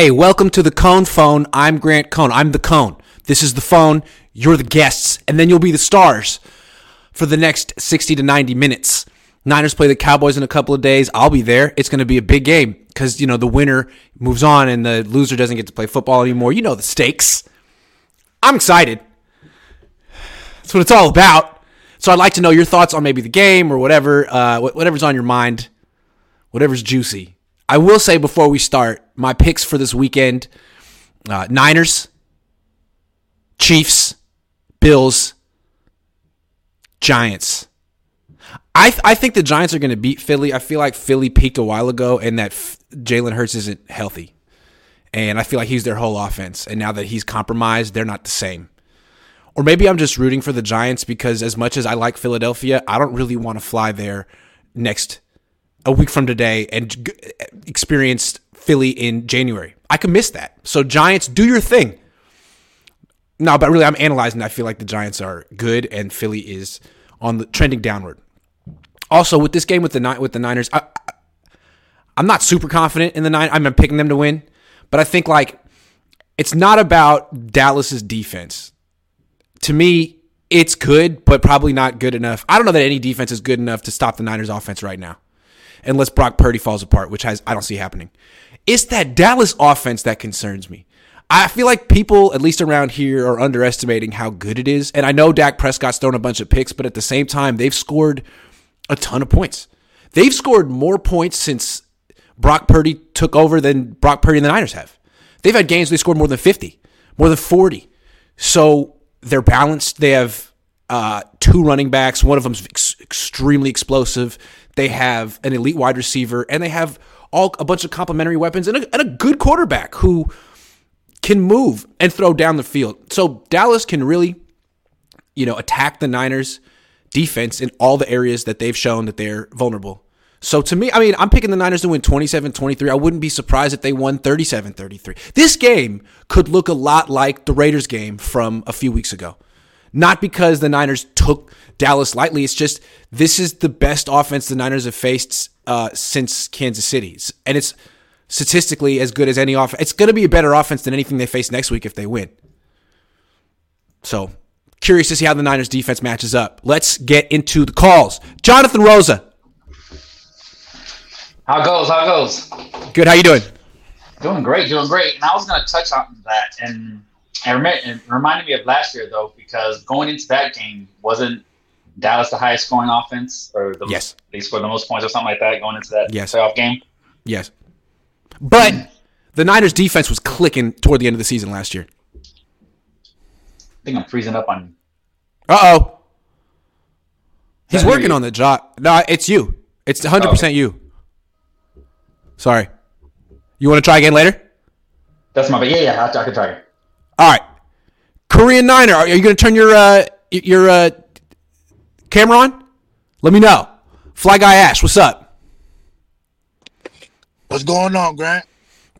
Hey, welcome to the Cohn Phone. I'm Grant Cohn. I'm the Cohn. This is the phone. You're the guests, and then you'll be the stars for the next 60 to 90 minutes. Niners play the Cowboys in a couple of days. I'll be there. It's going to be a big game because, you know, the winner moves on and the loser doesn't get to play football anymore. You know the stakes. I'm excited. That's what it's all about. So I'd like to know your thoughts on maybe the game or whatever, uh, whatever's on your mind, whatever's juicy. I will say before we start, my picks for this weekend uh, Niners, Chiefs, Bills, Giants. I, th- I think the Giants are going to beat Philly. I feel like Philly peaked a while ago and that F- Jalen Hurts isn't healthy. And I feel like he's their whole offense. And now that he's compromised, they're not the same. Or maybe I'm just rooting for the Giants because as much as I like Philadelphia, I don't really want to fly there next a week from today and g- experience Philly in January. I could miss that. So Giants, do your thing. No, but really, I'm analyzing. I feel like the Giants are good and Philly is on the trending downward. Also, with this game with the with the Niners, I, I'm not super confident in the nine. I'm picking them to win, but I think like it's not about Dallas's defense. To me, it's good, but probably not good enough. I don't know that any defense is good enough to stop the Niners offense right now. Unless Brock Purdy falls apart, which has I don't see happening. It's that Dallas offense that concerns me. I feel like people, at least around here, are underestimating how good it is. And I know Dak Prescott's thrown a bunch of picks, but at the same time, they've scored a ton of points. They've scored more points since Brock Purdy took over than Brock Purdy and the Niners have. They've had games they scored more than 50, more than 40. So they're balanced. They have uh, two running backs. One of them's ex- extremely explosive. They have an elite wide receiver, and they have all a bunch of complementary weapons and a, and a good quarterback who can move and throw down the field. So Dallas can really, you know, attack the Niners defense in all the areas that they've shown that they're vulnerable. So to me, I mean, I'm picking the Niners to win 27-23. I wouldn't be surprised if they won 37-33. This game could look a lot like the Raiders game from a few weeks ago. Not because the Niners took Dallas lightly. It's just this is the best offense the Niners have faced uh, since Kansas City's, and it's statistically as good as any offense. It's going to be a better offense than anything they face next week if they win. So curious to see how the Niners defense matches up. Let's get into the calls. Jonathan Rosa. How goes? How goes? Good. How you doing? Doing great. Doing great. And I was going to touch on that, and it reminded me of last year though, because going into that game wasn't Dallas the highest scoring offense, or the yes, they scored the most points or something like that going into that yes. playoff game. Yes, but the Niners defense was clicking toward the end of the season last year. I think I'm freezing up on. Uh oh. He's working on the job. No, it's you. It's 100 oh. percent you. Sorry. You want to try again later? That's my. Yeah, yeah. I, I can try again. All right. Korean Niner, are you going to turn your uh, your uh, camera on? Let me know. Fly Guy Ash, what's up? What's going on, Grant?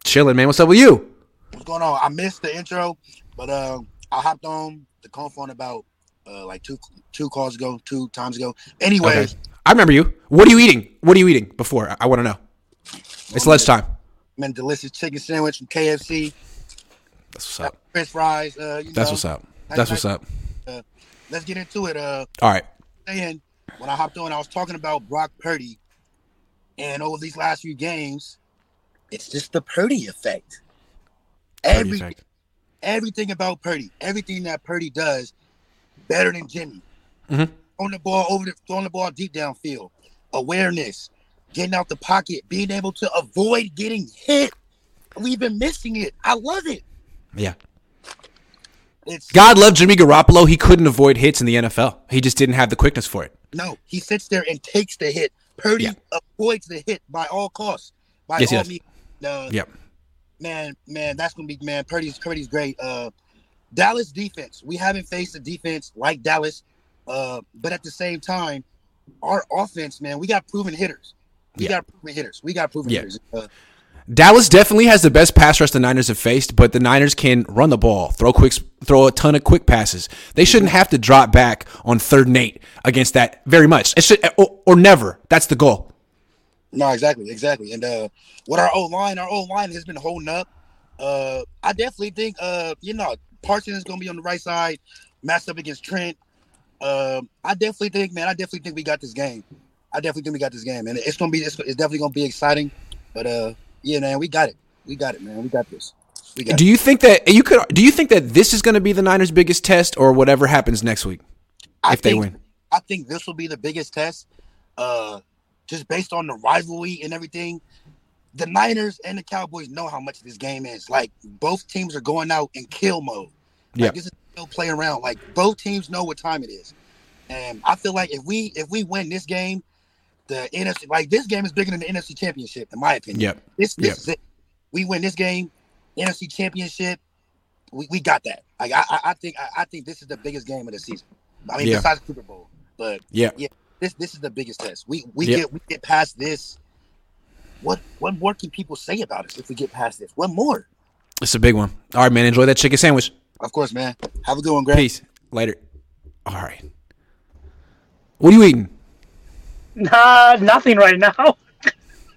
Chilling, man. What's up with you? What's going on? I missed the intro, but uh, I hopped on the Cohn phone about uh, like two two calls ago, two times ago. Anyways, okay. I remember you. What are you eating? What are you eating before? I, I want to know. It's lunchtime. Man, delicious chicken sandwich from KFC. That's what's up. French fries. Uh, That's know, what's up. That's what's up. Uh, let's get into it. Uh, All right. And when I hopped on, I was talking about Brock Purdy, and over these last few games, it's just the Purdy effect. Purdy everything, effect. everything about Purdy, everything that Purdy does, better than Jimmy. Mm-hmm. Throwing the ball over, the, throwing the ball deep downfield, awareness, getting out the pocket, being able to avoid getting hit. We've been missing it. I love it. Yeah. It's, God loved Jimmy Garoppolo. He couldn't avoid hits in the NFL. He just didn't have the quickness for it. No, he sits there and takes the hit. Purdy yeah. avoids the hit by all costs. By yes, all yes. means. Uh, yep. Man, man, that's gonna be man. Purdy's Purdy's great. Uh, Dallas defense. We haven't faced a defense like Dallas, uh, but at the same time, our offense, man, we got proven hitters. We Yeah. got proven hitters. We got proven Yeah. hitters. Uh, Dallas definitely has the best pass rush the Niners have faced, but the Niners can run the ball, throw quick, throw a ton of quick passes. They shouldn't have to drop back on third and eight against that very much. It should or, or never. That's the goal. No, exactly, exactly. And uh what our old line, our old line has been holding up. Uh, I definitely think uh, you know, Parsons is gonna be on the right side, matched up against Trent. Um, I definitely think, man, I definitely think we got this game. I definitely think we got this game, and it's gonna be it's, it's definitely gonna be exciting. But uh, yeah, man, we got it. We got it, man. We got this. We got do you think that you could? Do you think that this is going to be the Niners' biggest test, or whatever happens next week I if they think, win? I think this will be the biggest test, uh, just based on the rivalry and everything. The Niners and the Cowboys know how much this game is. Like both teams are going out in kill mode. Like, Yeah. this is no play around. Like both teams know what time it is, and I feel like if we if we win this game, the NFC like this game is bigger than the NFC Championship in my opinion. Yep. This this Yep. is it. We win this game, NFC Championship. We, we got that. Like I I, think I, I think this is the biggest game of the season. I mean, Yeah. besides the Super Bowl, but Yeah. this this is the biggest test. We we Yep. get we get past this. What what more can people say about us if we get past this? What more? It's a big one. All right, man. Enjoy that chicken sandwich. Of course, man. Have a good one, Greg. Peace. Later. All right. What are you eating? Uh, nothing right now.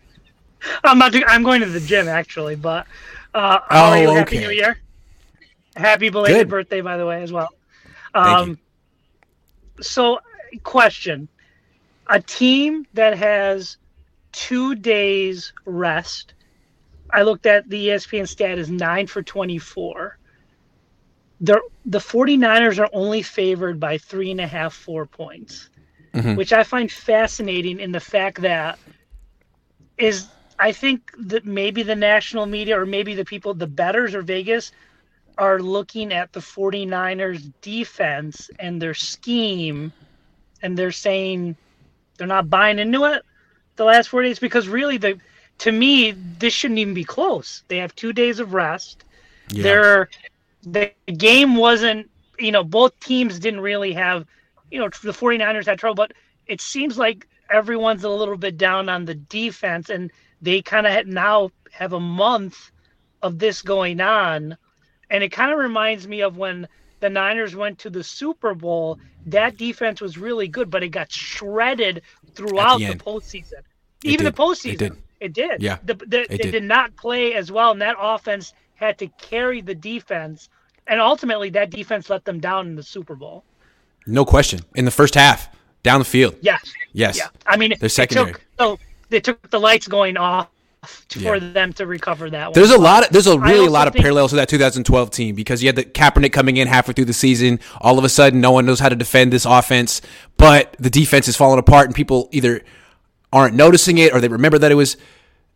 I'm not. Do- I'm going to the gym actually, but uh, Oh, you? Happy. New Year! Happy belated Good. birthday, by the way, as well. Um, so, question: A team that has two days rest. I looked at the ESPN stat is nine for 24. They're, the 49ers are only favored by three and a half, four points Mhm. which I find fascinating in the fact that is I think that maybe the national media or maybe the people the betters or Vegas are looking at the 49ers defense and their scheme and they're saying they're not buying into it the last four days because really the to me this shouldn't even be close. They have two days of rest Yeah. their the game wasn't you know both teams didn't really have you know the 49ers had trouble but it seems like everyone's a little bit down on the defense and they kind of now have a month of this going on and it kind of reminds me of when the Niners went to the Super Bowl that defense was really good but it got shredded throughout the, end. postseason It even did. the postseason It did. it did. Yeah, The, the, it they did. did. not play as well, and that offense had to carry the defense. And ultimately, that defense let them down in the Super Bowl. No question. In the first half, down the field. Yes. Yes. Yeah. I mean, They're it secondary. Took, so they took the lights going off for Yeah. them to recover that one. There's a lot. Of, there's a really also lot of parallels to that 2012 team because you had the Kaepernick coming in halfway through the season. All of a sudden, no one knows how to defend this offense, but the defense is falling apart, and people either aren't noticing it or they remember that it was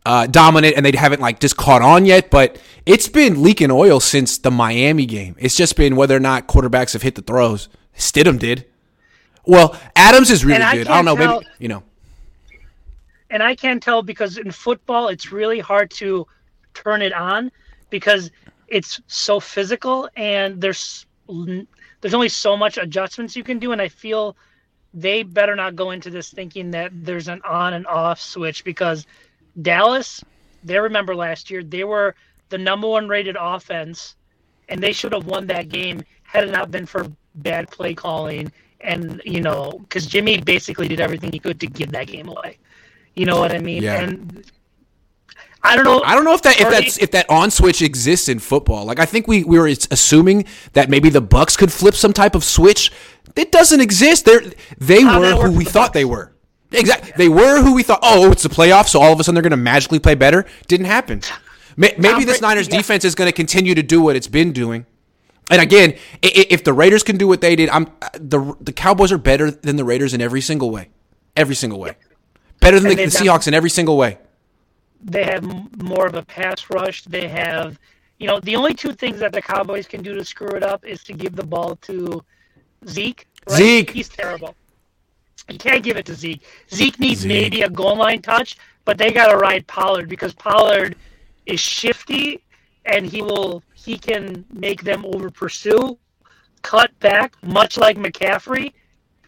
uh, dominant and they haven't like just caught on yet. But it's been leaking oil since the Miami game. It's just been whether or not quarterbacks have hit the throws. Stidham did. Well, Adams is really I good. I don't know. can't Maybe you know. and I can't tell because in football it's really hard to turn it on because it's so physical and there's there's only so much adjustments you can do and I feel they better not go into this thinking that there's an on and off switch because Dallas they remember last year they were the number one rated offense and they should have won that game had it not been for bad play calling and you know because Jimmy basically did everything he could to give that game away. You know what I mean? Yeah. And I don't know. I don't know if that if that's if that on switch exists in football. Like I think we we were assuming that maybe the Bucks could flip some type of switch. It doesn't exist. They're, they were who we the thought Bucks? they were. Exactly. They were who we thought. Oh, it's the playoffs, so all of a sudden they're going to magically play better. Didn't happen. May- Maybe this Niners yeah. defense is going to continue to do what it's been doing. And again, if the Raiders can do what they did, I'm uh, the the Cowboys are better than the Raiders in every single way. Every single way. Better than the, the Seahawks in every single way. they have more of a pass rush. They have, you know, the only two things that the Cowboys can do to screw it up is to give the ball to Zeke. right? Zeke. He's terrible. You can't give it to Zeke. Zeke needs Zeke. maybe a goal line touch, but they got to ride Pollard because Pollard is shifty and he will he can make them over pursue, cut back, much like McCaffrey,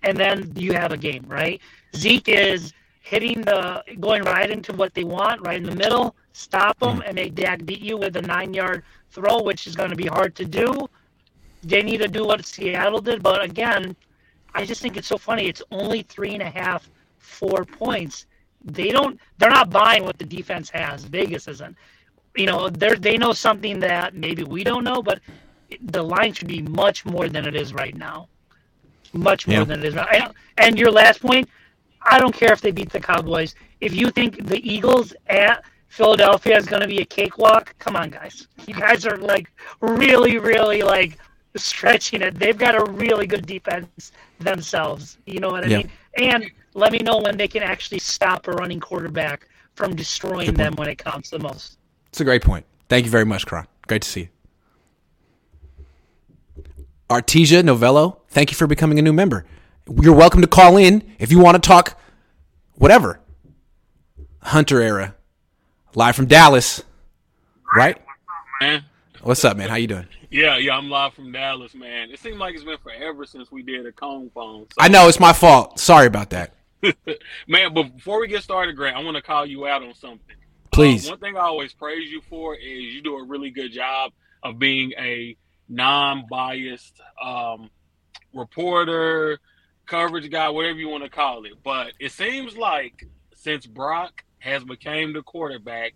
and then you have a game, right? Zeke is hitting the going right into what they want, right in the middle, stop them, mm. and make Dak beat you with a nine yard throw, which is going to be hard to do. They need to do what Seattle did, but again, I just think it's so funny. It's only three and a half, four points. They don't. They're not buying what the defense has. Vegas isn't. You know, they they know something that maybe we don't know, but the line should be much more than it is right now. Much more Yeah. than it is right now. And your last point, I don't care if they beat the Cowboys. If you think the Eagles at Philadelphia is going to be a cakewalk, come on, guys. You guys are like really, really like stretching it. They've got a really good defense themselves. You know what I Yeah. mean? And let me know when they can actually stop a running quarterback from destroying them when it counts the most. It's a great point. Thank you very much, Karan. Great to see you. Artesia Novello, thank you for becoming a new member. You're welcome to call in if you want to talk whatever. Hunter era. Live from Dallas. Right? man. What's up, man? How you doing? Yeah, yeah, I'm live from Dallas, man. It seems like it's been forever since we did a Cohn phone. So, I know it's my fault. Sorry about that. man, but before we get started, Grant, I want to call you out on something. Please. Uh, one thing I always praise you for is you do a really good job of being a non-biased um, reporter, coverage guy, whatever you want to call it. But it seems like since Brock has became the quarterback,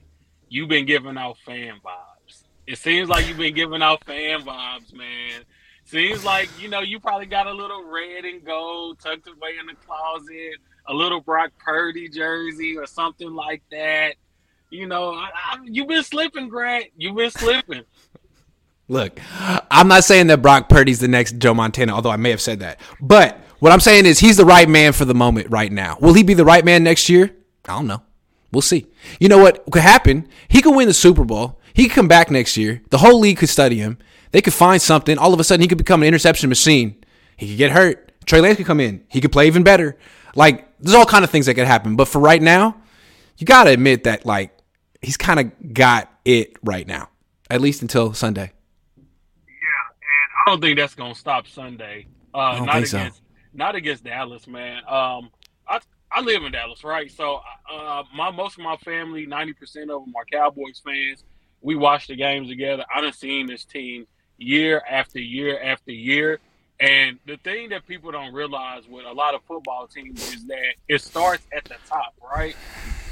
you've been giving out fan vibes. It seems like you've been giving out fan vibes, man. Seems like you know you probably got a little red and gold tucked away in the closet, a little Brock Purdy jersey or something like that. You know, you've been slipping, Grant. You've been slipping. Look, I'm not saying that Brock Purdy's the next Joe Montana, although I may have said that. But what I'm saying is he's the right man for the moment right now. Will he be the right man next year? I don't know. We'll see. You know what could happen? He could win the Super Bowl. He could come back next year. The whole league could study him. They could find something. All of a sudden, he could become an interception machine. He could get hurt. Trey Lance could come in. He could play even better. Like, there's all kind of things that could happen. But for right now, you got to admit that, like, he's kind of got it right now, at least until Sunday. Yeah, and I don't think that's gonna stop Sunday. Uh, don't not think so. against not against Dallas, man. Um, I I live in Dallas, right? So uh, my most of my family, ninety percent of them are Cowboys fans. We watch the games together. I done seen this team year after year after year. And the thing that people don't realize with a lot of football teams is that it starts at the top, right?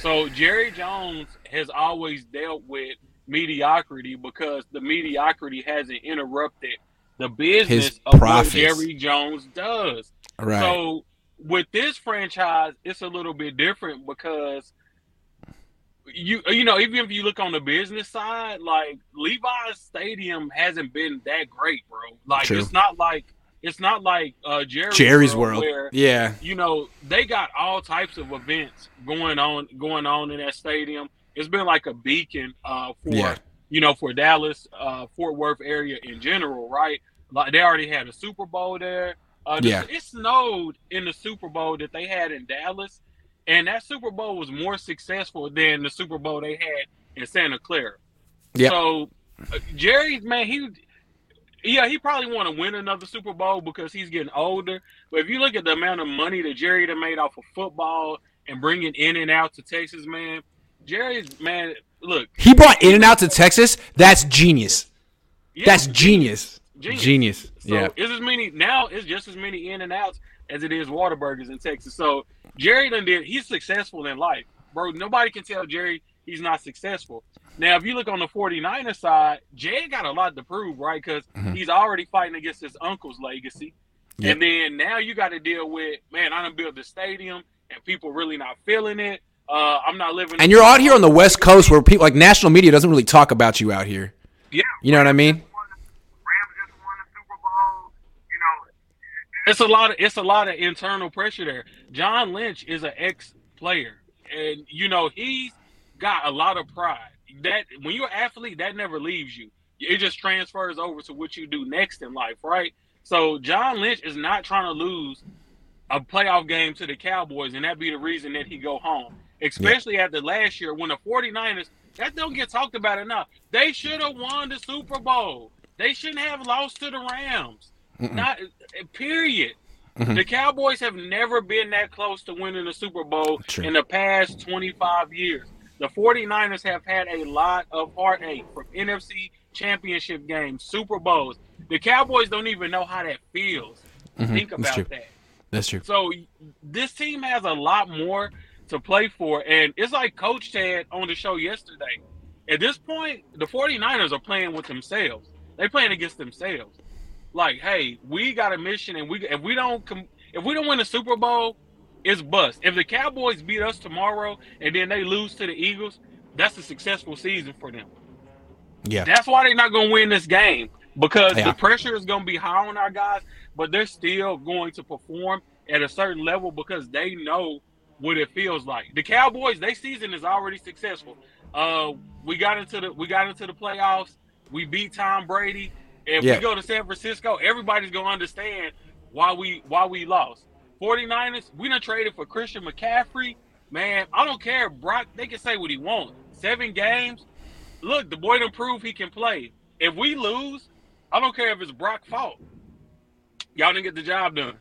So Jerry Jones has always dealt with mediocrity because the mediocrity hasn't interrupted the business His of profits. what Jerry Jones does. Right. So with this franchise, it's a little bit different because you you know even if you look on the business side, like Levi's Stadium hasn't been that great, bro. Like True. it's not like it's not like uh, Jerry's, Jerry's World, World. where Yeah. you know they got all types of events going on going on in that stadium. It's been like a beacon uh, for Yeah. you know for Dallas, uh, Fort Worth area in general, right? Like they already had a Super Bowl there. Uh, Yeah. it snowed in the Super Bowl that they had in Dallas, and that Super Bowl was more successful than the Super Bowl they had in Santa Clara. Yep. So uh, Jerry's man, he yeah, he probably want to win another Super Bowl because he's getting older. But if you look at the amount of money that Jerry done made off of football and bringing in and out to Texas, man, Jerry's man, look, He brought In and Out to Texas. That's genius. yeah, That's genius. Genius. Genius. So Yeah. it's as many now. It's just as many in and outs as it is Whataburgers in Texas. So Jerry done did. He's successful in life, bro. Nobody can tell Jerry he's not successful. Now, if you look on the 49er side, Jay got a lot to prove, right? Because Mhm. he's already fighting against his uncle's legacy. Yep. And then now you got to deal with, man, I done built the stadium and people really not feeling it. Uh, I'm not living. And you're out here on the West Coast where people like national media doesn't really talk about you out here. Yeah. You know what I mean? Rams just won the Super Bowl. You know, It's a lot of it's a lot of internal pressure there. John Lynch is an ex player, and you know he's got a lot of pride. That when you're an athlete, that never leaves you. It just transfers over to what you do next in life, right? So John Lynch is not trying to lose a playoff game to the Cowboys, and that be the reason that he go home. Especially after last year when the 49ers that don't get talked about enough. They should have won the Super Bowl. They shouldn't have lost to the Rams. Mm-mm. Not period. Mhm. The Cowboys have never been that close to winning the Super Bowl True. in the past 25 years. The 49ers have had a lot of heartache from NFC championship games, Super Bowls. The Cowboys don't even know how that feels. Mhm. Think That's about true. that. That's true. So this team has a lot more to play for, and it's like Coach said on the show yesterday. at this point, the 49ers are playing with themselves. They're playing against themselves. Like, hey, we got a mission, and we if we don't if we don't win the Super Bowl, it's bust. If the Cowboys beat us tomorrow and then they lose to the Eagles, that's a successful season for them. Yeah. That's why they're not going to win this game because Yeah. the pressure is going to be high on our guys, but they're still going to perform at a certain level because they know what it feels like. The Cowboys, their season is already successful. Uh, we got into the we got into the playoffs. We beat Tom Brady. If Yeah. we go to San Francisco, everybody's going to understand why we why we lost. 49ers, we done traded for Christian McCaffrey. Man, I don't care. Brock, they can say what he wants. Seven games. Look, the boy done prove he can play. If we lose, I don't care if it's Brock's fault. Y'all didn't get the job done.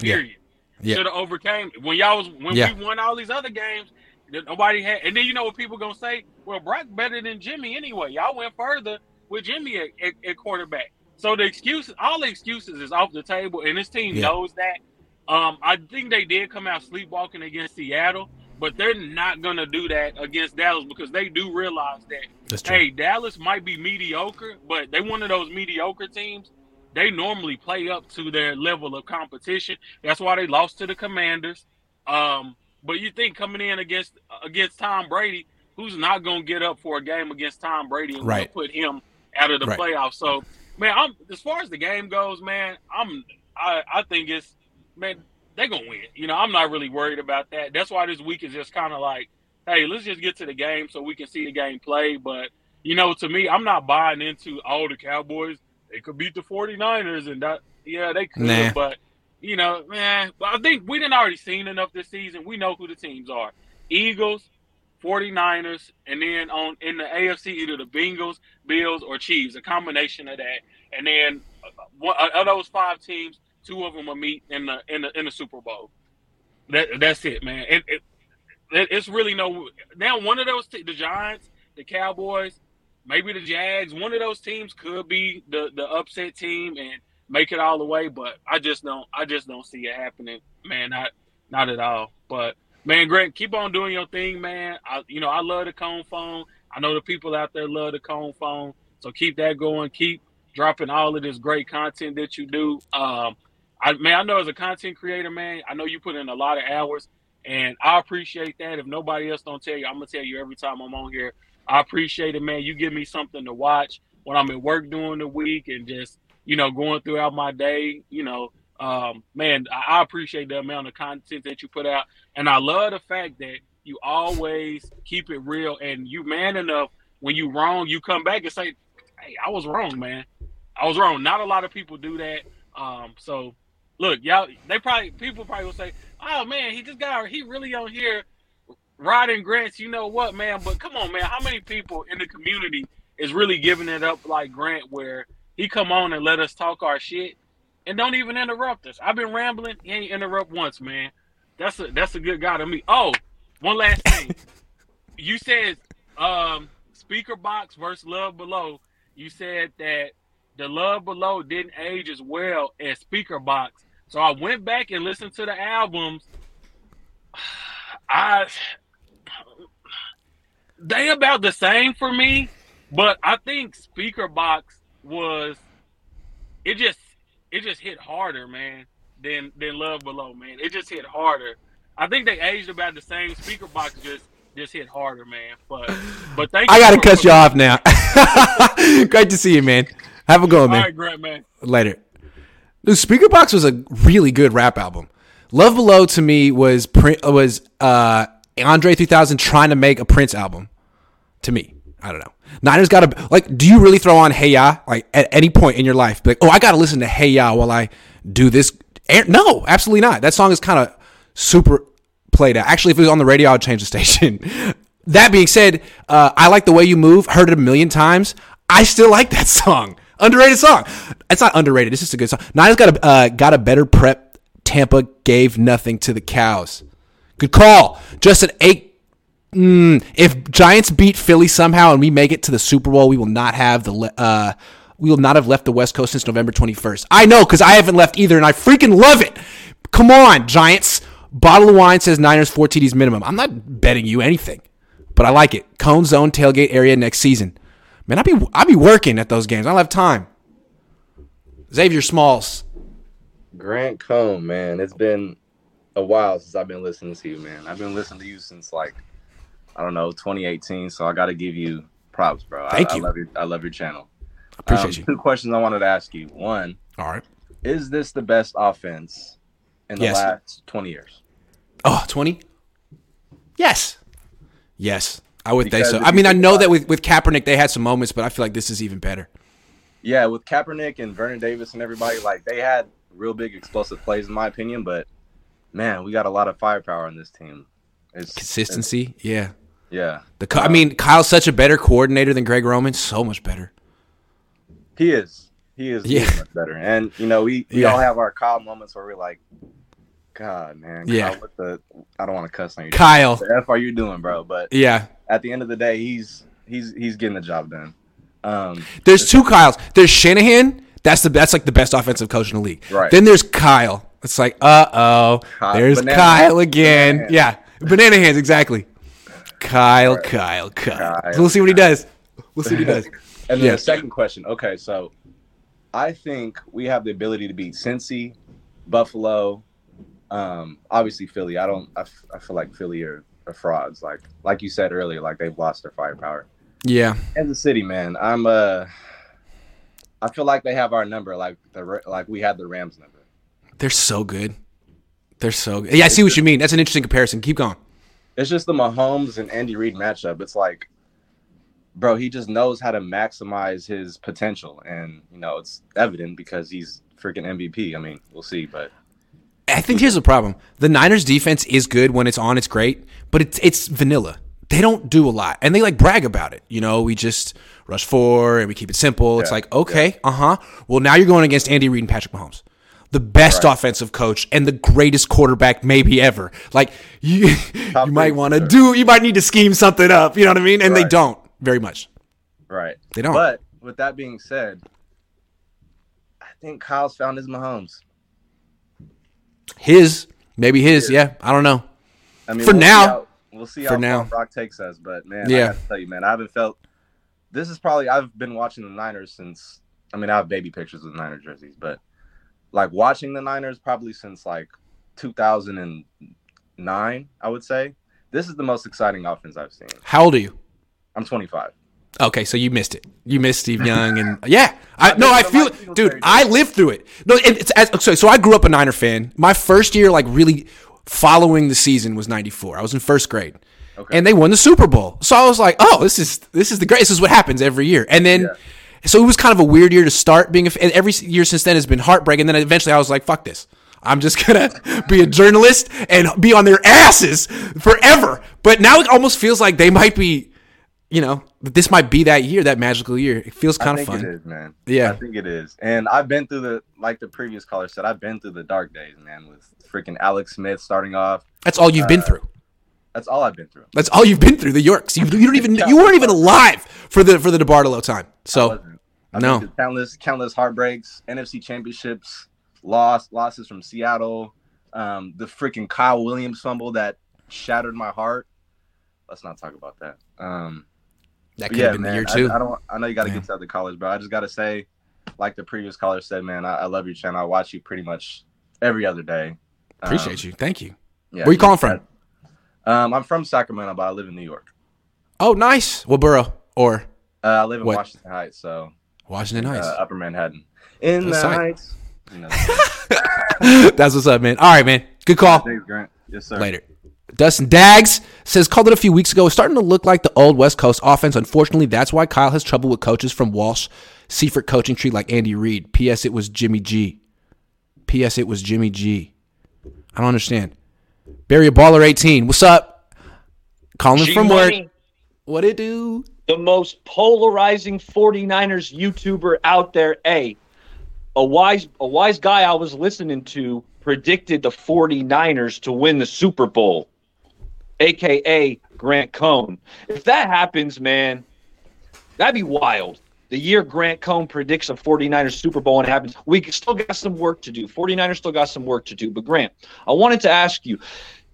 Yeah. Period. Yeah. Should have overcame when y'all was when Yeah. we won all these other games nobody had. And then you know what people gonna say? Well, Brock better than Jimmy anyway. Y'all went further with Jimmy at, at, at quarterback. So the excuses, all the excuses, is off the table, and this team Yeah. knows that. Um, I think they did come out sleepwalking against Seattle, but they're not gonna do that against Dallas because they do realize that That's true. hey, Dallas might be mediocre, but they one of those mediocre teams. They normally play up to their level of competition. That's why they lost to the Commanders. Um, but you think coming in against against Tom Brady, who's not going to get up for a game against Tom Brady and Right. put him out of the Right. playoffs? So, man, I'm as far as the game goes, man, I'm I, I think it's man they're gonna win. You know, I'm not really worried about that. That's why this week is just kind of like, hey, let's just get to the game so we can see the game play. But you know, to me, I'm not buying into all the Cowboys. They could beat the 49ers, and that yeah, they could. Nah. But you know, man, I think we didn't already seen enough this season. We know who the teams are: Eagles, 49ers, and then on in the AFC, either the Bengals, Bills, or Chiefs. A combination of that, and then uh, one, of those five teams, two of them will meet in the in the in the Super Bowl. That that's it, man. It, it, it- it's really no now. One of those, the Giants, the Cowboys, maybe the Jags. One of those teams could be the the upset team and make it all the way. But I just don't. I just don't see it happening, man. Not not at all. But man, Grant, keep on doing your thing, man. I you know I love the Cohn phone. I know the people out there love the Cohn phone. So keep that going. Keep dropping all of this great content that you do. Um, I man, I know as a content creator, man, I know you put in a lot of hours, and I appreciate that. If nobody else don't tell you, I'm gonna tell you every time I'm on here. I appreciate it, man. You give me something to watch when I'm at work during the week and just you know going throughout my day. You know, um, man, I, appreciate the amount of content that you put out, and I love the fact that you always keep it real and you man enough when you wrong, you come back and say, "Hey, I was wrong, man. I was wrong." Not a lot of people do that. Um, so look, y'all, they probably people probably will say, "Oh man, he just got he really on here riding grants." You know what, man? But come on, man, how many people in the community is really giving it up like Grant, where he come on and let us talk our shit and don't even interrupt us? I've been rambling, he ain't interrupt once, man. That's a that's a good guy to me. Oh, one last thing, you said um, speaker box versus love below. You said that the love below didn't age as well as speaker box. So I went back and listened to the albums. I they about the same for me, but I think speaker box was it just it just hit harder, man, than than love below, man. It just hit harder. I think they aged about the same. Speaker box just just hit harder, man. But but thank I gotta for- cut for- you off now. Great to see you, man. Have a good one, man. right, Grant, man. later. Dude, Speaker Box was a really good rap album. Love Below to me was was uh, Andre 3000 trying to make a Prince album. To me, I don't know. Niners got to like. Do you really throw on Hey Ya like at any point in your life? Like, oh, I got to listen to Hey Ya while I do this. No, absolutely not. That song is kind of super played out. Actually, if it was on the radio, I'd change the station. that being said, uh, I like the way you move. Heard it a million times. I still like that song. Underrated song. It's not underrated. It's just a good song. Niners got a uh, got a better prep. Tampa gave nothing to the cows. Good call. Just an eight. Mm, if Giants beat Philly somehow and we make it to the Super Bowl, we will not have the uh, we will not have left the West Coast since November 21st. I know because I haven't left either, and I freaking love it. Come on, Giants. Bottle of wine says Niners four TDs minimum. I'm not betting you anything. but I like it. Cohn Zone tailgate area next season. Man, I be I be working at those games. I don't have time. Xavier Smalls. Grant Cohn, man, it's been a while since I've been listening to you, man. I've been listening to you since like I don't know 2018, so I got to give you props, bro. I- Thank I, you. love your I love your channel. I appreciate Um, you. Two questions I wanted to ask you. One, All right. is this the best offense in the Yes. last 20 years? Oh, 20? Yes. Yes. I would think so. I mean, I know that with, with Kaepernick, they had some moments, but I feel like this is even better. Yeah, with Kaepernick and Vernon Davis and everybody, like they had real big explosive plays, in my opinion. But man, we got a lot of firepower on this team. It's Consistency. Yeah. it's- yeah, The Ky- I uh, mean, Kyle's such a better coordinator than Greg Roman. So much better. he is. He is. Yeah. much better. And you know, we we Yeah. all have our Kyle moments where we're like, God, man, Kyle, Yeah. what the? I don't want to cuss on you. Kyle. What the f are you doing, bro? But Yeah. at the end of the day, he's he's he's getting the job done. Um, There's two Kyles. There's Shanahan. That's the that's like the best offensive coach in the league. Right. Then there's Kyle. It's like, uh oh, there's banana Kyle hands, again. banana. Yeah, banana hands exactly. Kyle, Kyle, Kyle, Kyle, So we'll see what he does. We'll see what he does. And then Yeah. the second question. Okay, so I think we have the ability to beat Cincy, Buffalo, um, obviously Philly. I don't. I, f- I feel like Philly are, are frauds. Like like you said earlier, like they've lost their firepower. Yeah, Kansas City, man. I'm uh. I feel like they have our number, like the like we had the Rams number. they're so good. They're so good. Yeah, I see what you mean. That's an interesting comparison. Keep going. It's just the Mahomes and Andy Reid matchup. It's like, bro, he just knows how to maximize his potential, and you know it's evident because he's freaking MVP. I mean, we'll see, but I think here's the problem. The Niners defense is good when it's on, it's great, but it's it's vanilla. They don't do a lot. And they like brag about it. You know, we just rush four and we keep it simple. It's like, okay, uh-huh. Well, now you're going against Andy Reid and Patrick Mahomes. The best Right. offensive coach and the greatest quarterback maybe ever. Like you Top you might want to do you might need to scheme something up, you know what I mean? And they don't very much. right. They don't. But with that being said, I think Kyle's found his Mahomes. His, maybe his, yeah, I don't know. I mean, For we'll see now. how- we'll see For now. Brock takes us. But man, Yeah. I gotta tell you, man, I haven't felt. This is probably I've been watching the Niners since. I mean, I have baby pictures of Niner jerseys, but like watching the Niners probably since like 2009. I would say this is the most exciting offense I've seen. How old are you? I'm 25. Okay, so you missed it. You missed Steve Young, and yeah, I no, I feel it, dude. I lived through it. No, it's as, so. So I grew up a Niner fan. My first year, like really following the season, was '94. I was in first grade, Okay. and they won the Super Bowl. So I was like, oh, this is this is the great. This is what happens every year. And then, Yeah. so it was kind of a weird year to start being. A, and every year since then has been heartbreaking. And then eventually, I was like, fuck this. I'm just gonna be a journalist and be on their asses forever. But now it almost feels like they might be you know, this might be that year, that magical year. It feels kind of think fun. it is, man. Yeah. I think it is. And I've been through the like the previous caller said, I've been through the dark days, man, with freaking Alex Smith starting off. That's all you've been Uh, through. That's all I've been through. That's all you've been through. The Yorks. You, you don't even. You weren't even alive for the for the DeBartolo time. So wasn't. I've no. countless countless heartbreaks, NFC championships, loss losses from Seattle, um, the freaking Kyle Williams fumble that shattered my heart. Let's not talk about that. Um, that could yeah, have been man, the year I- too. I, don't. I know you got to get to other callers, bro. I just got to say, like the previous caller said, man, I, I love your channel. I watch you pretty much every other day. Um, Appreciate you. Thank you. Yeah, Where you calling from? Um, I'm from Sacramento, but I live in New York. Oh, nice. What borough or Uh, I live in What? Washington Heights, so Washington Heights? uh, Upper Manhattan. In the That's. Heights. You know, That's what's up, man. All right, man. Good call. thanks, Grant. Yes, sir. Later. Dustin Dags says called it a few weeks ago. It's starting to look like the old West Coast offense. Unfortunately, that's why Kyle has trouble with coaches from Walsh Seifert coaching tree like Andy Reid. P.S. It was Jimmy G. P.S. It was Jimmy G. I don't understand. Bay Area Baller eighteen. What's up? Calling from work. What it do? The most polarizing 49ers YouTuber out there. A, a wise a wise guy I was listening to predicted the 49ers to win the Super Bowl, aka Grant Cohn. If that happens, man, that'd be wild. The year Grant Cohn predicts a 49ers Super Bowl and it happens, we still got some work to do. 49ers still got some work to do. But Grant, I wanted to ask you,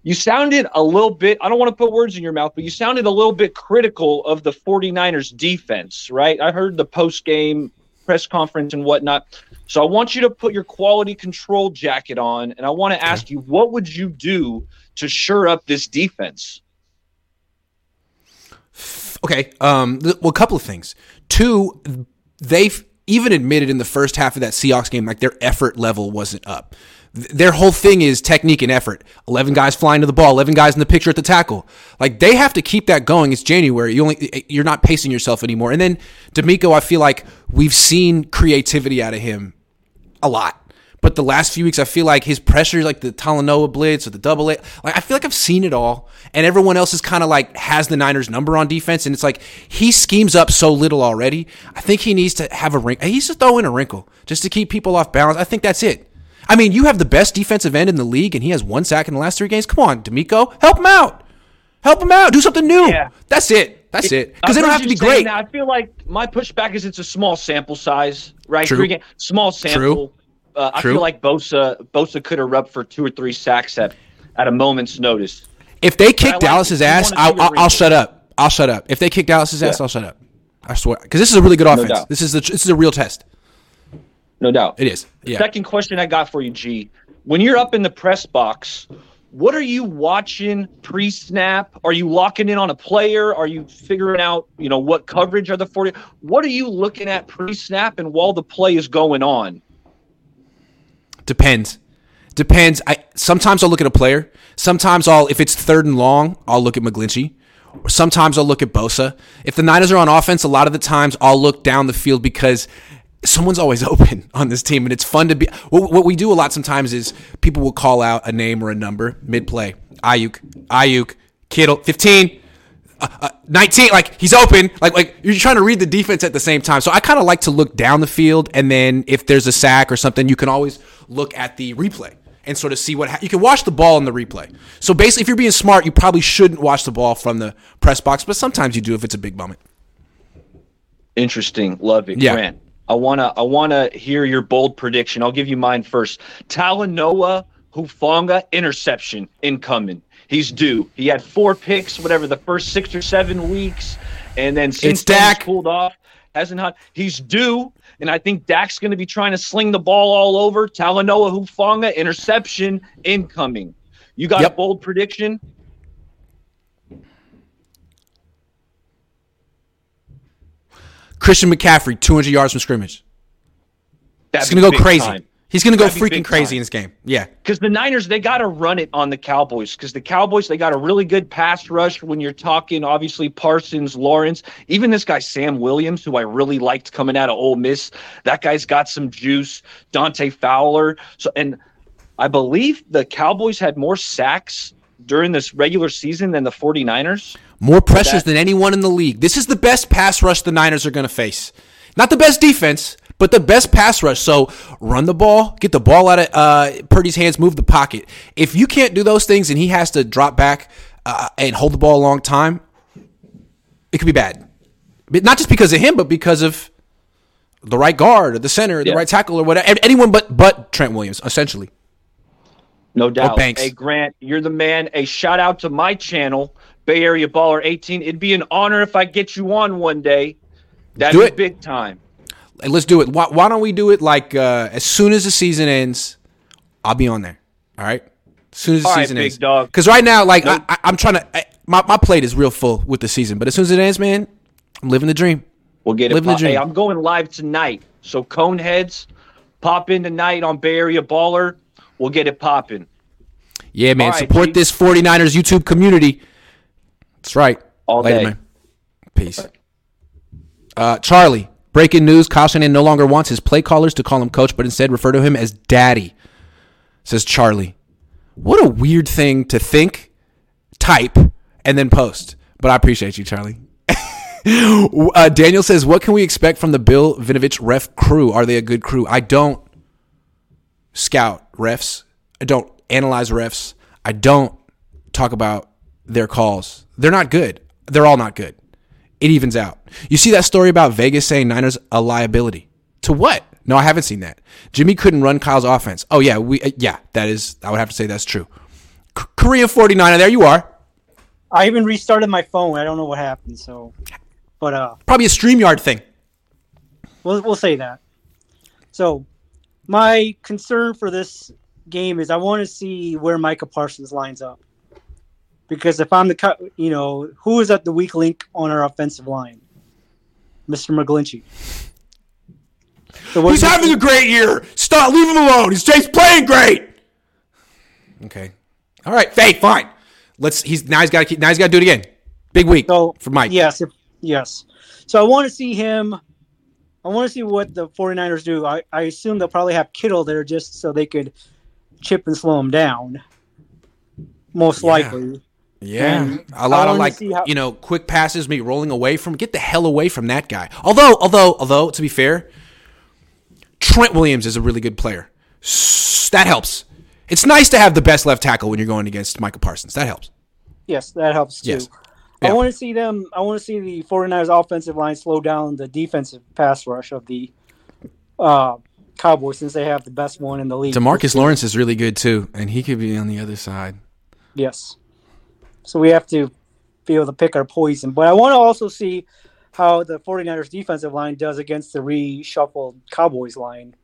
you sounded a little bit, I don't want to put words in your mouth, but you sounded a little bit critical of the 49ers defense, right? I heard the post game press conference and whatnot. So I want you to put your quality control jacket on, and I want to ask you, what would you do to shore up this defense? Okay. Um. Well, a couple of things. Two, they've even admitted in the first half of that Seahawks game, like their effort level wasn't up. Th- Their whole thing is technique and effort. Eleven guys flying to the ball, eleven guys in the picture at the tackle. Like they have to keep that going. It's January. You only eh, you're not pacing yourself anymore. And then DeMeco, I feel like we've seen creativity out of him a lot. But the last few weeks, I feel like his pressure, like the Talanoa blitz or the double A, like I feel like I've seen it all, and everyone else is kind of like has the Niners number on defense, and it's like he schemes up so little already. I think he needs to have a wrinkle. He needs to throw in a wrinkle just to keep people off balance. I think that's it. I mean, you have the best defensive end in the league, and he has one sack in the last three games. Come on, DeMeco, help him out. Help him out. Do something new. Yeah. That's it. That's it. Because they don't have to be great. that. I feel like my pushback is it's a small sample size, right? True. Three game- small sample. Uh, I True. feel like Bosa Bosa could erupt for two or three sacks at, at a moment's notice. If they I kick like Dallas's. Ass, I'll, I'll, I'll shut up. I'll shut up. If they kick Dallas's ass, I'll shut up. I swear, because this is a really good offense. doubt. this is the, this is a real test. No doubt. It is. Yeah. Second question I got for you, G. When you're up in the press box, what are you watching pre-snap? Are you locking in on a player? Are you figuring out, you know, what coverage are the 40? What are you looking at pre-snap and while the play is going on? Depends. Depends. I sometimes I'll look at a player. Sometimes I'll if it's third and long, I'll look at McGlinchey. Or sometimes I'll look at Bosa. If the Niners are on offense, a lot of the times I'll look down the field because someone's always open on this team, and it's fun to be. What, what we do a lot sometimes is people will call out a name or a number mid play. Aiyuk, Aiyuk, Kittle, fifteen. Uh, uh, 19 like he's open like like you're trying to read the defense at the same time so i kind of like to look down the field and then if there's a sack or something you can always look at the replay and sort of see what ha- you can watch the ball in the replay so basically if you're being smart you probably shouldn't watch the ball from the press box but sometimes you do if it's a big moment Interesting. Love it. Yeah. Grant. I wanna I wanna hear your bold prediction. I'll give you mine first. Talanoa Hufanga interception incoming. He's due. He had four picks, whatever, the first six or seven weeks, and then since It's then he's Dak. pulled off. Hasn't had. He's due, and I think Dak's going to be trying to sling the ball all over. Talanoa Hufanga interception incoming. You got Yep. a bold prediction? Christian mccaffrey 200 yards from scrimmage That'd he's gonna go crazy time. he's gonna go freaking crazy in this game yeah because the Niners they got to run it on the Cowboys because the Cowboys they got a really good pass rush when you're talking obviously Parsons, Lawrence, even this guy Sam Williams who I really liked coming out of Ole Miss. That guy's got some juice. Dante Fowler. So and I believe the Cowboys had more sacks during this regular season than the 49ers. More pressures that- than anyone in the league. This is the best pass rush the Niners are going to face. Not the best defense, but the best pass rush. So run the ball, get the ball out of uh, Purdy's hands, move the pocket. If you can't do those things and he has to drop back uh, and hold the ball a long time, it could be bad. But not just because of him, but because of the right guard or the center or the right tackle or whatever. Anyone but but Trent Williams, essentially. No doubt. Hey, Grant, you're the man. A shout out to my channel, Bay Area Baller 18. It'd be an honor if I get you on one day. That'd Do be it. big time. Let's do it. Why, why don't we do it like uh, as soon as the season ends? I'll be on there. All right. As soon as the All right, season big ends. dog. Because right now, like Nope. I, I'm trying to, I, my my plate is real full with the season. But as soon as it ends, man, I'm living the dream. We'll get it. Living the pop- Hey, dream. I'm going live tonight. So Coneheads, pop in tonight on Bay Area Baller. We'll get it popping. Yeah, man. All right, support G. this 49ers YouTube community. That's right. All Later, day. man. Peace. Uh, Charlie, breaking news. Kyle Shanahan no longer wants his play callers to call him coach, but instead refer to him as daddy, says Charlie. What a weird thing to think, type, and then post. But I appreciate you, Charlie. uh, Daniel says, What can we expect from the Bill Vinovich ref crew? Are they a good crew? I don't scout refs. I don't analyze refs. I don't talk about their calls. They're not good. They're all not good. It evens out. You see that story about Vegas saying Niners a liability. To what? No, I haven't seen that. Jimmy couldn't run Kyle's offense. Oh yeah, we uh, yeah, that is I would have to say that's true. K- Korean 49er, there you are. I even restarted my phone. I don't know what happened. So, but uh, Probably a StreamYard thing. we'll we'll say that. So, my concern for this game is I want to see where Micah Parsons lines up. Because if I'm the cut, you know, who is at the weak link on our offensive line? Mr. McGlinchey. So He's do you- having a great year. Stop. Leave him alone. He's Jake's playing great. Okay. All right. Hey, fine. Let's. He's now. He's got to keep. Now he's got to do it again. Big week So for Mike. Yes, if, yes. So I want to see him. I want to see what the 49ers do. I, I assume they'll probably have Kittle there just so they could chip and slow him down. Most Yeah. likely. Yeah, And a lot of like how- you know quick passes, me rolling away from. Get the hell away from that guy. Although, although, although, to be fair, Trent Williams is a really good player. S- That helps. It's nice to have the best left tackle when you're going against Micah Parsons. That helps. Yes, that helps too. Yes. I want to see them. I want to see the 49ers offensive line slow down the defensive pass rush of the uh, Cowboys since they have the best one in the league. DeMarcus Lawrence is really good too, and he could be on the other side. Yes. So we have to be able to pick our poison. But I want to also see how the 49ers defensive line does against the reshuffled Cowboys line.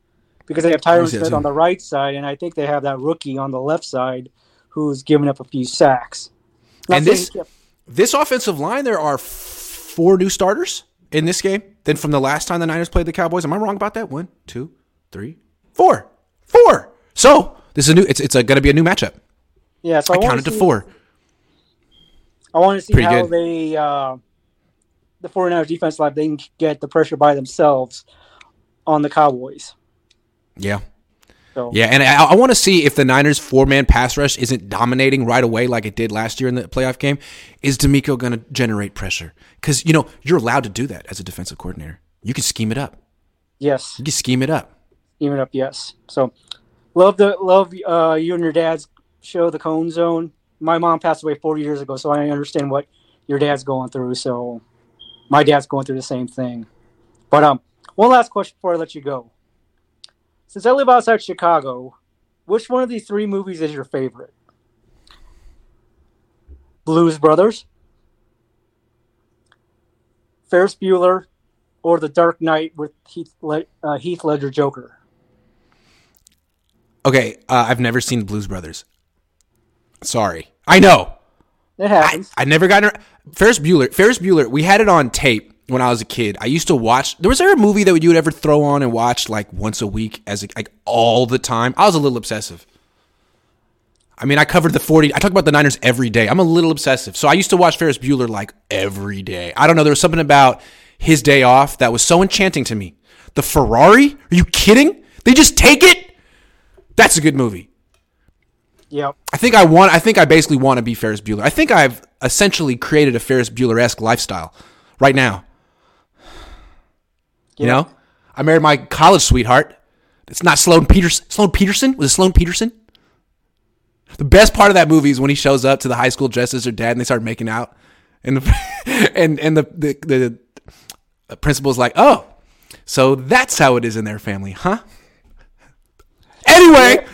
Because they have Tyron Smith on the right side, and I think they have that rookie on the left side who's given up a few sacks. Not And this- saying- This offensive line, there are four new starters in this game than from the last time the Niners played the Cowboys. Am I wrong about that? One, two, three, four, four. So this is a new. It's it's going to be a new matchup. yeah, so I I, counted to to see, four. I want to see Pretty how good. they uh, the 49ers defense line they can get the pressure by themselves on the Cowboys. Yeah. So Yeah, and I, I want to see if the Niners four man pass rush isn't dominating right away like it did last year in the playoff game. Is DeMeco going to generate pressure? Because you know you're allowed to do that as a defensive coordinator. You can scheme it up. yes. You can scheme it up. Scheme it up yes so love the love uh you and your dad's show the Cohn Zone my mom passed away four years ago so i understand what your dad's going through so my dad's going through the same thing. But um one last question before i let you go. Since i live outside chicago which one of these three movies is your favorite? Blues brothers ferris bueller or the dark knight with heath, Le- uh, heath ledger joker? Okay, uh, I've never seen Blues Brothers. Sorry, I know. It I, happens. I never got ar- Ferris Bueller. Ferris Bueller. We had it on tape when I was a kid. I used to watch. There was there a movie that you would ever throw on and watch like once a week as a, like all the time. I was a little obsessive. I mean, I covered the forty. I talk about the Niners every day. I'm a little obsessive, so I used to watch Ferris Bueller like every day. I don't know. There was something about his day off that was so enchanting to me. The Ferrari? Are you kidding? They just take it. That's a good movie. Yep. I think I want. I think I basically want to be Ferris Bueller. I think I've essentially created a Ferris Bueller esque lifestyle right now. You Yeah. know, I married my college sweetheart. It's not Sloan Peterson. Sloan Peterson was it Sloan Peterson? The best part of that movie is when he shows up to the high school dressed as her dad and they start making out, and the and and the the, the principal's like, oh, so that's how it is in their family, huh? Anyway,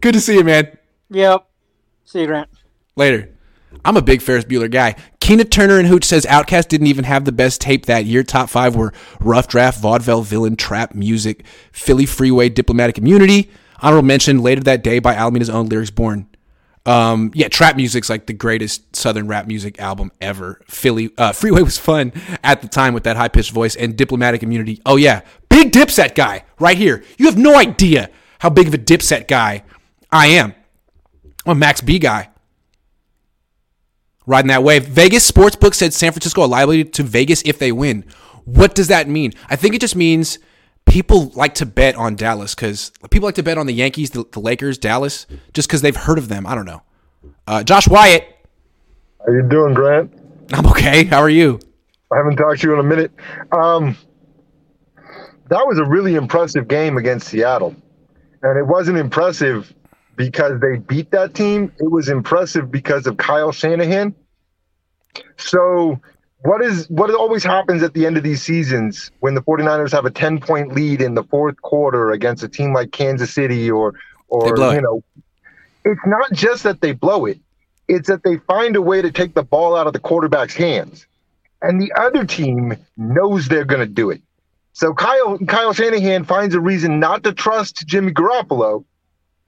good to see you, man. Yep. See you, Grant. Later. I'm a big Ferris Bueller guy. Keena Turner and Hooch says OutKast didn't even have the best tape that year. Top five were Rough Draft, Vaudeville Villain, Trap Music, Philly Freeway, Diplomatic Immunity. Honorable mention later that day by Alameda's own Lyrics Born. Um, yeah, Trap Music's like the greatest Southern rap music album ever. Philly uh, Freeway was fun at the time with that high pitched voice and Diplomatic Immunity. Oh yeah, big Dipset guy right here. You have no idea how big of a Dipset guy I am. I'm a Max B guy riding that wave. Vegas Sportsbook said San Francisco are liable to Vegas if they win. What does that mean? I think it just means people like to bet on Dallas because people like to bet on the Yankees, the, the Lakers, Dallas, just because they've heard of them. I don't know. Uh, Josh Wyatt, How you doing, Grant? I'm okay. How are you? I haven't talked to you in a minute. Um, that was a really impressive game against Seattle, and it wasn't impressive because they beat that team. It was impressive because of Kyle Shanahan. So, what is what always happens at the end of these seasons when the 49ers have a 10 point lead in the fourth quarter against a team like Kansas City or or you know it's not just that they blow it. It's that they find a way to take the ball out of the quarterback's hands, and the other team knows they're going to do it. So Kyle Kyle Shanahan finds a reason not to trust Jimmy Garoppolo,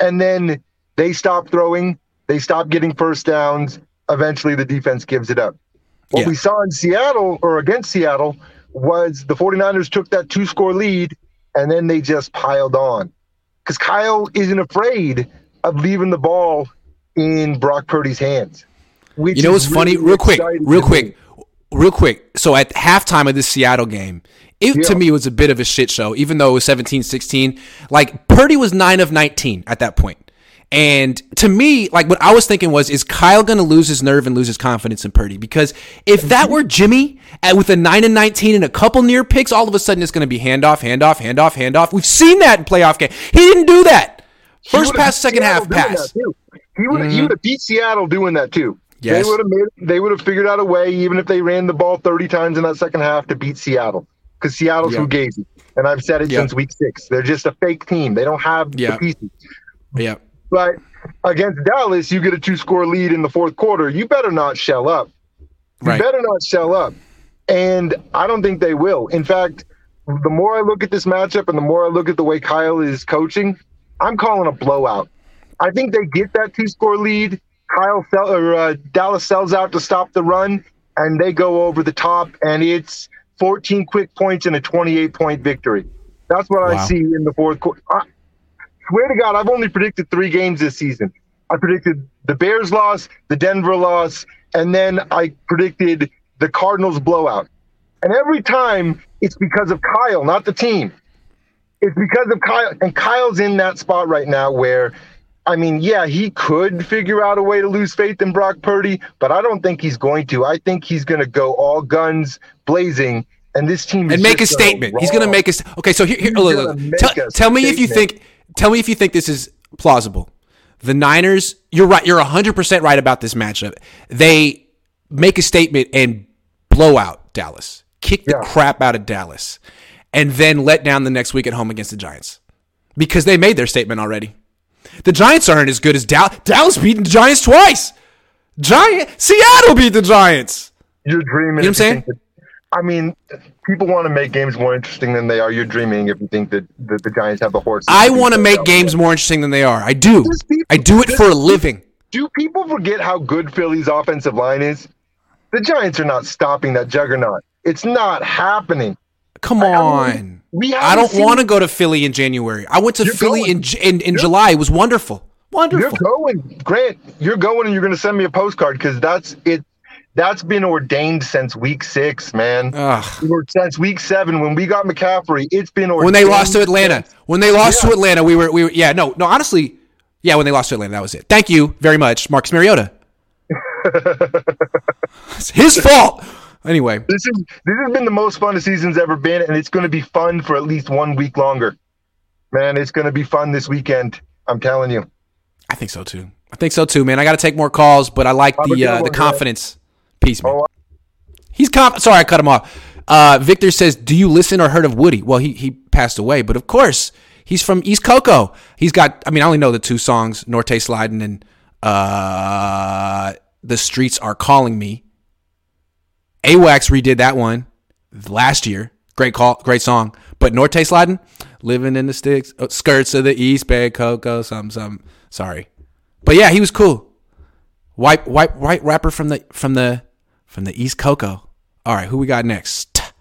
and then they stop throwing, they stop getting first downs. Eventually, the defense gives it up. What Yeah. we saw in Seattle or against Seattle was the 49ers took that two score lead and then they just piled on. Because Kyle isn't afraid of leaving the ball in Brock Purdy's hands. which You know what's funny? Real quick, real quick. Real quick. So at halftime of this Seattle game, it to me was a bit of a shit show, even though it was 17 16. Like, Purdy was 9 of 19 at that point. And to me, like what I was thinking was, is Kyle going to lose his nerve and lose his confidence in Purdy? Because if that were Jimmy at, with a 9 and 19 and a couple near picks, all of a sudden it's going to be handoff, handoff, handoff, handoff. We've seen that in playoff game. He didn't do that. First pass, second half Seattle pass. He would have mm-hmm. beat Seattle doing that too. Yes. They would have made they would have figured out a way, even if they ran the ball 30 times in that second half, to beat Seattle. Because Seattle's Yeah. fugazi. And I've said it Yeah. since week six. They're just a fake team. They don't have Yeah. the pieces. Yeah. But against Dallas, you get a two score lead in the fourth quarter. You better not shell up. You Right. better not shell up. And I don't think they will. In fact, the more I look at this matchup and the more I look at the way Kyle is coaching, I'm calling a blowout. I think they get that two score lead. Kyle sell, or uh, Dallas sells out to stop the run, and they go over the top, and it's 14 quick points and a 28 point victory. That's what I see in the fourth quarter. I swear to God, I've only predicted three games this season. I predicted the Bears loss, the Denver loss, and then I predicted the Cardinals blowout. And every time it's because of Kyle, not the team. It's because of Kyle. And Kyle's in that spot right now where, I mean, yeah, he could figure out a way to lose faith in Brock Purdy, but I don't think he's going to. I think he's going to go all guns blazing. And this team is and make a statement. He's going to make a st- okay. So here, here oh, He's look, look, tell, tell me if you think. Tell me if you think this is plausible. The Niners. You're right. You're 100 percent right about this matchup. They make a statement and blow out Dallas, kick the Yeah. crap out of Dallas, and then let down the next week at home against the Giants because they made their statement already. The Giants aren't as good as Dallas. Dallas beating the Giants twice. Giant Seattle beat the Giants. You're dreaming. You know what I'm saying? that- I mean, people want to make games more interesting than they are. You're dreaming if you think that, that the Giants have the horse. I want to make games more interesting than they are. I do. People- I do it for a living. Do people forget how good Philly's offensive line is? The Giants are not stopping that juggernaut. It's not happening. Come on. We I don't want to go to Philly in January. I went to You're Philly going. in, in in July. It was wonderful. Wonderful. You're going, Grant. You're going, and you're going to send me a postcard because that's it. That's been ordained since week six, man. Since week seven when we got McCaffrey. It's been ordained When they lost to Atlanta. When they lost Yeah. to Atlanta, we were we were yeah, no, no, honestly, yeah, when they lost to Atlanta, that was it. Thank you very much, Marcus Mariota. it's his fault. Anyway, This is this has been the most fun the season's ever been, and it's going to be fun for at least one week longer. Man, it's going to be fun this weekend. I'm telling you. I think so too. I think so too, man. I got to take more calls, but I like the uh, the confidence piece, man. Oh, He's conf- sorry, I cut him off. Uh, Victor says, "Do you listen or heard of Woody?" Well, he he passed away, but of course, he's from East Coco. He's got. I mean, I only know the two songs, Norte Sliding and uh, "The Streets Are Calling Me." AWAX redid that one last year. Great call, great song. But Norte Sliding, living in the sticks, uh, skirts of the East Bay, Coco, something, something. Sorry, but yeah, he was cool. White, white, white rapper from the from the from the East Coco. All right, who we got next?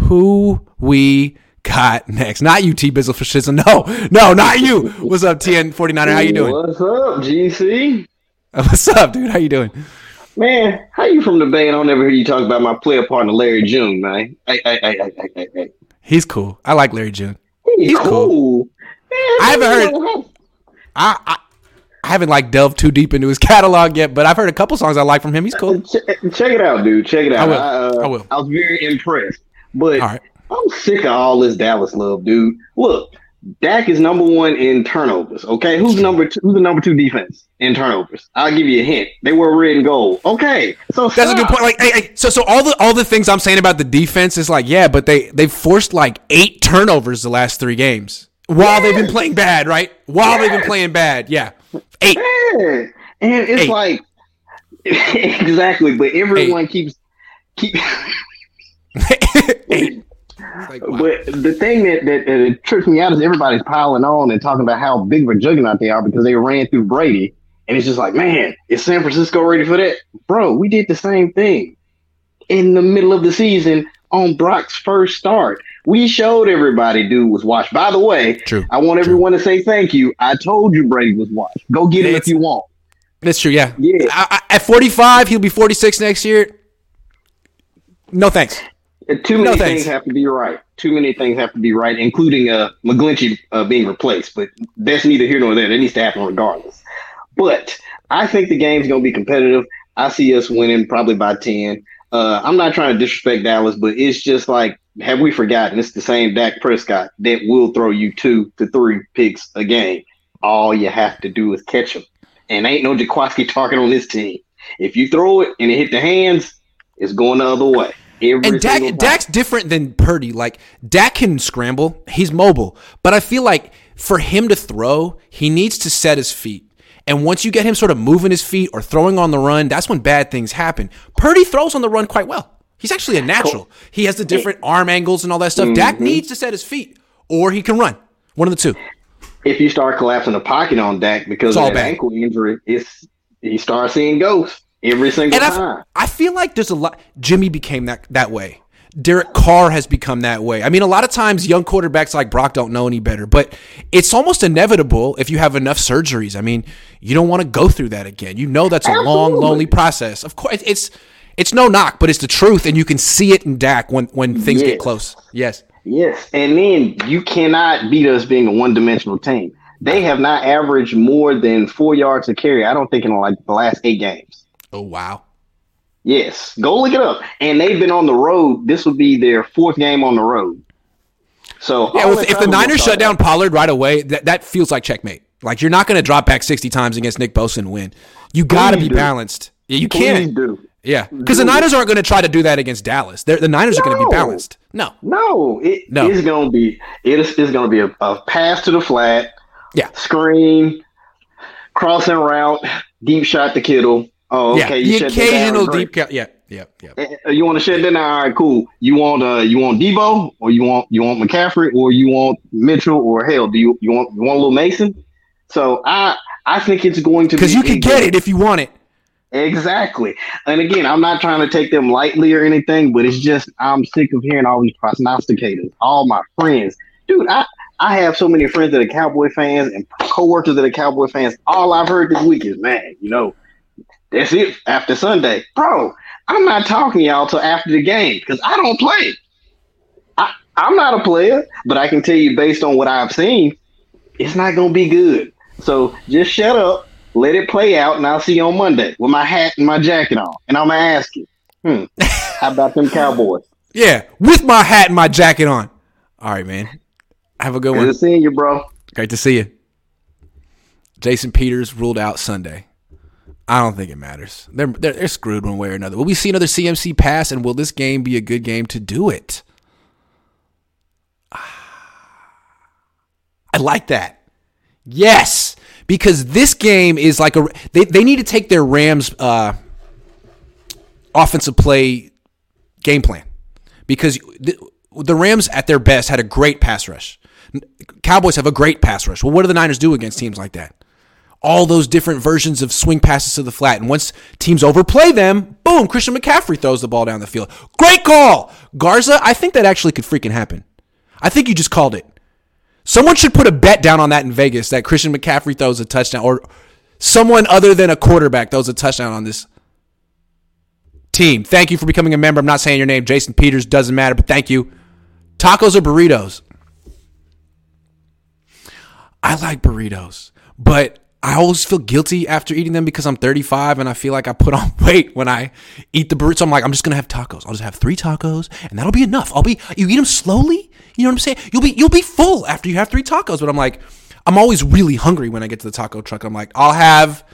Who we got next? Not you, T Bizzle for shizzle. No, no, not you. What's up, TN 49er? How you doing? What's up, GC? What's up, dude? How you doing? Man, how you from the Bay and I don't never hear you talk about my player partner Larry June, man. Hey, hey, hey, hey, hey, hey. He's cool. I like Larry June. He's, He's cool. cool. Man, I haven't heard- I, I I haven't like delved too deep into his catalog yet, but I've heard a couple songs I like from him. He's cool. Check, check it out, dude. Check it out. I will. uh, I will. I was very impressed. But right. I'm sick of all this Dallas love, dude. Look, Dak is number one in turnovers. Okay, who's number two? Who's the number two defense in turnovers? I'll give you a hint. They were red and gold. Okay, so That's a good point. Like, hey, hey, so so all the all the things I'm saying about the defense is like, yeah, but they they've forced like eight turnovers the last three games while they've been playing bad, right? While they've been playing bad, yeah, eight. Yeah. And it's Eight. like, exactly, but everyone keeps keep. Like, wow. But the thing that, that, that trips me out is everybody's piling on and talking about how big of a juggernaut they are because they ran through Brady. And it's just like, man, is San Francisco ready for that? Bro, we did the same thing in the middle of the season on Brock's first start. We showed everybody dude was washed. By the way, True. I want everyone to say thank you. I told you Brady was washed. Go get him if you want. That's true. Yeah. Yeah. I, I, at 45, he'll be 46 next year. No thanks. Too many No, things have to be right. Too many things have to be right, including uh, McGlinchey uh, being replaced. But that's neither here nor there. That needs to happen regardless. But I think the game's going to be competitive. I see us winning probably by 10. Uh, I'm not trying to disrespect Dallas, but it's just like, have we forgotten? It's the same Dak Prescott that will throw you two to three picks a game. All you have to do is catch him. And ain't no Jaquiski target on this team. If you throw it and it hit the hands, it's going the other way. Every And Dak. Dak's different than Purdy. Like Dak can scramble, he's mobile, but I feel like for him to throw, he needs to set his feet. And once you get him sort of moving his feet or throwing on the run, that's when bad things happen. Purdy throws on the run quite well. He's actually a natural. He has the different arm angles and all that stuff. Dak Mm-hmm. needs to set his feet, or he can run. One of the two. if you start collapsing the pocket on Dak because It's of all that bad. ankle injury, it's he starts seeing ghosts every single And time. I, I feel like there's a lot. Jimmy became that that way. Derek Carr has become that way. I mean, a lot of times young quarterbacks like Brock don't know any better, but it's almost inevitable if you have enough surgeries. I mean, you don't want to go through that again. You know that's a long, lonely process. Of course, it's it's no knock, but it's the truth, and you can see it in Dak when when things get close. Yes. Yes, and then you cannot beat us being a one-dimensional team. They have not averaged more than four yards a carry. I don't think in like the last eight games. Oh wow. Yes, go look it up. And they've been on the road. This would be their fourth game on the road. So Yeah, if, if the Niners shut down Pollard right away, that, that feels like checkmate. Like you're not going to drop back 60 times against Nick Bosa and win. You got to be do. balanced. Yeah, you can't. do. Yeah, because the Niners aren't going to try to do that against Dallas. They're, the Niners are going to be balanced. No. No, it No. is going to be it is it's going to be a, a pass to the flat, Yeah. screen, crossing route, deep shot to Kittle. Oh, okay. You the occasional deep. cut. yeah. Yeah. Yeah. Uh, You want to shut that down? All right, cool. You want uh you want Deebo or you want you want McCaffrey or you want Mitchell or hell do you you want you want a little Mason? So I I think it's going to Because be you can get it if you want it. Exactly. And again, I'm not trying to take them lightly or anything, but it's just I'm sick of hearing all these prognosticators. All my friends, dude, I I have so many friends that are Cowboy fans and coworkers that are Cowboy fans. All I've heard this week is, man, you know, that's it after Sunday, bro. I'm not talking to y'all till after the game because I don't play. I I'm not a player, but I can tell you based on what I've seen, it's not gonna be good. So just shut up, let it play out, and I'll see you on Monday with my hat and my jacket on. And I'm gonna ask you, hmm, how about them Cowboys? Yeah. With my hat and my jacket on. All right, man. Have a good Good one. seeing you, bro. Great to see you. Jason Peters ruled out Sunday. I don't think it matters. They're, they're they're screwed one way or another. Will we see another CMC pass, and will this game be a good game to do it? I like that. Yes, because this game is like a they they need to take their Rams uh, offensive play game plan because the, the Rams at their best had a great pass rush. Cowboys have a great pass rush. Well, what do the Niners do against teams like that? All those different versions of swing passes to the flat. And once teams overplay them, boom, Christian McCaffrey throws the ball down the field. Great call. Garza, I think that actually could freaking happen. I think you just called it. Someone should put a bet down on that in Vegas that Christian McCaffrey throws a touchdown or someone other than a quarterback throws a touchdown on this team. Thank you for becoming a member. I'm not saying your name. Jason Peters doesn't matter, but thank you. Tacos or burritos? I like burritos, but I always feel guilty after eating them because I'm 35 and I feel like I put on weight when I eat the burritos. I'm like, I'm just gonna have tacos. I'll just have three tacos and that'll be enough. I'll be. You eat them slowly. You know what I'm saying? You'll be you'll be full after you have three tacos. But I'm like, I'm always really hungry when I get to the taco truck. I'm like, I'll have,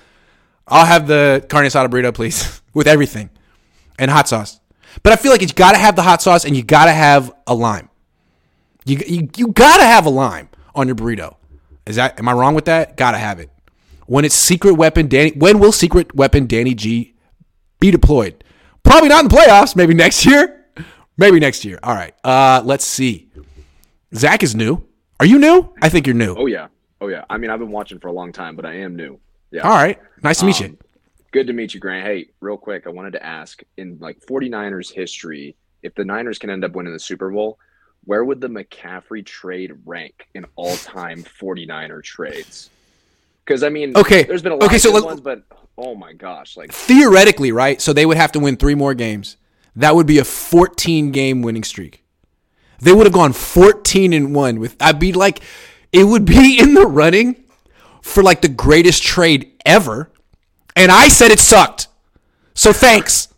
I'll have the carne asada burrito, please, with everything, and hot sauce. But I feel like you gotta have the hot sauce and you gotta have a lime. You you, you gotta have a lime on your burrito. Is that am I wrong with that? Gotta have it. When it's secret weapon Danny when will secret weapon Danny G be deployed. Probably not in the playoffs. Maybe next year. Maybe next year. All right. Uh, let's see. Zach is new. Are you new? I think you're new. Oh yeah, oh yeah. I mean, I've been watching for a long time, but I am new. Yeah. All right. Nice to meet you. Um, Good to meet you, Grant. Hey, real quick, I wanted to ask in like 49ers history, if the Niners can end up winning the Super Bowl, where would the McCaffrey trade rank in all-time 49er trades? Because I mean, Okay, there's been a lot okay, of so let- ones, but oh my gosh, like Theoretically, right? So they would have to win three more games. That would be a 14 game winning streak. They would have gone 14 and 1 with I'd be like it would be in the running for like the greatest trade ever. And I said it sucked. So thanks.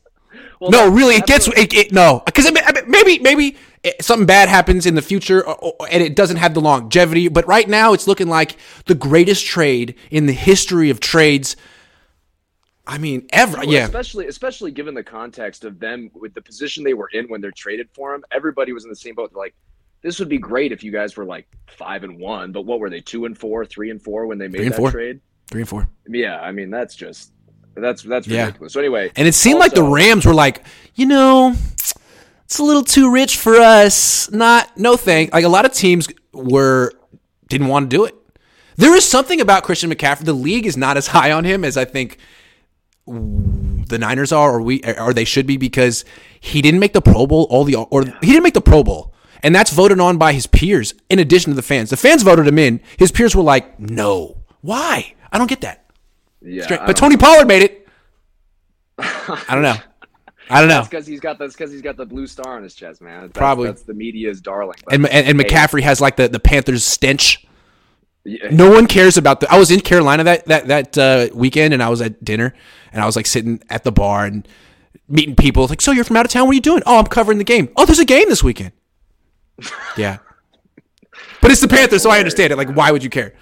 no, really, it gets it, it, no because maybe maybe it- something bad happens in the future and it doesn't have the longevity. But right now, it's looking like the greatest trade in the history of trades. I mean, ever. Yeah, especially especially given the context of them with the position they were in when they're traded for him. Everybody was in the same boat. They're like, this would be great if you guys were like five and one, but what were they? Two and four, three and four when they made Three and that four. trade? three and four. Yeah, I mean that's just that's that's Yeah. ridiculous. So anyway, And it seemed like the Rams were like, you know, it's a little too rich for us. Not no thank. Like a lot of teams were didn't want to do it. There is something about Christian McCaffrey. The league is not as high on him as I think the Niners are, or we, or they should be, because he didn't make the Pro Bowl. All the, or he didn't make the Pro Bowl, and that's voted on by his peers. In addition to the fans, the fans voted him in. His peers were like, "No, why? I don't get that." Yeah, Straight- but Tony Pollard made it. I don't know. I don't know. Because he's got that's because he's got the blue star on his chest, man. That's, Probably. that's the media's darling. And, and, and McCaffrey has like the, the Panthers stench. yeah, No one cares about the. I was in Carolina that that that uh, weekend, and I was at dinner, and I was like sitting at the bar and meeting people. Like, so you're from out of town? What are you doing? Oh, I'm covering the game. Oh, there's a game this weekend. yeah, but it's the Panthers, so I understand it. Like, why would you care?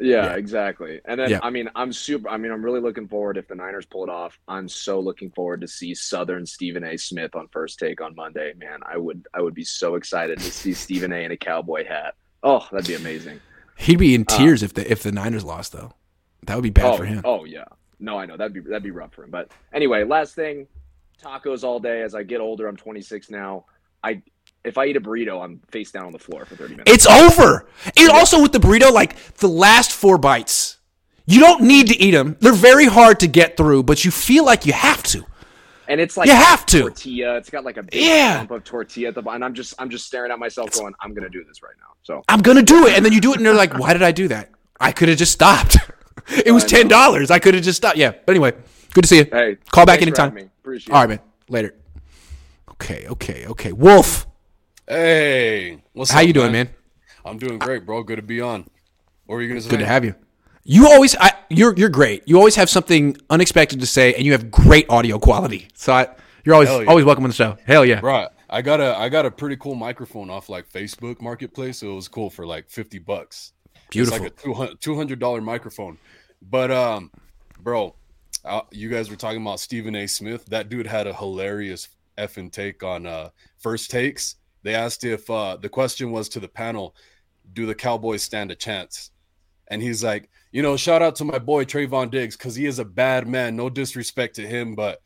Yeah, Yeah. exactly. And then Yeah. I mean, I'm super. I mean, I'm really looking forward if the Niners pull it off. I'm so looking forward to see Southern Stephen A. Smith on First Take on Monday. Man, I would I would be so excited to see Stephen A. in a cowboy hat. Oh, that'd be amazing. He'd be in Uh, tears if the if the Niners lost, though. That would be bad oh, for him. Oh yeah. No, I know that'd be that'd be rough for him. But anyway, last thing, tacos all day. As I get older, I'm 26 now. I if I eat a burrito, I'm face down on the floor for 30 minutes. It's over. And also with the burrito, like the last four bites, you don't need to eat them. They're very hard to get through, but you feel like you have to. and it's like You have to. tortilla. It's got like a big Yeah. lump of tortilla at the bottom. I'm just I'm just staring at myself, going, I'm gonna do this right now. So I'm gonna do it, and then you do it, and you're like, why did I do that? I could have just stopped. it was ten dollars. I could have just stopped. Yeah. But anyway, good to see you. Hey, call back anytime. All right, man. Later. Okay. Okay. Okay. Wolf, Hey, what's how up, you doing, man? I'm doing great, bro. Good to be on. What were you gonna say? Good to have you. You always, I, you're you're great. You always have something unexpected to say, and you have great audio quality. So I, you're always yeah. always welcome on the show. Hell yeah. Right. I got a I got a pretty cool microphone off like Facebook Marketplace. So it was cool for like 50 bucks. Beautiful. It's like a 200 $200 microphone. But um bro, uh, you guys were talking about Stephen A. Smith. That dude had a hilarious effing take on uh first takes. They asked if uh the question was to the panel, do the Cowboys stand a chance? And he's like, you know, shout out to my boy Trevon Diggs because he is a bad man. No disrespect to him, but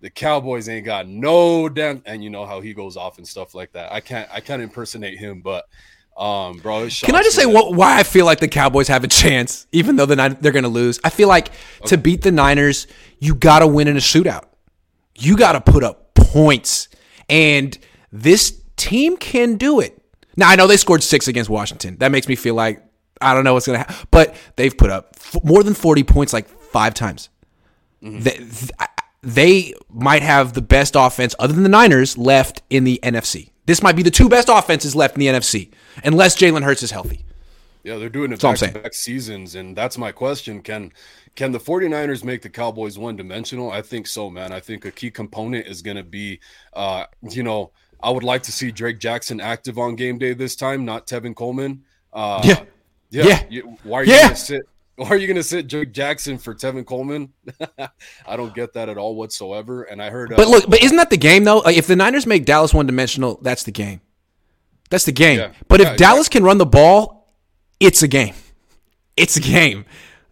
the Cowboys ain't got no damn and you know how he goes off and stuff like that. I can't I can't impersonate him, but um bro, Can I just say what, why I feel like the Cowboys have a chance, even though the Nin- they're going to lose? I feel like to beat the Niners, you got to win in a shootout. You got to put up points, and this team can do it. Now I know they scored six against Washington. That makes me feel like I don't know what's going to happen, but they've put up f- more than forty points like five times. They, th- they might have the best offense other than the Niners left in the NFC. This might be the two best offenses left in the NFC, unless Jalen Hurts is healthy. Yeah, they're doing it back to back seasons, and that's my question. Can can the 49ers make the Cowboys one dimensional? I think so, man. I think a key component is gonna be uh, you know, I would like to see Drake Jackson active on game day this time, not Tevin Coleman. Uh Yeah. yeah. Yeah. You- why are you Yeah. gonna sit why are you gonna sit Drake Jackson for Tevin Coleman? I don't get that at all whatsoever. And I heard uh, But look, but isn't that the game though? Like if the Niners make Dallas one dimensional, that's the game. That's the game. Yeah. But if Dallas can run the ball, it's a game. It's a game.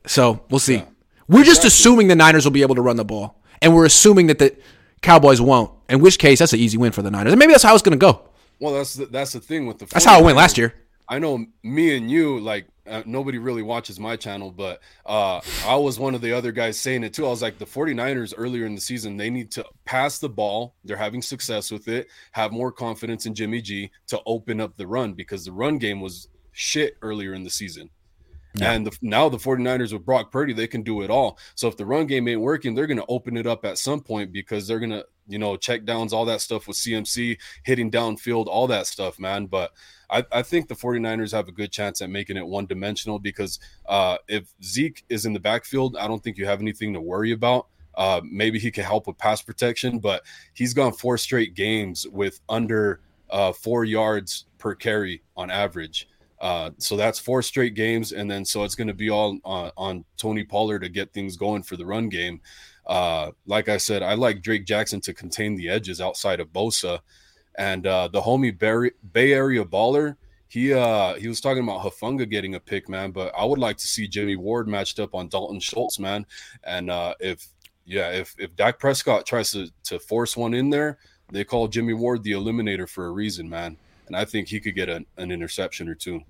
So we'll see. We're just assuming the Niners will be able to run the ball. and we're assuming that the Cowboys won't. In which case, that's an easy win for the Niners, and maybe that's how it's going to go. Well, that's the, that's the thing with the. That's how it went 49ers. last year. I know me and you like uh, nobody really watches my channel, but uh, I was one of the other guys saying it too. I was like, the 49ers earlier in the season, they need to pass the ball. They're having success with it, have more confidence in Jimmy G to open up the run because the run game was shit earlier in the season. Yeah. And the, now the 49ers with Brock Purdy, they can do it all. So if the run game ain't working, they're going to open it up at some point because they're going to, you know, check downs, all that stuff with CMC, hitting downfield, all that stuff, man. But I, I think the 49ers have a good chance at making it one dimensional because uh, if Zeke is in the backfield, I don't think you have anything to worry about. Uh, maybe he can help with pass protection, but he's gone four straight games with under uh, four yards per carry on average. Uh, so that's four straight games, and then so it's going to be all on, on Tony Pollard to get things going for the run game. Uh, like I said, I like Drake Jackson to contain the edges outside of Bosa, and uh, the homie Bay, Bay Area baller. He uh he was talking about Hufanga getting a pick, man. But I would like to see Jimmy Ward matched up on Dalton Schultz, man. And uh, if yeah, if if Dak Prescott tries to to force one in there, they call Jimmy Ward the eliminator for a reason, man. And I think he could get an, an interception or two.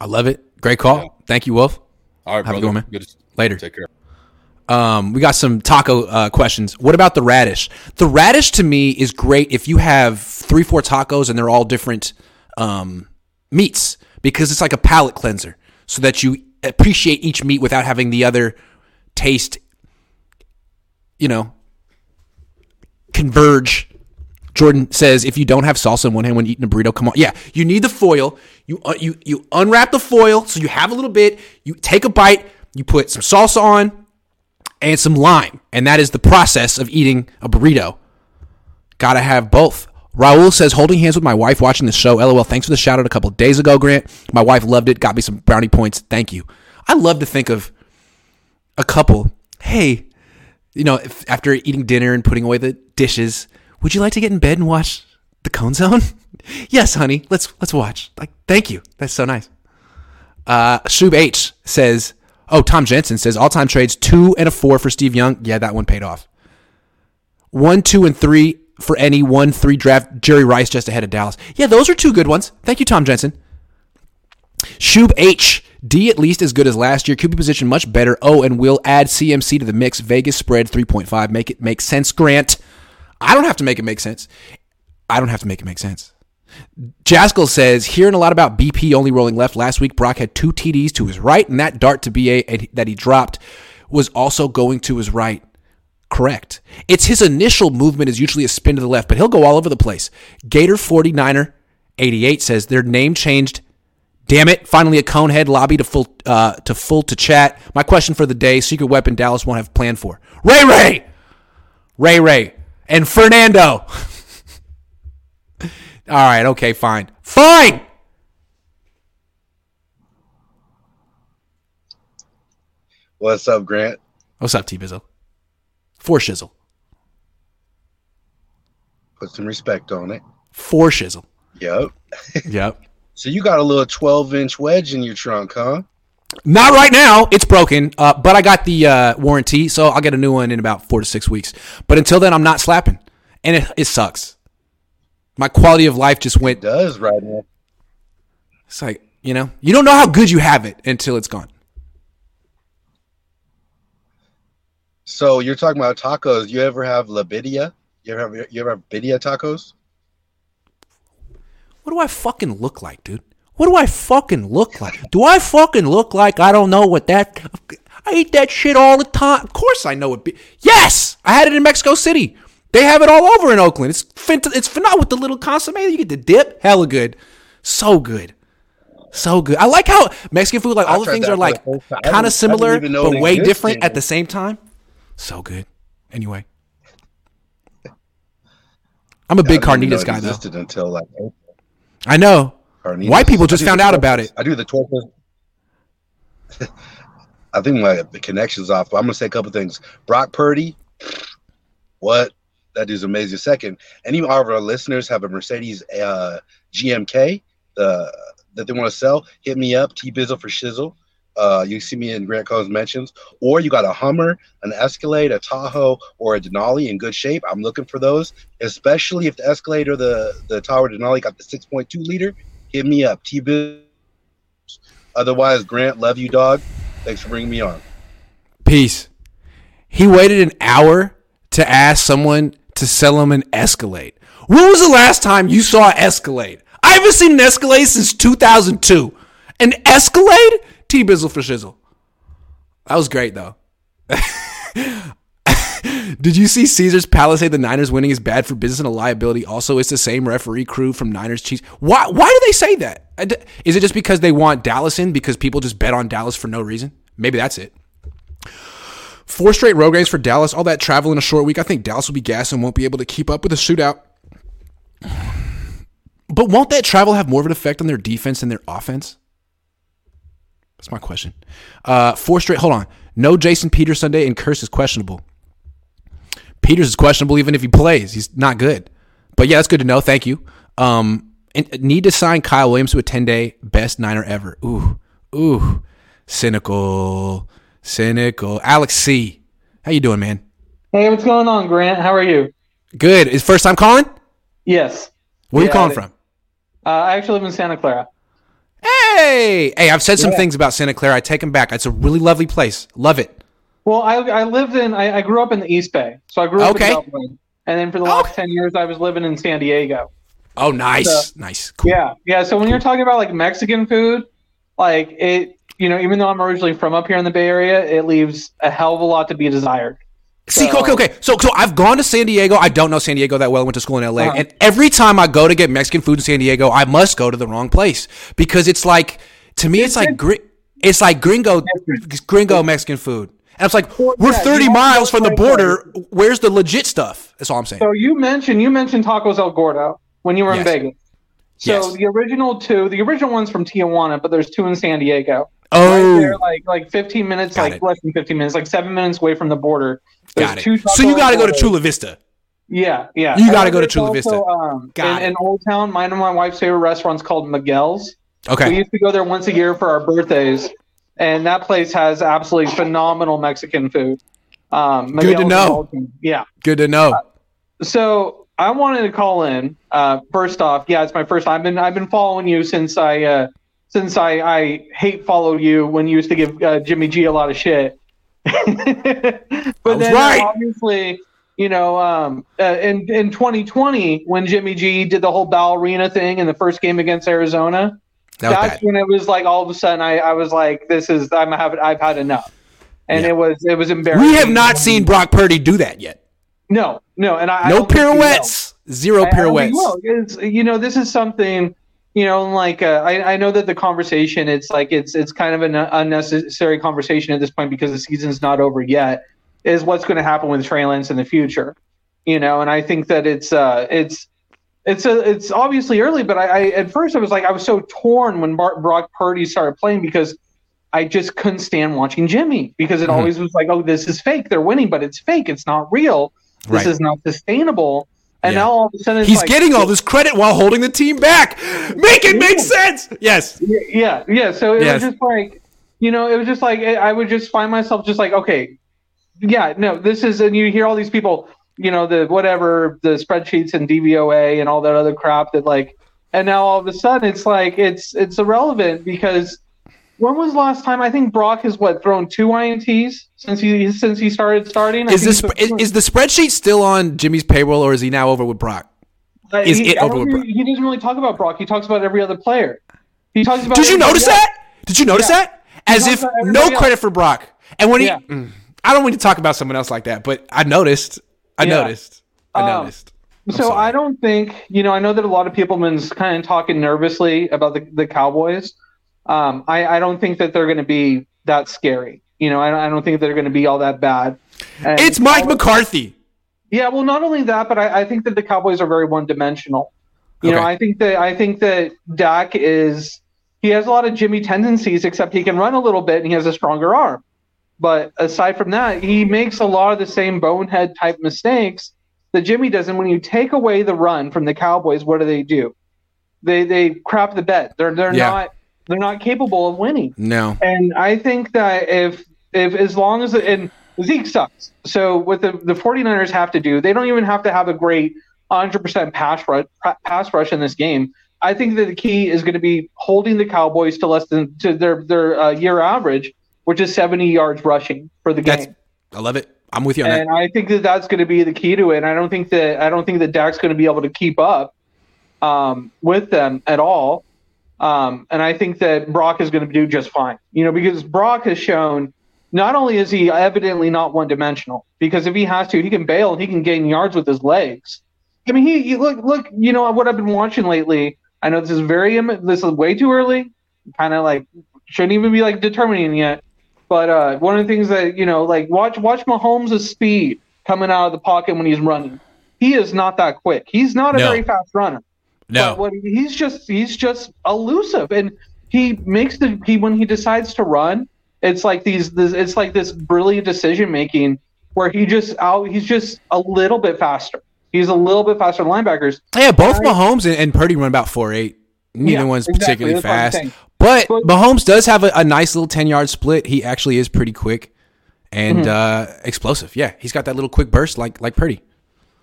I love it. Great call. Thank you, Wolf. All right, Have a brother. good one, man. Good Later. Take care. Um, we got some taco uh, questions. What about the radish? The radish to me is great if you have three, four tacos and they're all different um, meats because it's like a palate cleanser so that you appreciate each meat without having the other taste, you know, converge. Jordan says if you don't have salsa in one hand when eating a burrito, come on. Yeah, you need the foil. You uh, you you unwrap the foil so you have a little bit. You take a bite. You put some salsa on and some lime, and that is the process of eating a burrito. Gotta have both. Raul says holding hands with my wife watching the show. LOL. Thanks for the shout out a couple days ago, Grant. My wife loved it. Got me some brownie points. Thank you. I love to think of a couple. Hey, you know, if, after eating dinner and putting away the dishes, would you like to get in bed and watch the Cohn Zone? yes, honey. Let's let's watch. Like, thank you. That's so nice. Uh, Shub H says, "Oh, Tom Jensen says all-time trades two and a four for Steve Young. Yeah, that one paid off. One, two, and three for any one, three draft. Jerry Rice just ahead of Dallas. Yeah, those are two good ones. Thank you, Tom Jensen. Shub H. D at least as good as last year. QB position much better. Oh, and we'll add CMC to the mix. Vegas spread 3.5. Make it make sense, Grant. I don't have to make it make sense. I don't have to make it make sense. Jaskell says, hearing a lot about BP only rolling left. Last week, Brock had two TDs to his right, and that dart to BA that he dropped was also going to his right. Correct. It's his initial movement is usually a spin to the left, but he'll go all over the place. Gator 49er 88 says their name changed. Damn it! Finally, a conehead lobby to full uh, to full to chat. My question for the day: Secret weapon Dallas won't have planned for. Ray Ray, Ray Ray, and Fernando. all right. Okay. Fine. Fine. What's up, Grant? What's up, T Bizzle? For shizzle. Put some respect on it. For shizzle. Yep. Yep. So you got a little 12 inch wedge in your trunk, huh? Not right now. It's broken, uh, but I got the uh, warranty, so I'll get a new one in about four to six weeks. But until then, I'm not slapping, and it, it sucks. My quality of life just went. It does right now. It's like you know, you don't know how good you have it until it's gone. So you're talking about tacos. You ever have la birria? You ever have you ever have birria tacos? What do I fucking look like, dude? What do I fucking look like? Do I fucking look like I don't know what that? I eat that shit all the time. Of course I know it. Be- yes, I had it in Mexico City. They have it all over in Oakland. It's fint- it's phenomenal with the little consomme. You get the dip, hella good, so good, so good. I like how Mexican food, like all the things are like the first time. I kind of similar but way different at the same time. So good. Anyway, I'm a big I didn't even know carnitas guy though. existed Until like I know. Carnitas. White people just found out tortas. about it. I do the tortas. I think my the connection's off. But I'm gonna say a couple things. Brock Purdy, what? That dude's amazing. Second, any of our listeners have a Mercedes uh, GMK the that they want to sell, hit me up. T Bizzle for Shizzle. Uh, you see me in Grant Cohn's mentions, or you got a Hummer, an Escalade, a Tahoe, or a Denali in good shape. I'm looking for those, especially if the Escalade or the the Tahoe Denali got the 6.2 liter. Hit me up, T. Biz. Otherwise, Grant, love you, dog. Thanks for bringing me on. Peace. He waited an hour to ask someone to sell him an Escalade. When was the last time you saw an Escalade? I haven't seen an Escalade since 2002. An Escalade? T Bizzle for shizzle. That was great though. Did you see Caesar's Palace say the Niners winning is bad for business and a liability? Also, it's the same referee crew from Niners Chiefs. Why? Why do they say that? Is it just because they want Dallas in because people just bet on Dallas for no reason? Maybe that's it. Four straight road games for Dallas. All that travel in a short week. I think Dallas will be gassed and won't be able to keep up with the shootout. But won't that travel have more of an effect on their defense than their offense? That's my question. Uh, four straight. Hold on. No Jason Peters Sunday and Curse is questionable. Peters is questionable even if he plays. He's not good. But yeah, that's good to know. Thank you. Um, and need to sign Kyle Williams to a 10 day best Niner ever. Ooh, ooh, cynical, cynical. Alex C. How you doing, man? Hey, what's going on, Grant? How are you? Good. Is first time calling? Yes. Where are you calling it- from? Uh, I actually live in Santa Clara. Hey, hey, I've said some Yeah. things about Santa Clara. I take them back. It's a really lovely place. Love it. Well, I, I lived in, I, I grew up in the East Bay. So I grew up Okay. in Dublin. And then for the last 10 years, I was living in San Diego. Oh, nice, So- nice. Yeah. Yeah. So when you're talking about like Mexican food, like it, you know, even though I'm originally from up here in the Bay Area, it leaves a hell of a lot to be desired. See, okay, okay. So, so I've gone to San Diego. I don't know San Diego that well. I went to school in LA, Uh-huh. and every time I go to get Mexican food in San Diego, I must go to the wrong place because it's like to me, it's like gri- it's like gringo, gringo Mexican food, and it's like we're yeah, thirty you have to miles from the border. Where's the legit stuff? That's all I'm saying. So you mentioned you mentioned tacos El Gordo when you were in Yes. Vegas. So Yes. the original two, the original one's from Tijuana, but there's two in San Diego. Oh. right there, like like 15 minutes, Got like it. less than 15 minutes, like seven minutes away from the border. There's Got it. two So you got to go to Chula Vista. Yeah, yeah. You gotta go to Chula also, Vista. Um, Got in, in Old Town, mine and my wife's favorite restaurant's called Miguel's. Okay. We used to go there once a year for our birthdays, and that place has absolutely phenomenal Mexican food. Um, Good to know. Yeah. Good to know. So I wanted to call in. Uh, first off, yeah, it's my first time. I've been I've been following you since I uh, since I, I hate followed you when you used to give uh, Jimmy G a lot of shit. but then right. obviously, you know, um, uh, in in 2020 when Jimmy G did the whole ballerina thing in the first game against Arizona, That that's bad. when it was like all of a sudden I, I was like, this is I'm having I've had enough, and Yeah. it was it was embarrassing. We have not seen Brock Purdy do that yet. No, no, and I I No don't think he will. pirouettes. Zero I- I pirouettes. you know, this is something. You know, like uh, I, I know that the conversation, it's like it's it's kind of an unnecessary conversation at this point because the season's not over yet. Is what's going to happen with Trey Lance in the future? You know, and I think that it's uh it's it's a, it's obviously early, but I, I at first I was like I was so torn when Bar- Brock Purdy started playing because I just couldn't stand watching Jimmy because it Mhm. always was like, oh, this is fake. They're winning, but it's fake. It's not real. This Right. is not sustainable. And Yeah. now all of a sudden, He's like, getting all this credit while holding the team back. Make it make sense. Yes. Yeah, yeah. So it Yes. was just like, you know, it was just like I would just find myself just like, okay, yeah, no, this is, and you hear all these people, you know, the whatever the spreadsheets and DVOA and all that other crap that like, and now all of a sudden it's like it's it's irrelevant because when was the last time I think Brock has what thrown two ints since he since he started starting? I Is this is, is the spreadsheet still on Jimmy's payroll or is he now over with Brock? Uh, Is he, it over with Brock? He doesn't really talk about Brock. He talks about every other player. He talks about. Did you notice else. that? Did you notice Yeah. that? As if no else. credit for Brock. And when he, Yeah. Mm. I don't want to talk about someone else like that, but I noticed. I Yeah. noticed. I Um, noticed. I'm So sorry. I don't think you know. I know that a lot of people have been kind of talking nervously about the, the Cowboys. Um, I, I don't think that they're going to be that scary. You know, I, don't- I don't think they're going to be all that bad. And It's Mike McCarthy. Yeah, well, not only that, but I, I think that the Cowboys are very one dimensional. You know, I think that I think that Dak is he has a lot of Jimmy tendencies, except he can run a little bit and he has a stronger arm. But aside from that, he makes a lot of the same bonehead type mistakes that Jimmy does. And when you take away the run from the Cowboys, what do they do? They they crap the bed. They're they're Yeah. not They're not capable of winning. No. And I think that if if as long as and Zeke sucks. So what the the 49ers have to do, they don't even have to have a great 100% pass rush pass rush in this game. I think that the key is going to be holding the Cowboys to less than to their their uh, year average, which is 70 yards rushing for the game. I love it. I'm with you on and that. I think that that's going to be the key to it. And I don't think that I don't think that Dak's going to be able to keep up um, with them at all. Um, and I think that Brock is going to do just fine. You know, because Brock has shown not only is he evidently not one dimensional, because if he has to, he can bail and he can gain yards with his legs. I mean, he, he look look. You know what I've been watching lately. I know this is very this is way too early. Kind of like shouldn't even be like determining yet. But uh, one of the things that you know, like watch watch Mahomes' speed coming out of the pocket when he's running. He is not that quick. He's not a No. very fast runner. No. But what he's just he's just elusive, and he makes the he when he decides to run, it's like these this it's like this brilliant decision making where he just out he's just a little bit faster. He's a little bit faster than linebackers. Yeah, both Mahomes and, and Purdy run about four eight. Neither Yeah, one's exactly. particularly That's fast. But Mahomes does have a, a nice little ten yard split. He actually is pretty quick and Mhm. uh, explosive. Yeah, he's got that little quick burst like like Purdy.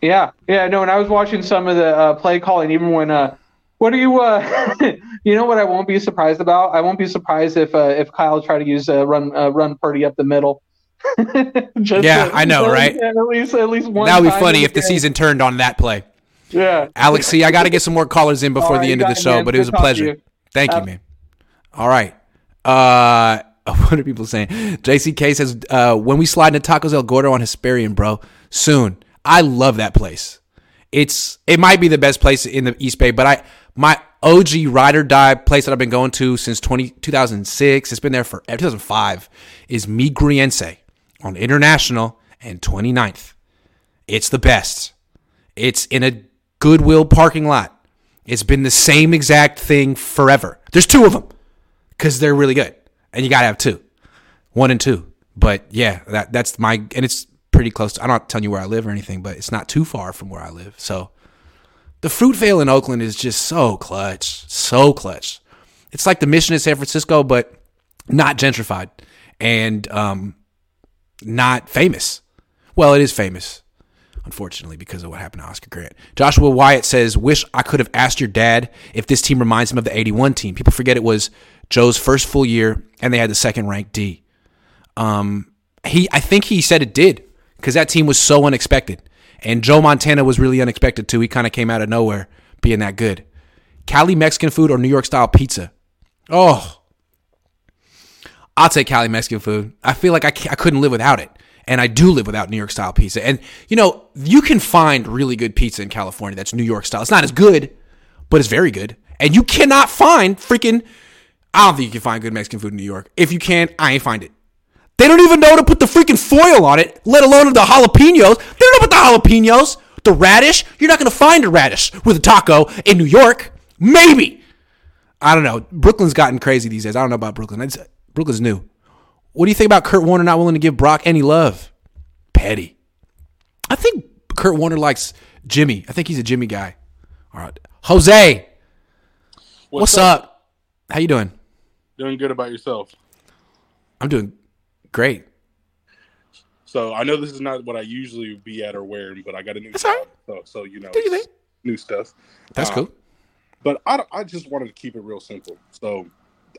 Yeah, yeah, no. And I was watching some of the uh, play calling, even when uh, what are you? Uh, you know what? I won't be surprised about. I won't be surprised if uh, if Kyle tried to use uh, run uh, run Purdy up the middle. Just Yeah, to- I know, right? At least at least one. That would be funny if the game. season turned on that play. Yeah. Alex, see, I got to get some more callers in before right, the end of the show, man. but it was a Good to pleasure. you. Thank you, Uh, man. All right. Uh, what are people saying? JCK says, uh, when we slide into Tacos El Gordo on Hesperian, bro, soon. I love that place. It's it might be the best place in the East Bay, but I my OG ride or die place that I've been going to since 20, 2006, it's been there for 2005, is Mi Grullense on International and 29th. It's the best. It's in a Goodwill parking lot. It's been the same exact thing forever. There's two of them because they're really good, and you gotta have two, one and two. But yeah, that that's my and it's pretty close. To, I'm not telling you where I live or anything, but it's not too far from where I live. So the Fruitvale in Oakland is just so clutch, so clutch. It's like the mission in San Francisco, but not gentrified and um, not famous. Well, it is famous, unfortunately, because of what happened to Oscar Grant. Joshua Wyatt says, Wish I could have asked your dad if this team reminds him of the 81 team. People forget it was Joe's first full year and they had the second ranked D. Um, he, I think he said it did because that team was so unexpected. And Joe Montana was really unexpected too. He kind of came out of nowhere being that good. Cali Mexican food or New York style pizza? Oh, I'll take Cali Mexican food. I feel like I, I couldn't live without it. And I do live without New York style pizza. And, you know, you can find really good pizza in California that's New York style. It's not as good, but it's very good. And you cannot find freaking, I don't think you can find good Mexican food in New York. If you can, I ain't find it. They don't even know to put the freaking foil on it, let alone the jalapenos. They don't know about the jalapenos. The radish, you're not going to find a radish with a taco in New York. Maybe. I don't know. Brooklyn's gotten crazy these days. I don't know about Brooklyn. It's, Brooklyn's new. What do you think about Kurt Warner not willing to give Brock any love? Petty. I think Kurt Warner likes Jimmy. I think he's a Jimmy guy. All right. Jose, what's, up? How you doing? Doing good about yourself. I'm doing great. So I know this is not what I usually be at or wearing, but I got a new job, so so you know it's new stuff. That's Um, cool. But I, I just wanted to keep it real simple. So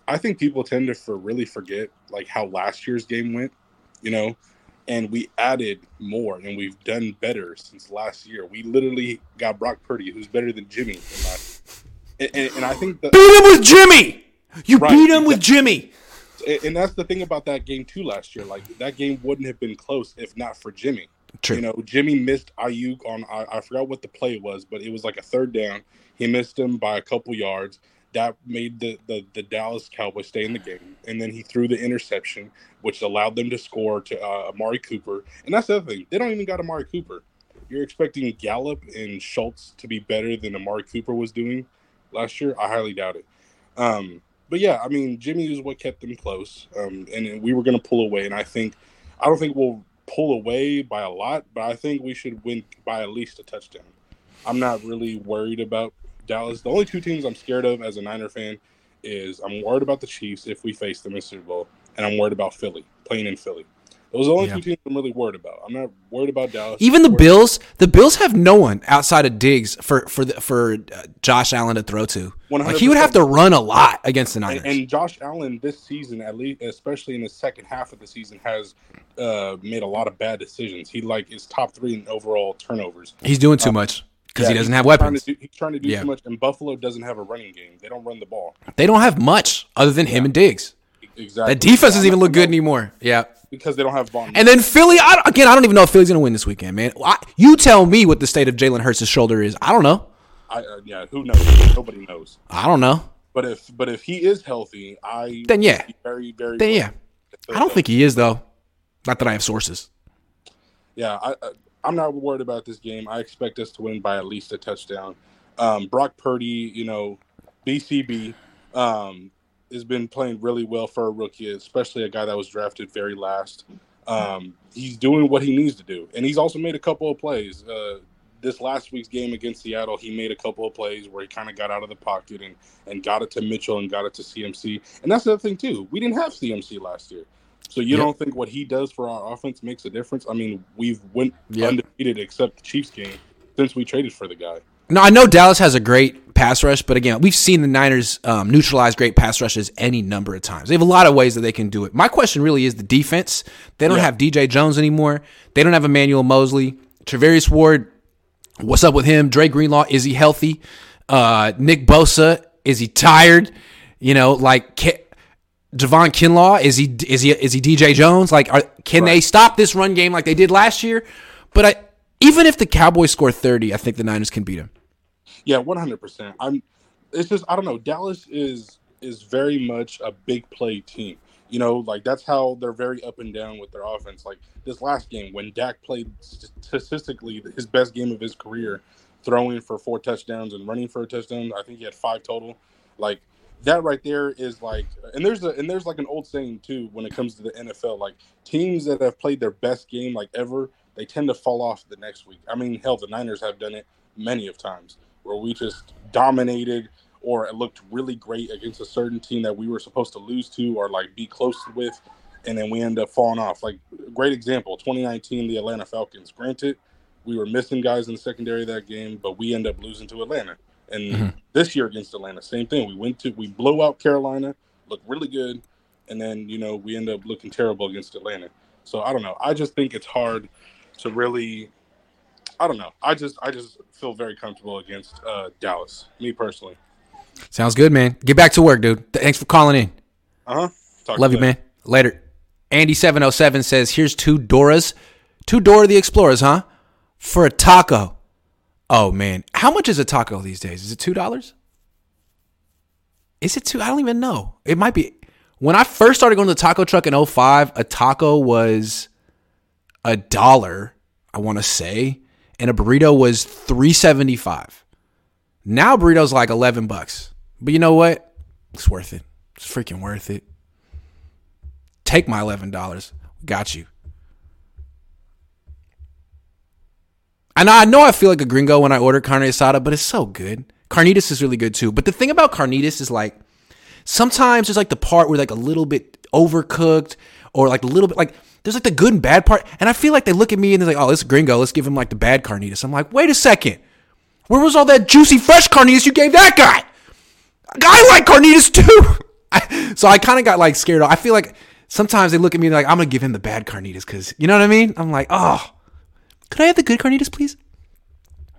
I think people tend to for really forget like how last year's game went, you know, and we added more and we've done better since last year. We literally got Brock Purdy, who's better than Jimmy. And, and, and I think that Beat him with Jimmy. You Right, beat him with Jimmy. and that's the thing about that game too last year. Like that game wouldn't have been close if not for Jimmy. True. You know, Jimmy missed Aiyuk on I, I forgot what the play was, but it was like a third down. He missed him by a couple yards. That made the, the, the Dallas Cowboys stay in the game. And then he threw the interception, which allowed them to score to uh, Amari Cooper. And that's the other thing. They don't even got Amari Cooper. You're expecting Gallup and Schultz to be better than Amari Cooper was doing last year? I highly doubt it. Um, but yeah, I mean, Jimmy is what kept them close, um, and, we were going to pull away. And I think, I don't think we'll pull away by a lot, but I think we should win by at least a touchdown. I'm not really worried about Dallas. The only two teams I'm scared of as a Niner fan is I'm worried about the Chiefs if we face them in Super Bowl, and I'm worried about Philly playing in Philly. Those are the only Yeah. two teams I'm really worried about. I'm not worried about Dallas. Even the Bills, the Bills have no one outside of Diggs for for the, for uh, Josh Allen to throw to. Like he would have to run a lot against the Niners. And, and Josh Allen this season, at least, especially in the second half of the season, has uh, made a lot of bad decisions. He like is top three in overall turnovers. He's doing too Uh, much because he doesn't have trying weapons. do- he's trying to do Yeah. too much, and Buffalo doesn't have a running game. They don't run the ball. They don't have much other than him and Diggs. Exactly. That defense doesn't even look good anymore. Yeah. Because they don't have Von. And then Philly, I, again, I don't even know if Philly's going to win this weekend, man. I, you tell me what the state of Jalen Hurts' shoulder is. I don't know. I, uh, yeah, who knows? Nobody knows. I don't know. But if but if he is healthy, I Then yeah. very very Then worried. yeah, I don't think he is though. Not that I have sources. yeah, I, I I'm not worried about this game. I expect us to win by at least a touchdown. Um, Brock Purdy, you know, BCB, um, has been playing really well for a rookie, especially a guy that was drafted very last. Um, he's doing what he needs to do, and he's also made a couple of plays. Uh, this last week's game against Seattle, he made a couple of plays where he kind of got out of the pocket and and got it to Mitchell and got it to CMC. And that's the other thing too. We didn't have CMC last year. So you Yep. don't think what he does for our offense makes a difference? I mean, we've went Yep. undefeated except the Chiefs game since we traded for the guy. No, I know Dallas has a great pass rush, but again, we've seen the Niners um, neutralize great pass rushes any number of times. They have a lot of ways that they can do it. My question really is the defense. They don't Yeah. have DJ Jones anymore. They don't have Emmanuel Moseley. Charvarius Ward, what's up with him? Dre Greenlaw, is he healthy? Uh, Nick Bosa, is he tired? You know, like Ke- Javon Kinlaw, is he is he is he DJ Jones? Like, are, can they stop this run game like they did last year? But I, even if the Cowboys score thirty, I think the Niners can beat them. Yeah, one hundred percent. I'm. It's just I don't know. Dallas is is very much a big play team. You know, like that's how they're very up and down with their offense. Like this last game when Dak played statistically his best game of his career, throwing for four touchdowns and running for a touchdown. I think he had five total. Like that right there is like, and there's a and there's like an old saying too when it comes to the NFL. Like teams that have played their best game like ever, they tend to fall off the next week. I mean, hell, the Niners have done it many of times where we just dominated or it looked really great against a certain team that we were supposed to lose to or like be close with, and then we end up falling off. Like great example, 2019, the Atlanta Falcons. Granted, we were missing guys in the secondary of that game, but we end up losing to Atlanta. And Mhm. this year against Atlanta, same thing. We went to we blow out Carolina, looked really good, and then you know we end up looking terrible against Atlanta. So I don't know. I just think it's hard to really. I don't know. I just I just feel very comfortable against uh, Dallas. Me personally. Sounds good, man. Get back to work, dude. Thanks for calling in. Uh huh. Love you, man. Later. Andy707 says, here's two Doras. Two Dora the Explorers, huh? For a taco. Oh, man. How much is a taco these days? Is it $2? Is it two? I don't even know. It might be. When I first started going to the taco truck in 05, a taco was a dollar, I want to say, and a burrito was 375. Now burrito's like 11 bucks. But you know what? It's worth it. It's freaking worth it. Take my $11. Got you. And I know I feel like a gringo when I order carne asada, but it's so good. Carnitas is really good too. But the thing about carnitas is like sometimes there's like the part where like a little bit overcooked or like a little bit like there's like the good and bad part. And I feel like they look at me and they're like, oh, this gringo, let's give him like the bad carnitas. I'm like, wait a second. Where was all that juicy fresh carnitas you gave that guy? I like carnitas too. So I kind of got like scared. I feel like sometimes they look at me like I'm gonna give him the bad carnitas because you know what I mean. I'm like, oh, could I have the good carnitas, please?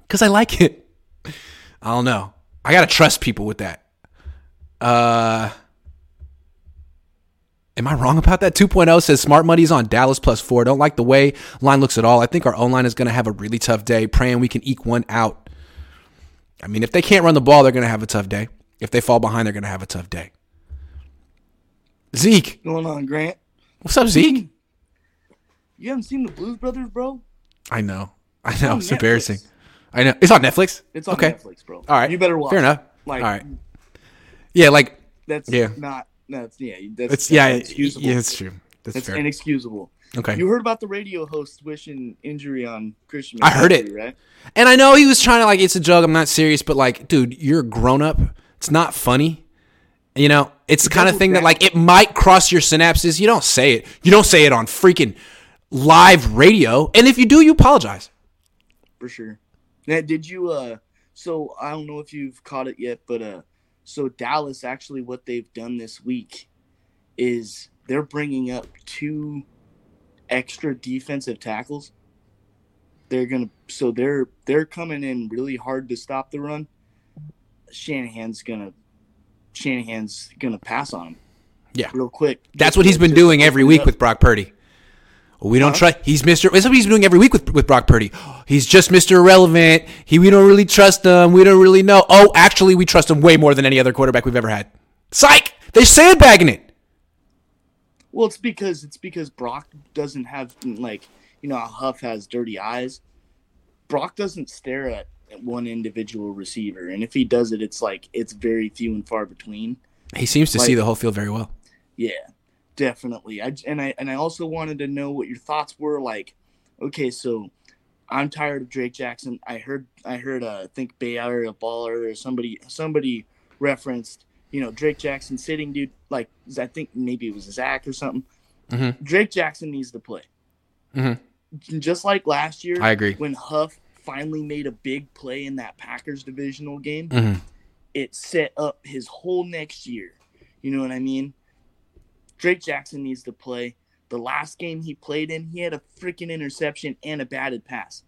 Because I like it. I don't know. I gotta trust people with that. Uh, am I wrong about that? 2.0 says smart money's on Dallas plus four. Don't like the way line looks at all. I think our own line is gonna have a really tough day. Praying we can eke one out. I mean, if they can't run the ball, they're gonna have a tough day. If they fall behind, they're gonna have a tough day. Zeke, going on, Grant? what's up, Zeke? You haven't seen the Blues Brothers, bro? I know. I know. on It's embarrassing. I know. It's on Netflix. It's on okay. Netflix, bro. All right. You better watch Fair enough. Like- All right. Yeah, like That's yeah. not. No, that's yeah. That's, It's yeah, inexcusable. yeah, it's true. That's, That's inexcusable. Okay. You heard about the radio host wishing injury on Christian. I heard it. right? And I know he was trying to like it's a joke. I'm not serious, but like, dude, you're a grown up. It's not funny. You know, it's the kind of thing that like it might cross your synapses. You don't say it. You don't say it on freaking live radio. And if you do, you apologize. for sure. Now, did you? Uh, so I don't know if you've caught it yet, but uh, so Dallas actually what they've done this week is they're bringing up two extra defensive tackles. They're gonna so they're they're coming in really hard to stop the run. Shanahan's gonna Shanahan's gonna pass on him. Yeah. real quick. That's what he's been doing every week with Brock Purdy. We don't trust. He's Mr. That's what he's doing every week with, with Brock Purdy. He's just Mr. Irrelevant. He we don't really trust him. We don't really know. Oh, actually, we trust him way more than any other quarterback we've ever had. Psych! They're sandbagging it. Well, it's because it's because Brock doesn't have like you know Huff has dirty eyes. Brock doesn't stare at one individual receiver, and if he does it, it's like it's very few and far between. He seems to Like- see the whole field very well. Yeah, definitely. I and I and I also wanted to know what your thoughts were. Like, okay, so I'm tired of Drake Jackson. I heard I heard uh, I think Bay Area Baller or somebody somebody referenced you know Drake Jackson sitting dude like I think maybe it was Zach or something. Mhm. Drake Jackson needs to play. Mhm. Just like last year, I agree. When Huff finally made a big play in that Packers divisional game, Mhm. it set up his whole next year. You know what I mean? Drake Jackson needs to play. The last game he played in, he had a freaking interception and a batted pass.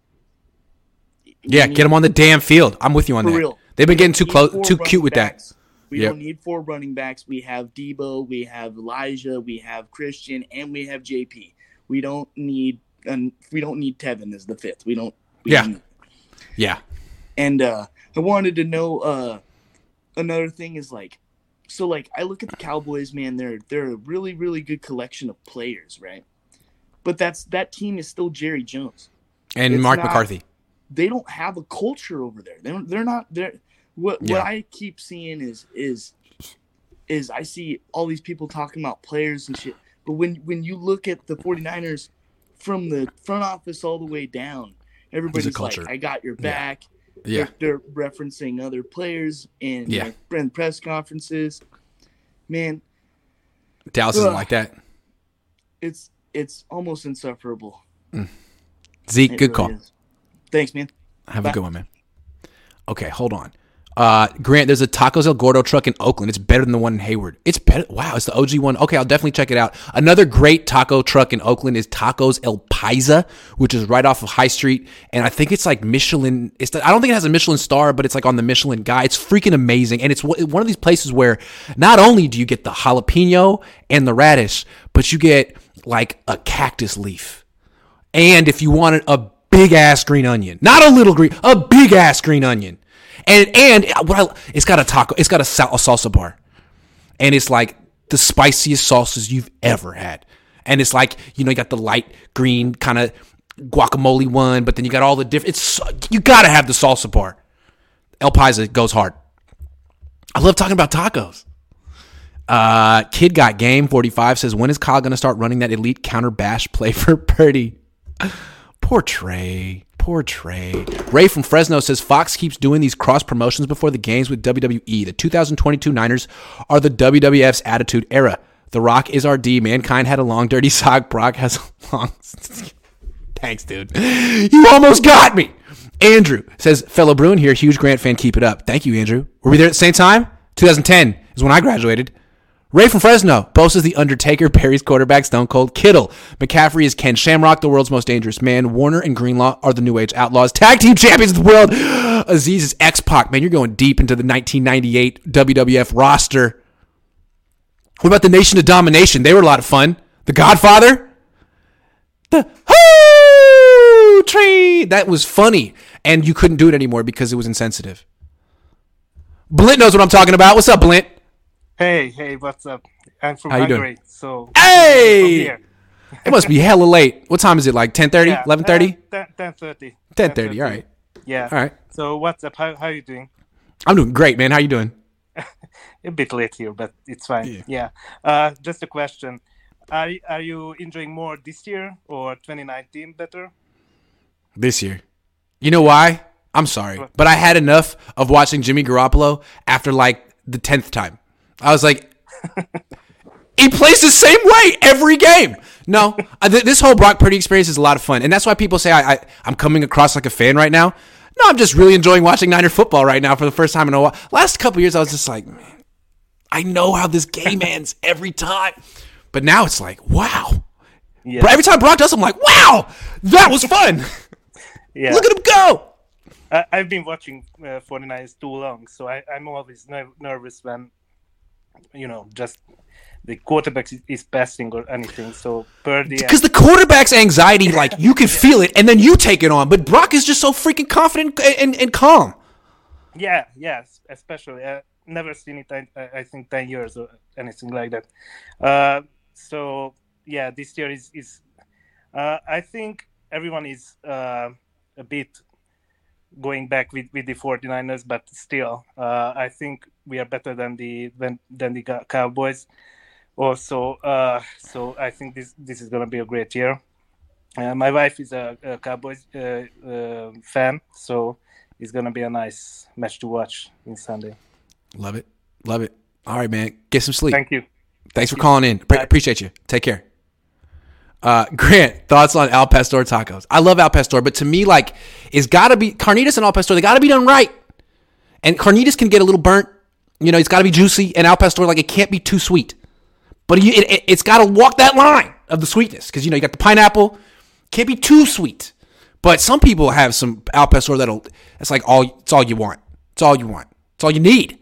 Yeah, get him on the damn field. I'm with you on For that. real. They've been getting too close, too cute with backs. that. We Yep. don't need four running backs. We have Deebo, we have Elijah, we have Christian, and we have JP. We don't need and we don't need Tevin as the fifth. We don't. We Yeah. don't- Yeah. and uh, I wanted to know uh, another thing is like, so like I look at the Cowboys, man. They're they're a really really good collection of players, right? But that's that team is still Jerry Jones. And It's Mark not- McCarthy. They don't have a culture over there. They don't. They're not. They're what Yeah. what I keep seeing is is is I see all these people talking about players and shit. But when when you look at the 49ers from the front office all the way down, everybody's like. "I got your back." Yeah. They're, they're referencing other players and Yeah. like, press conferences. Man, Dallas isn't like that. it's it's almost insufferable. Mm. Zeke, It good really call. is. Thanks, man. Have Bye. a good one, man. Okay, hold on. Uh, Grant, there's a Tacos El Gordo truck in Oakland. It's better than the one in Hayward. It's better. Wow, it's the OG one. Okay, I'll definitely check it out. Another great taco truck in Oakland is Tacos El Paisa, which is right off of High Street, and I think it's like Michelin. It's the, I don't think it has a Michelin star, but it's like on the Michelin guide. It's freaking amazing, and it's one of these places where not only do you get the jalapeno and the radish, but you get like a cactus leaf. And if you wanted a big ass green onion, not a little green, a big ass green onion, and and what I, it's got a taco, it's got a, sal- a salsa bar, and it's like the spiciest sauces you've ever had, and it's like you know you got the light green kind of guacamole one, but then you got all the different. It's you gotta have the salsa bar. El Paisa goes hard. I love talking about tacos. Uh, Kid got game 45 says, when is Kyle going to start running that elite counter bash play for Purdy? Poor Trey. Poor Trey. Ray from Fresno says Fox keeps doing these cross promotions before the games with WWE. The 2022 Niners are the WWF's attitude era. The Rock is our D. Mankind had a long, dirty sock. Brock has a long. Thanks, dude. You almost got me. Andrew says, fellow Bruin here, huge Grant fan. Keep it up. Thank you, Andrew. Were we there at the same time? 2010 is when I graduated. Ray from Fresno. Bosa's the Undertaker, Perry's quarterback, Stone Cold Kittle. McCaffrey is Ken Shamrock, the world's most dangerous man. Warner and Greenlaw are the New Age Outlaws. Tag team champions of the world. Aziz is X Pac. Man, you're going deep into the 1998 WWF roster. What about the Nation of Domination? They were a lot of fun. The Godfather. The Hoo Tree. That was funny. And you couldn't do it anymore because it was insensitive. Blint knows what I'm talking about. What's up, Blint? Hey, hey, what's up? I'm from How? Hungary, so Hey! It must be hella late. What time is it? Like 10:30, Yeah, 11:30? uh, 10, 10:30. 10:30. All right. Yeah. All right. So what's up? How how are you doing? I'm doing great, man. How you doing? A bit late here, but it's fine. Yeah. Uh, just a question: Are are you enjoying more this year or 2019 better? This year. You know why? I'm sorry, but I had enough of watching Jimmy Garoppolo after like the 10th time. I was like, he plays the same way every game. No, th- this whole Brock Purdy experience is a lot of fun, and that's why people say I, I I'm coming across like a fan right now. No, I'm just really enjoying watching Niner football right now for the first time in a while. Last couple years, I was just like, man, I know how this game ends every time, but now it's like, wow. Yeah. But every time Brock does, I'm like, wow, that was fun. Yeah. Look at him go. I, I've been watching uh, 49ers too long, so I, I'm always ner- nervous when, you know, just the quarterback is, passing or anything. So Purdy. Because the quarterback's anxiety, like you can feel it, and then you take it on. But Brock is just so freaking confident and, and, calm. Yeah, yes, especially. Uh, never seen it. I, I I think ten years or anything like that. Uh, so yeah, this year is is. Uh, I think everyone is uh, a bit going back with, with the 49ers, but still, uh, I think we are better than the than, than the Cowboys. Also, uh, so I think this this is gonna be a great year. Uh, my wife is a, a Cowboys uh, uh, fan, so it's gonna be a nice match to watch in Sunday. Love it, love it. All right, man, get some sleep. Thank you. Thanks for calling in. Pre- appreciate you. Take care. Uh, Grant, thoughts on Al Pastor tacos? I love Al Pastor, but to me, like, it's got to be carnitas and Al Pastor. They got to be done right. And carnitas can get a little burnt. You know, it's got to be juicy. And Al Pastor, like, it can't be too sweet. But it, it's got to walk that line of the sweetness because you know you got the pineapple. Can't be too sweet. But some people have some Al Pastor that'll. It's like all. It's all you want. It's all you want. It's all you need.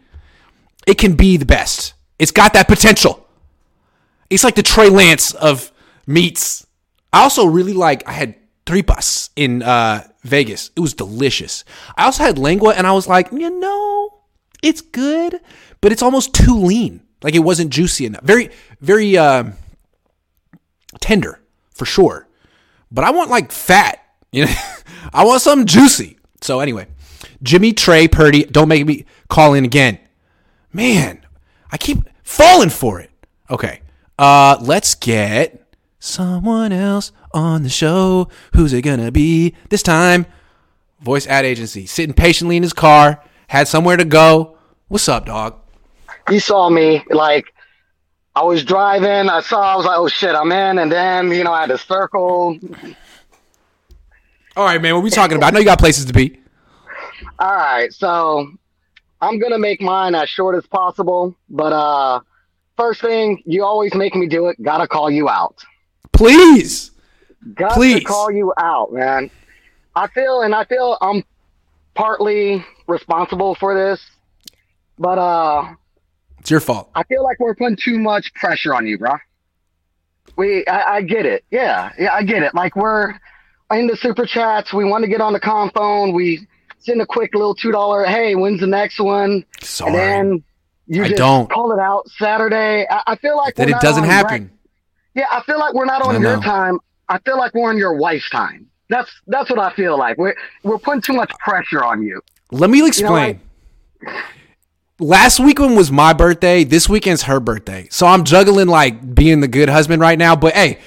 It can be the best. It's got that potential. It's like the Trey Lance of meats. I also really like. I had tripas in uh, Vegas. It was delicious. I also had lengua, and I was like, you know, it's good, but it's almost too lean. Like it wasn't juicy enough. Very, very um, tender for sure. But I want like fat. You know, I want something juicy. So anyway, Jimmy Trey Purdy, don't make me call in again. Man, I keep falling for it. Okay. Uh let's get someone else on the show. Who's it gonna be this time? Voice ad agency. Sitting patiently in his car, had somewhere to go. What's up, dog? he saw me like I was driving. I saw. I was like, "Oh shit, I'm in." And then you know, I had to circle. All right, man. What are we talking about? I know you got places to be. All right, so I'm gonna make mine as short as possible. But uh, first thing, you always make me do it. Gotta call you out. Please. Got Please. to call you out, man. I feel, and I feel I'm partly responsible for this, but uh, It's your fault. I feel like we're putting too much pressure on you, bro. We, I, I get it. Yeah, yeah, I get it. Like we're in the super chats. We want to get on the Cohn phone. We send a quick little two dollar. Hey, when's the next one? Sorry. And then you I don't. call it out Saturday. I, I feel like That it doesn't happen. Yeah, I feel like we're not on your time. I feel like we're on your wife's time. That's that's what I feel like. We're we're putting too much pressure on you. Let me You know, explain. Last weekend was my birthday. This weekend's her birthday. So I'm juggling like being the good husband right now. But hey,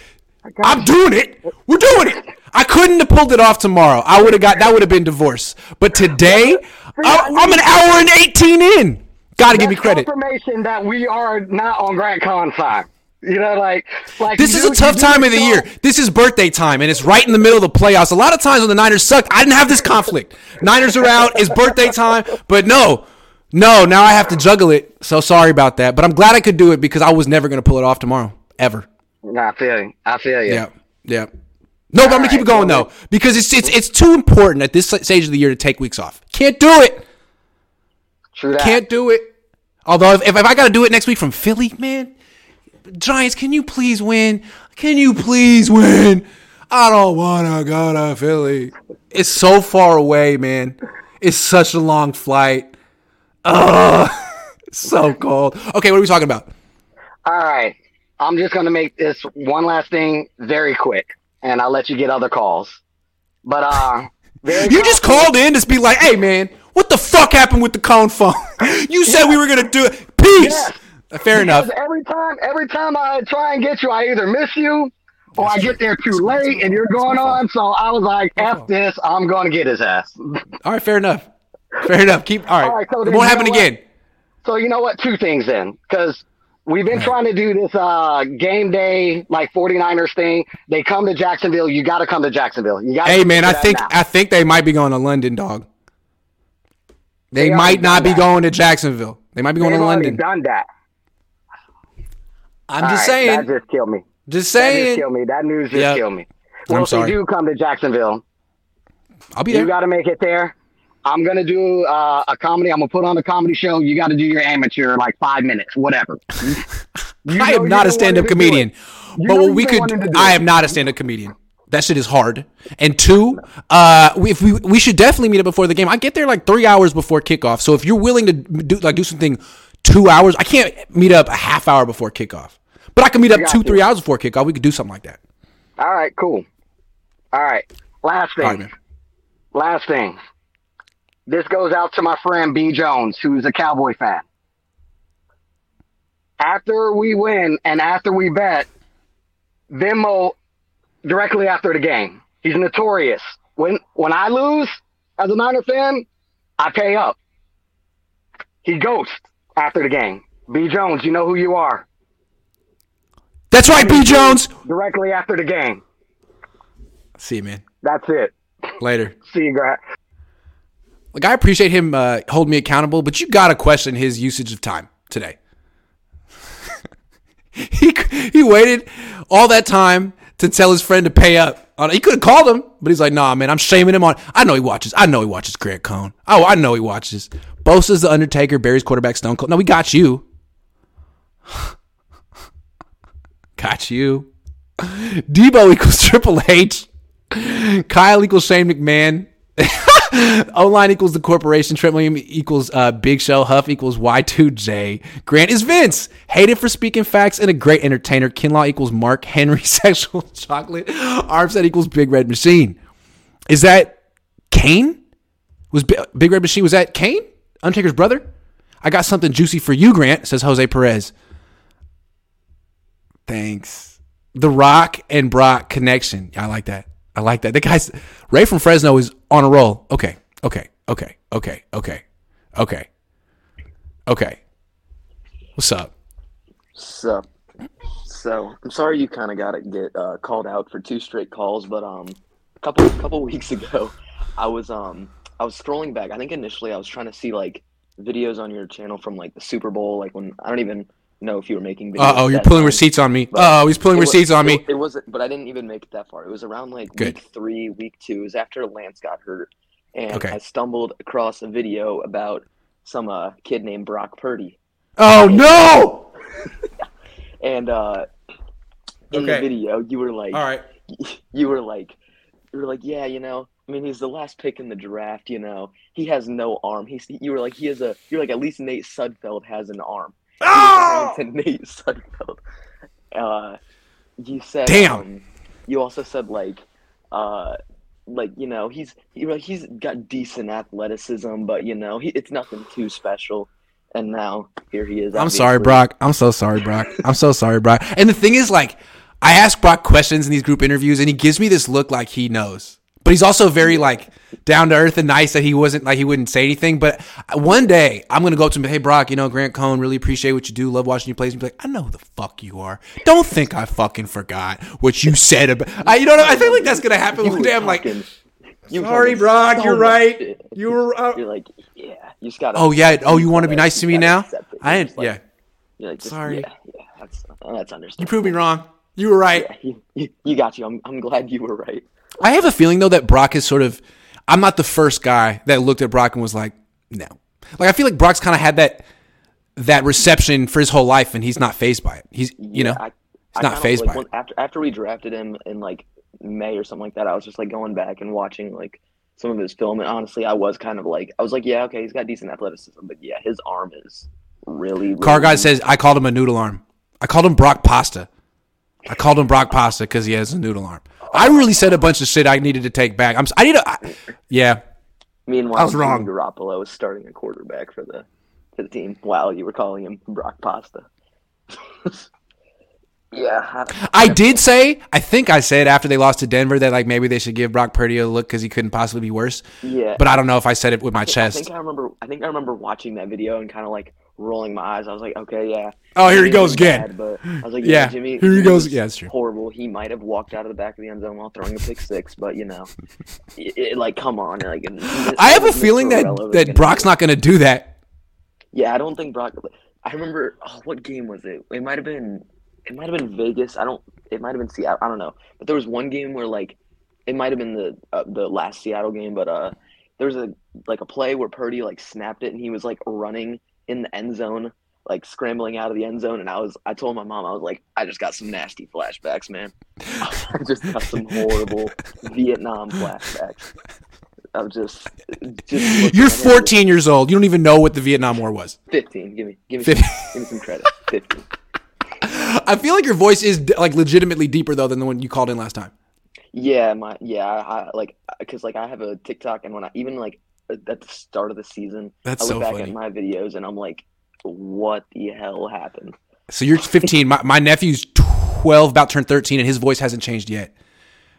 I'm doing it. We're doing it. I couldn't have pulled it off tomorrow. I would have got that would have been divorce. But today, I'm, I'm an hour and 18 in. Got to give me credit. Information that we are not on Grant Cohn's time. You know, like like This is a tough time of the year. This is birthday time, and it's right in the middle of the playoffs. A lot of times when the Niners sucked, I didn't have this conflict. Niners are out. It's birthday time, but no, no. Now I have to juggle it. So sorry about that, but I'm glad I could do it because I was never going to pull it off tomorrow, ever. I feel you. I feel you. Yeah, yeah. No, but I'm gonna keep it going though because it's it's it's too important at this stage of the year to take weeks off. Can't do it. True that. Can't do it. Although if, if I got to do it next week from Philly, man, Giants, can you please win? Can you please win? I don't want to go to Philly. It's so far away, man. It's such a long flight. Ugh. So cold. Okay, what are we talking about? All right. I'm just gonna make this one last thing very quick, and I'll let you get other calls. But uh, You just called in to be like, hey, man, what the fuck happened with the Cohn phone? you said we were going to do it. Peace. Uh, Fair enough. Every time, every time I try and get you, I either miss you or I get there too late, and you're going on. So I was like, "F this! I'm going to get his ass." All right, fair enough. Fair enough. Keep all right. All right, so it won't happen again. So you know what? Two things then, because we've been trying to do this uh, game day like 49ers thing. They come to Jacksonville. You got to come to Jacksonville. You got. Hey man, I think I think they might be going to London, dog. They, They might not be that. going to Jacksonville. They might be going They've to London. done that. I'm All just right, saying. That just killed me. Just That saying. just killed me. That news just Yep. killed me. I'm Well, if sorry. they do come to Jacksonville, I'll be there. you got to make it there. I'm gonna do uh, a comedy. I'm gonna put on a comedy show. You got to do your amateur like five minutes, whatever. I am not a stand-up want to do comedian, but what we could. want him to do I am not a stand-up comedian. That shit is hard. And two, uh, we, if we we should definitely meet up before the game. I get there like three hours before kickoff. So if you're willing to do like do something two hours, I can't meet up a half hour before kickoff. But I can meet up two you. three hours before kickoff. We could do something like that. All right, cool. All right, last thing. Right. Last thing. This goes out to my friend B Jones, who's a Cowboy fan. After we win and after we bet, Venmo directly after the game. He's notorious. When when I lose as a Niner fan, I pay up. He ghosts after the game. B Jones, you know who you are. That's right, B Jones. Directly after the game. See you, man. That's it. Later. See you, guys. Like I appreciate him uh, holding me accountable, but you gotta question his usage of time today. he he waited all that time to tell his friend to pay up. He could have called him, but he's like, "Nah, man, I'm shaming him on." I know he watches. I know he watches Grant Cohn. Oh, I know he watches. Bosa's the Undertaker, Barry's quarterback, Stone Cold. No, we got you. Got you. Deebo equals Triple H. Kyle equals Shane McMahon. O line equals the corporation. Trent Williams equals uh, Big Show. Huff equals Y2J. Grant is Vince. Hated for speaking facts and a great entertainer. Kinlaw equals Mark Henry. Sexual chocolate. Armstead equals Big Red Machine. Is that Kane? Was Bi- Big Red Machine? Was that Kane? Undertaker's brother? I got something juicy for you, Grant. Says Jose Perez. Thanks. The Rock and Brock connection. I like that. I like that. The guy's Ray from Fresno is on a roll. Okay. Okay. Okay. Okay. Okay. Okay. Okay. What's up? So, so I'm sorry you kind of got to get uh, called out for two straight calls, but um, a couple couple weeks ago, I was um I was scrolling back. I think initially I was trying to see like videos on your channel from like the Super Bowl, like when I don't even know if you were making videos. Uh oh, you're pulling time, receipts on me. but Oh, he's pulling it was- receipts on me. It, it wasn't, but I didn't even make it that far. It was around like Good. week three, week two. It was after Lance got hurt, and Okay. I stumbled across a video about some uh, kid named Brock Purdy. Oh no! And uh, in Okay. the video, you were like, All right. you were like, you were like, yeah, you know, I mean, he's the last pick in the draft. You know, he has no arm. He's you were like, he has a. You're like, at least Nate Sudfeld has an arm. Referring to Nate Sudfeld. Uh, you said, Damn. um, you also said like, uh, like you know, he's you're like he's got decent athleticism, but you know, he it's nothing too special. And now here he is. I'm sorry. Brock. I'm so sorry, Brock. I'm so sorry, Brock. And the thing is, like, I ask Brock questions in these group interviews, and he gives me this look like he knows. But he's also very like down to earth and nice that he wasn't like he wouldn't say anything. But one day I'm gonna go up to him, hey Brock, you know Grant Cohn, really appreciate what you do, love watching you play. And be like, I know who the fuck you are. Don't think I fucking forgot what you said about. I, you know, what I feel like that's gonna happen one day. I'm like, you sorry, Brock, so you're right. You were. Uh, You're like, yeah, you just gotta. oh yeah. Oh, you want to be nice to me now? I didn't. like- Yeah. You're like, just, Sorry. Yeah, yeah, that's that's understandable. You proved me wrong. You were right. Yeah, you, you, you got you. I'm I'm glad you were right. I have a feeling though that Brock is sort of. I'm not the first guy that looked at Brock and was like, no. Like I feel like Brock's kind of had that that reception for his whole life, and he's not phased by it. He's you know, I, he's I not phased like, by when- it. After after we drafted him in like May or something like that, I was just like going back and watching like some of his film, and honestly, I was kind of like, I was like, yeah, okay, he's got decent athleticism, but yeah, his arm is really. really Car guy says I called him a noodle arm. I called him Brock Pasta. I called him Brock Pasta because he has a noodle arm. I really said a bunch of shit I needed to take back. I'm. s- I need to. Yeah. Meanwhile, I was wrong. Garoppolo was starting a quarterback for the for the team while you were calling him Brock Pasta. yeah, I, I did say, I think I said after they lost to Denver that like maybe they should give Brock Purdy a look because he couldn't possibly be worse. Yeah. But I don't know if I said it with my I chest. think I remember. I think I remember watching that video and kind of like rolling my eyes. I was like, okay, yeah. Oh, here he goes bad, again. But I was like, Yeah, yeah, Jimmy. here he goes. Yeah, that's true. Horrible. He might have walked out of the back of the end zone while throwing a pick six, but you know, it, it- like, come on, like. I have a feeling that that Brock's not going to do that. Yeah, I don't think Brock. I remember oh, what game was it? It might have been. It might have been Vegas. I don't. It might have been Seattle. I don't know. But there was one game where like, it might have been the uh, the last Seattle game. But uh, there was a like a play where Purdy like snapped it and he was like running in the end zone, like scrambling out of the end zone. And I was. I told my mom I was like, I just got some nasty flashbacks, man. I just got some horrible Vietnam flashbacks. I'm just, just You're 14 years old. You don't even know what the Vietnam War was. 15. Give me, give me, 15. some, give me some credit. 15. I feel like your voice is like legitimately deeper though than the one you called in last time. Yeah, my yeah, I, I like because like I have a TikTok and when I even like at the start of the season, That's I look so back funny. at my videos and I'm like, what the hell happened? So you're 15. My, my nephew's 12, about to turn 13, and his voice hasn't changed yet.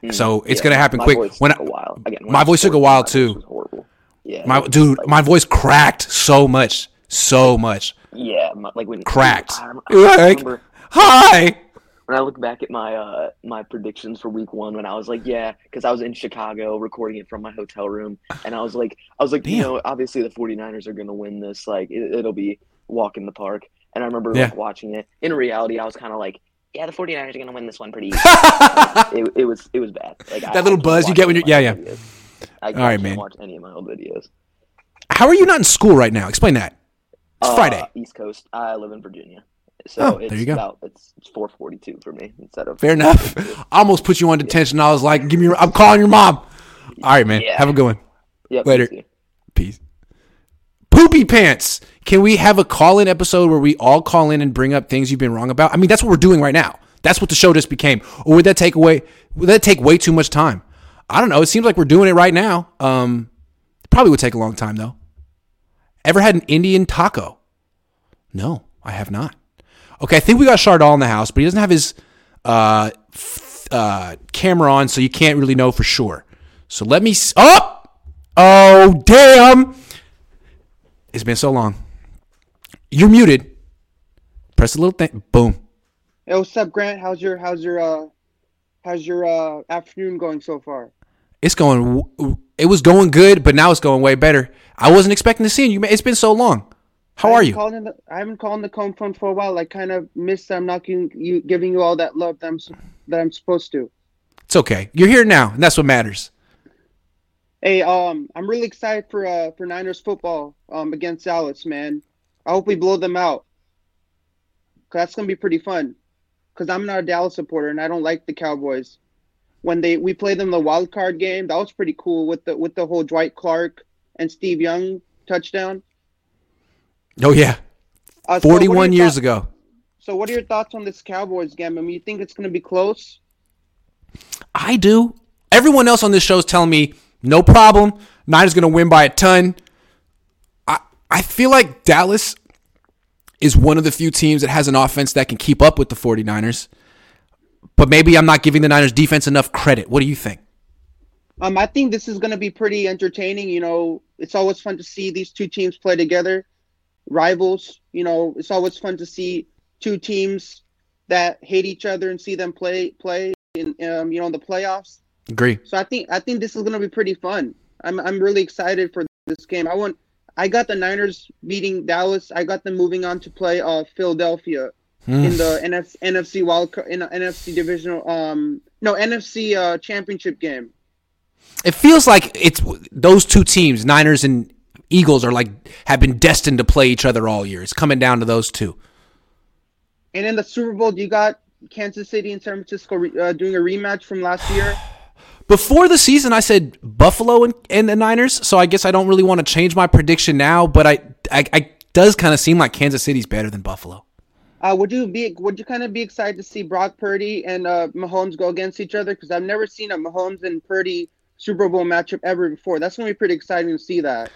Mm, so it's Yeah, gonna happen my quick. voice When took I- a while. Again, when my I voice took a while too. was horrible. Yeah, My dude, like- my voice cracked so much, so much. Yeah, my, like when Cracked. I, rem- I Like, remember hi. When I look back at my uh my predictions for week one, when I was like, yeah, because I was in Chicago recording it from my hotel room, and I was like, I was like, you know, obviously the 49ers are gonna win this, like it, it'll be walk in the park. And I remember Yeah. like watching it. In reality, I was kind of like, yeah, the 49ers are gonna win this one pretty. easy. It, it was it was bad. Like That I little can't buzz you get when you're- yeah, yeah. videos. I, All I right, man. watch any of my old videos. How are you not in school right now? Explain that. It's Uh, Friday. East Coast. I live in Virginia, so Oh, it's there you go. about it's it's 4:42 for me instead of Fair enough. I almost put you on detention. I was like, give me your, I'm calling your mom. All right, man. Yeah. Have a good one. Yep, Later. Peace. Poopy pants. Can we have a call in episode where we all call in and bring up things you've been wrong about? I mean, that's what we're doing right now. That's what the show just became. Or would that take away? Would that take way too much time? I don't know. It seems like we're doing it right now. Um, probably would take a long time though. Ever had an Indian taco? No, I have not. Okay, I think we got Chardal in the house, but he doesn't have his uh, f- uh, camera on, so you can't really know for sure. So let me. S- oh, oh, damn! It's been so long. You're muted. Press the little thing. Boom. Hey, what's up, Grant? How's your how's your uh how's your uh afternoon going so far? It's going. w- It was going good, but now it's going way better. I wasn't expecting to see you. It's been so long. How are you? the, I haven't called in the Cohn phone for a while. I kind of missed that I'm not giving you giving you all that love that I'm that I'm supposed to. It's okay. You're here now, and that's what matters. Hey, um, I'm really excited for uh for Niners football um against Dallas, man. I hope we blow them out. 'Cause that's gonna be pretty fun. Cause I'm not a Dallas supporter and I don't like the Cowboys. When they we played them the wild card game, that was pretty cool with the with the whole Dwight Clark and Steve Young touchdown. Oh yeah, Uh, so 41 your years thoughts- ago. So, what are your thoughts on this Cowboys game? I mean, you think it's going to be close? I do. Everyone else on this show is telling me no problem. Niners going to win by a ton. I I feel like Dallas is one of the few teams that has an offense that can keep up with the 49ers. But maybe I'm not giving the Niners defense enough credit. What do you think? Um, I think this is going to be pretty entertaining. You know, it's always fun to see these two teams play together, rivals. You know, it's always fun to see two teams that hate each other and see them play play in um, you know in the playoffs. Agree. So I think I think this is going to be pretty fun. I'm I'm really excited for this game. I want I got the Niners beating Dallas. I got them moving on to play uh Philadelphia Hmm. in the NF, NFC wild in the NFC divisional um no NFC uh championship game. It feels like it's those two teams, Niners and Eagles, are like have been destined to play each other all year. It's coming down to those two. And in the Super Bowl, you got Kansas City and San Francisco uh, doing a rematch from last year. Before the season, I said Buffalo and, and the Niners, so I guess I don't really want to change my prediction now. But I, I, I does kind of seem like Kansas City's better than Buffalo. Uh, would you be would you kind of be excited to see Brock Purdy and uh, Mahomes go against each other? Because I've never seen a Mahomes and Purdy Super Bowl matchup ever before. That's gonna be pretty exciting to see that.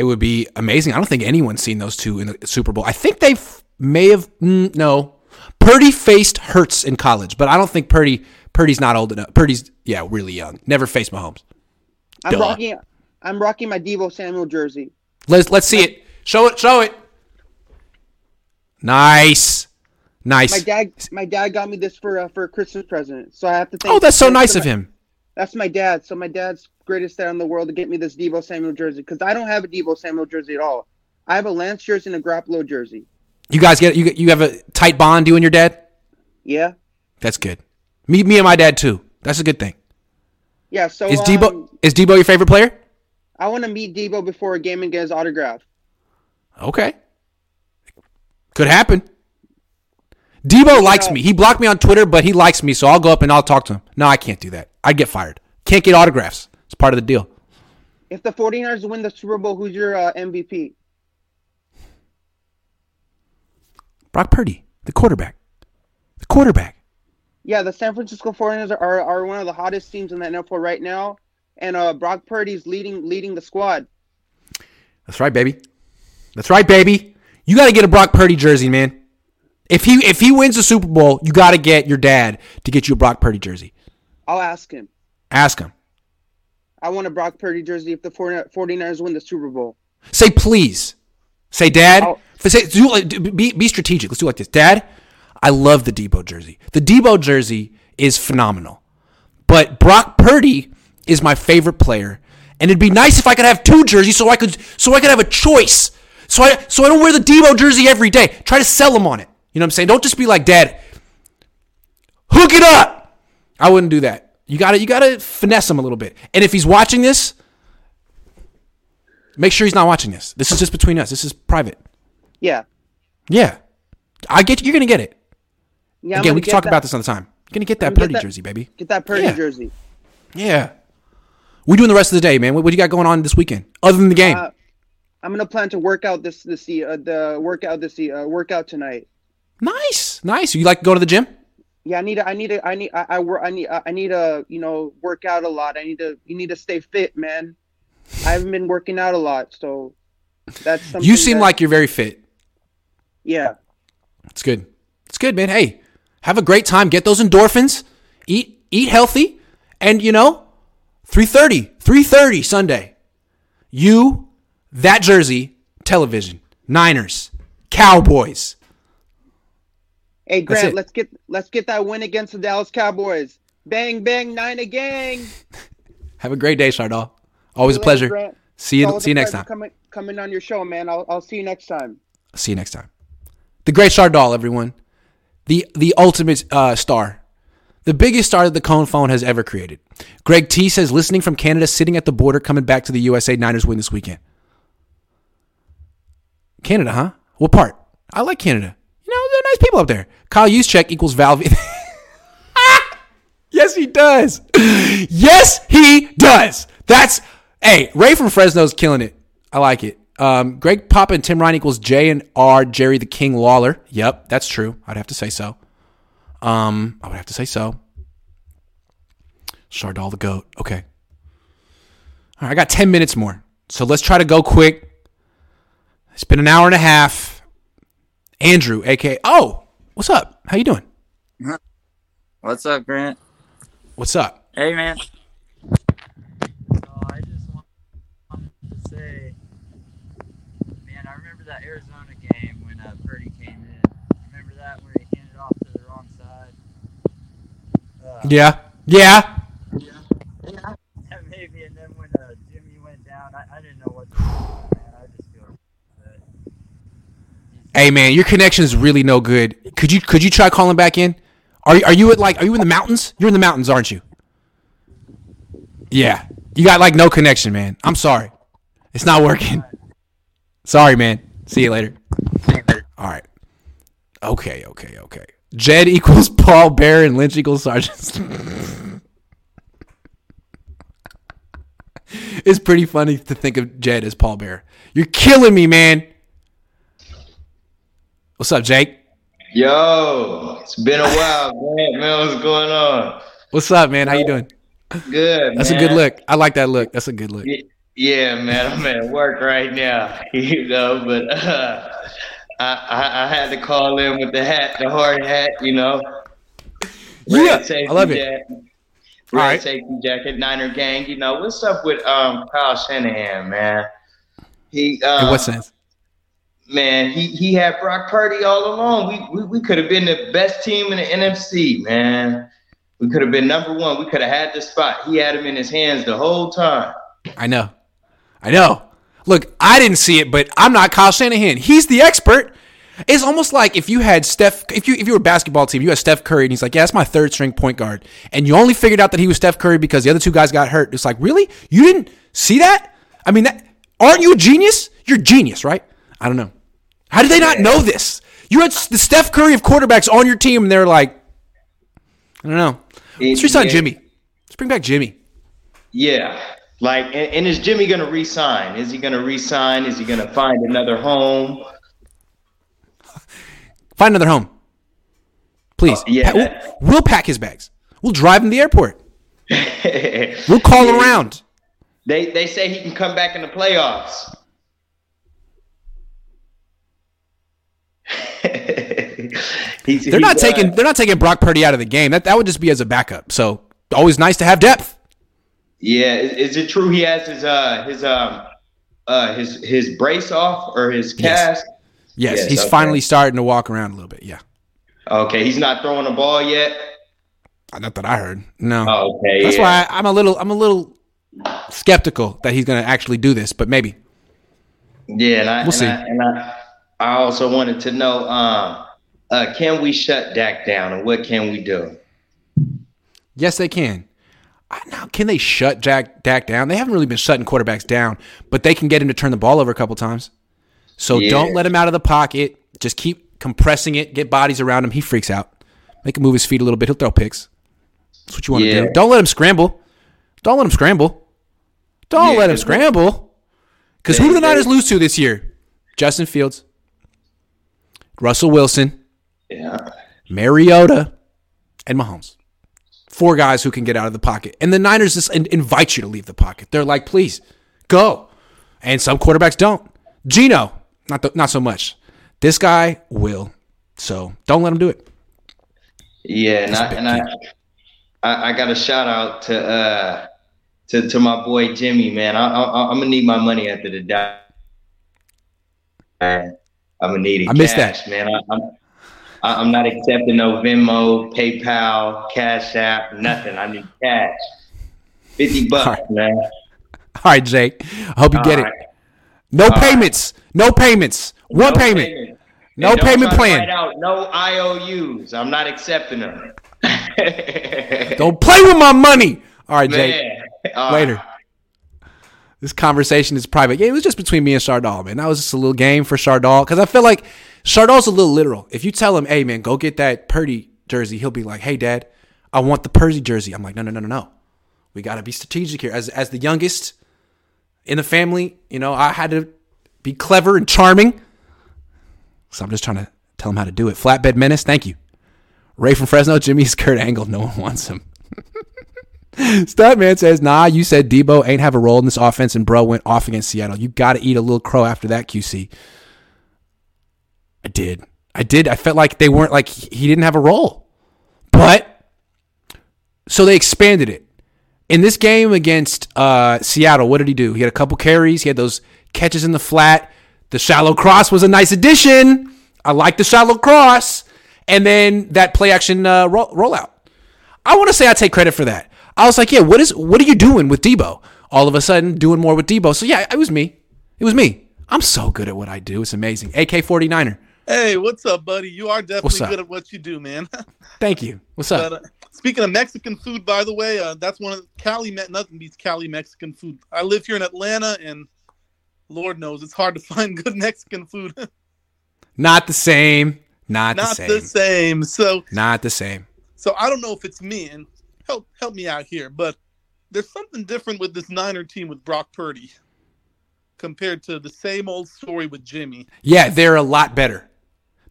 It would be amazing. I don't think anyone's seen those two in the Super Bowl. I think they may have mm, no. Purdy faced Hurts in college, but I don't think Purdy Purdy's not old enough. Purdy's yeah, really young. Never faced Mahomes. I'm Duh. rocking I'm rocking my Deebo Samuel jersey. Let's let's see it. Show it. Show it. Nice. Nice. My dad, my dad got me this for uh, for a Christmas present, so I have to thank. Oh, that's so nice of him. That's my dad. So my dad's greatest dad in the world to get me this Deebo Samuel jersey because I don't have a Deebo Samuel jersey at all. I have a Lance jersey and a Garoppolo jersey. You guys get you you have a tight bond, you and your dad. Yeah, That's good. Me me and my dad too. That's a good thing. yeah. So Is Deebo um, is Deebo your favorite player? I want to meet Deebo before a game and get his autograph. Okay. Could happen. Deebo likes me. He blocked me on Twitter, but he likes me, so I'll go up and I'll talk to him. No, I can't do that. I'd get fired. Can't get autographs. It's part of the deal. If the 49ers win the Super Bowl, who's your uh, MVP? Brock Purdy, the quarterback. The quarterback. Yeah, the San Francisco 49ers are, are one of the hottest teams in the NFL right now, and uh, Brock Purdy's leading leading the squad. That's right, baby. That's right, baby. You got to get a Brock Purdy jersey, man. If he if he wins the Super Bowl, you got to get your dad to get you a Brock Purdy jersey. I'll ask him. Ask him. I want a Brock Purdy jersey if the 49 49ers win the Super Bowl. Say please. Say, Dad. Say, do, be be strategic. Let's do it like this, Dad. I love the Deebo jersey. The Deebo jersey is phenomenal, but Brock Purdy is my favorite player, and it'd be nice if I could have two jerseys so I could so I could have a choice. So I so I don't wear the Deebo jersey every day. Try to sell them on it. You know what I'm saying? Don't just be like, Dad. Hook it up. I wouldn't do that. You got to you got to finesse him a little bit. And if he's watching this, make sure he's not watching this. This is just between us. This is private. Yeah. Yeah. I get you. You're to get it. Yeah, Again, we can talk that- about this another time. You're to get that gonna Purdy jersey, baby. Get that Purdy Yeah. jersey. Yeah. We doing the rest of the day, man. What, what you got going on this weekend other than the game? Uh, I'm gonna plan to work out this this uh, the workout this uh, workout tonight. nice. Nice. You like to go to the gym? Yeah, I need to, I need to, I need I, I work I need I need to you know work out a lot. I need to you need to stay fit, man. I haven't been working out a lot, so that's something. You seem that- like you're very fit. yeah. It's good. It's good, man. Hey, have a great time. Get those endorphins. Eat eat healthy. And you know, 3:30, 3:30 Sunday. You that jersey, television, Niners, Cowboys. Hey Grant, let's get let's get that win against the Dallas Cowboys. Bang bang nine a gang. Have a great day, Shardal. Always a See later, pleasure. Grant. See you see you next time. Coming coming on your show, man. I'll I'll see you next time. See you next time. The great Shardal, everyone. The the ultimate uh, star. The biggest star that the Cohn phone has ever created. Greg T says listening from Canada, sitting at the border, coming back to the USA. Niners win this weekend. Canada, huh? What part? I like Canada. They're nice people up there. Kyle Juszczyk equals Val. yes, he does. yes, he does. That's hey, Ray from Fresno's killing it. I like it. Um, Greg Papa and Tim Ryan equals J and R Jerry the King Lawler. Yep, that's true. I'd have to say so. Um, I would have to say so. Shardal the goat. Okay. All right, I got ten minutes more, so let's try to go quick. It's been an hour and a half. Andrew, aka oh, what's up? How you doing? What's up, Grant? What's up? Hey, man. Oh, I just wanted to say, man, I remember that Arizona game when uh, Purdy came in. Remember that where he handed off to the wrong side? Uh, Yeah, yeah. yeah, maybe. And then when uh, Jimmy went down, I, I didn't know what to do, man. I just feel that. Hey man, your connection is really no good. Could you could you try calling back in? Are are you at like are you in the mountains? You're in the mountains, aren't you? Yeah. You got like no connection, man. I'm sorry. It's not working. Sorry, man. See you later. All right. Okay, okay, okay. Jed equals Paul Bearer and Lynch equals Sergeant. it's pretty funny to think of Jed as Paul Bearer. You're killing me, man. What's up, Jake? Yo, it's been a while, man. Man, what's going on? What's up, man? How you doing? Good. That's man. a good look. I like that look. That's a good look. Yeah, man. I'm at work right now, you know, but uh, I, I I had to call in with the hat, the hard hat, you know. Yeah, Red safety I love it. jacket, Red safety jacket, Niner gang. You know what's up with um Kyle Shanahan, man? He uh, In what sense? Man, he, he had Brock Purdy all along. We we, we could have been the best team in the NFC, man. We could have been number one. We could have had the spot. He had him in his hands the whole time. I know. I know. Look, I didn't see it, but I'm not Kyle Shanahan. He's the expert. It's almost like if you had Steph, if you if you were a basketball team, you had Steph Curry, and he's like, "Yeah, that's my third string point guard," and you only figured out that he was Steph Curry because the other two guys got hurt. It's like, really? You didn't see that? I mean, that, aren't you a genius? You're genius, right? I don't know. How did they not know this? You had the Steph Curry of quarterbacks on your team, and they're like, I don't know. Let's resign Yeah. Jimmy. Let's bring back Jimmy. Yeah. Like, and, and is Jimmy going to resign? Is he going to resign? Is he going to find another home? Find another home, please. Uh, yeah. Pa- we'll, we'll pack his bags. We'll drive him to the airport. We'll call Yeah. around. They they say he can come back in the playoffs. He's- They're not he's, uh, taking they're not taking Brock Purdy out of the game. That that would just be as a backup. So always nice to have depth. Yeah, is, is it true he has his uh his um uh his his brace off or his cast? Yes, he's okay. finally starting to walk around a little bit. Yeah, Okay, he's not throwing the ball yet. not that I heard. No. Oh, okay, That's yeah. why I, I'm a little I'm a little skeptical that he's going to actually do this, but maybe. Yeah, and I We'll and see. I, and I I also wanted to know um uh can we shut Dak down and what can we do? Yes, they can. Now, can they shut Jack Dak down? They haven't really been shutting quarterbacks down, but they can get him to turn the ball over a couple times. So Yeah. don't let him out of the pocket. Just keep compressing it. Get bodies around him. He freaks out. Make him move his feet a little bit. He'll throw picks. That's what you want to do. Don't let him scramble. Don't let him scramble. Don't Yeah, let him scramble. Because who do the Niners lose to this year? Justin Fields, Russell Wilson, Yeah. Mariota, and Mahomes. Four guys who can get out of the pocket. And the Niners just in- invite you to leave the pocket. They're like, please, go. And some quarterbacks don't. Geno, not, the, not so much. This guy will. So don't let him do it. Yeah, and That's I and I, I I got a shout out to uh to to my boy Jimmy, man. I, I I'm gonna need my money after the die. I'm gonna need it. I missed cash, man. I, I'm I- I'm not accepting no Venmo, PayPal, Cash App, nothing. I need cash. Fifty bucks, man. All right, Jake. I hope you All get right. it. No All right. payments. No payments. One No payment. payment. No payment plan. out no IOUs. I'm not accepting them. Don't play with my money. All right, Jake. Man. All Later. This conversation is private. Yeah, it was just between me and Shardal, man. That was just a little game for Shardal because I feel like Shardal's a little literal. If you tell him, "Hey, man, go get that Purdy jersey," he'll be like, "Hey, Dad, I want the Purdy jersey." I'm like, "No, no, no, no, no. We got to be strategic here." As as the youngest in the family, you know, I had to be clever and charming. So I'm just trying to tell him how to do it. Flatbed menace, thank you. Ray from Fresno, Jimmy's Kurt Angle. No one wants him. Statman says, nah, you said Deebo ain't have a role in this offense and bro went off against Seattle. You got to eat a little crow after that, QC. I did. I did. I felt like they weren't like he didn't have a role. But so they expanded it. In this game against uh, Seattle, what did he do? He had a couple carries. He had those catches in the flat. The shallow cross was a nice addition. I like the shallow cross. And then that play action uh, roll, rollout. I want to say I take credit for that. I was like, yeah, what is what are you doing with Deebo? All of a sudden, doing more with Deebo. So yeah, it was me. It was me. I'm so good at what I do. It's amazing. AK 49er. Hey, what's up, buddy? You are definitely good at what you do, man. Thank you. What's up? But, uh, speaking of Mexican food, by the way, uh, that's one of Cali. Nothing beats Cali Mexican food. I live here in Atlanta, and Lord knows it's hard to find good Mexican food. Not the same. Not, Not the same. Not the same. same. So, Not the same. so I don't know if it's me, and help help me out here, but there's something different with this Niner team with Brock Purdy compared to the same old story with Jimmy. Yeah, they're a lot better.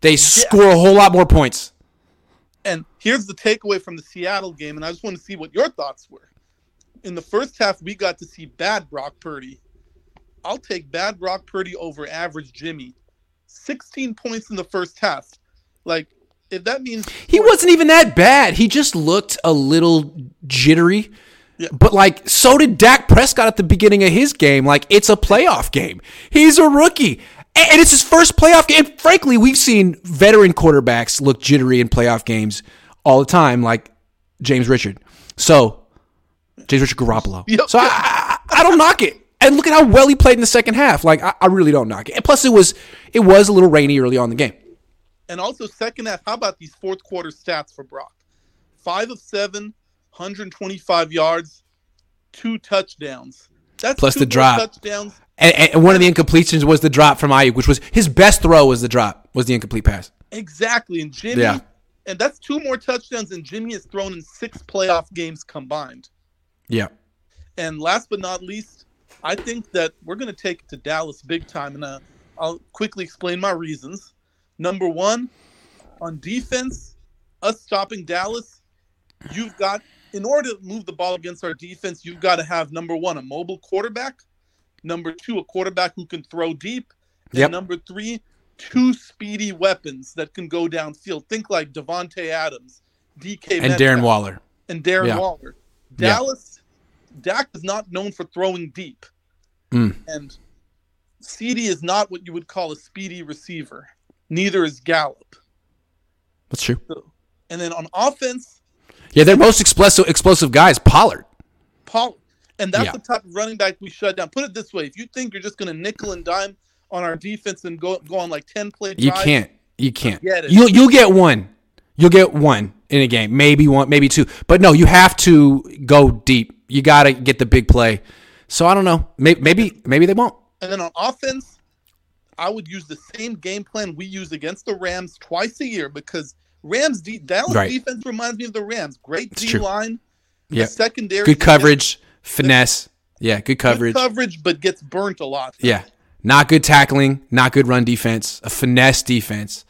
They score a whole lot more points. And here's the takeaway from the Seattle game, and I just want to see what your thoughts were. In the first half, we got to see bad Brock Purdy. I'll take bad Brock Purdy over average Jimmy. 16 points in the first half. Like, if that means He wasn't even that bad. He just looked a little jittery. But like so did Dak Prescott at the beginning of his game. Like it's a playoff game. He's a rookie. And it's his first playoff game. And frankly, we've seen veteran quarterbacks look jittery in playoff games all the time, like James Richard. So, James Richard Garoppolo. So I, I, I don't knock it. And look at how well he played in the second half. Like I, I really don't knock it. And plus, it was it was a little rainy early on in the game. And also, second half, how about these fourth quarter stats for Brock? Five of seven, 125 yards, two touchdowns. That's Plus the drop. touchdowns. And, and one of the incompletions was the drop from Aiyuk, which was his best throw. Was the drop? Was the incomplete pass? Exactly. And Jimmy, Yeah. and that's two more touchdowns than Jimmy has thrown in six playoff games combined. Yeah. And last but not least, I think that we're going to take it to Dallas big time. And uh, I'll quickly explain my reasons. Number one, on defense, us stopping Dallas, you've got, in order to move the ball against our defense, you've got to have number one, a mobile quarterback. Number two, a quarterback who can throw deep. And Yep. number three, two speedy weapons that can go downfield. Think like Davante Adams, DK And Metcalf, Darren Waller. and Darren Yeah. Waller. Yeah. Dallas, Dak is not known for throwing deep, Mm. and CD is not what you would call a speedy receiver. Neither is Gallup. That's true. And then on offense, Yeah, their most explosive explosive guy is Pollard. Paul, and that's Yeah. the type of running back we shut down. Put it this way: if you think you're just going to nickel and dime on our defense and go go on like ten play, You can't. You can't. Get it. You'll you'll get one. You'll get one in a game, maybe one, maybe two. But no, you have to go deep. You got to get the big play. So I don't know. Maybe maybe maybe they won't. And then on offense, I would use the same game plan we use against the Rams twice a year because Rams de- Dallas Right. defense reminds me of the Rams. Great D line, Yeah. secondary, Good coverage, finesse. Yeah, good good coverage. coverage, but gets burnt a lot. Yeah. Not good tackling, not good run defense, a finesse defense.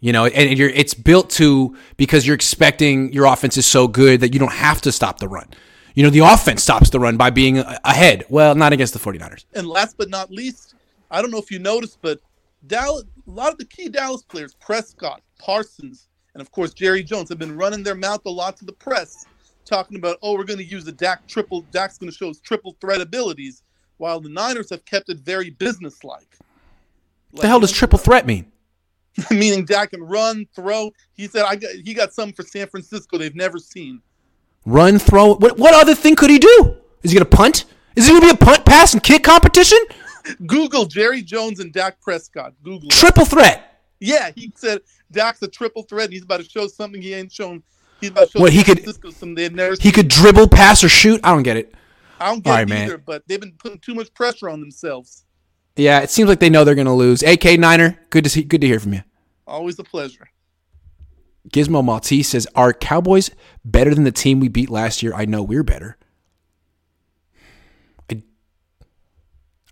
You know, and and you're it's built to because you're expecting your offense is so good that you don't have to stop the run. You know, the offense stops the run by being ahead. Well, not against the 49ers. And last but not least, I don't know if you noticed, but Dallas, a lot of the key Dallas players, Prescott, Parsons, and of course Jerry Jones, have been running their mouth a lot to the press, talking about, oh, we're going to use the Dak triple. Dak's going to show his triple threat abilities, while the Niners have kept it very businesslike. What the hell does triple threat mean? Meaning Dak can run, throw. He said, I got, he got something for San Francisco they've never seen. Run, throw. What what other thing could he do? Is he going to punt? Is he going to be a punt, pass, and kick competition? Google Jerry Jones and Dak Prescott. Google it. Triple threat. Yeah, he said Dak's a triple threat. He's about to show something he ain't shown. He's about to show What, he could- He could dribble, pass, or shoot. I don't get it. I don't get All right, it man. either, but they've been putting too much pressure on themselves. Yeah, it seems like they know they're going to lose. AK Niner, good to see, good to hear from you. Always a pleasure. Gizmo Maltese says, "Are Cowboys better than the team we beat last year? I know we're better. I,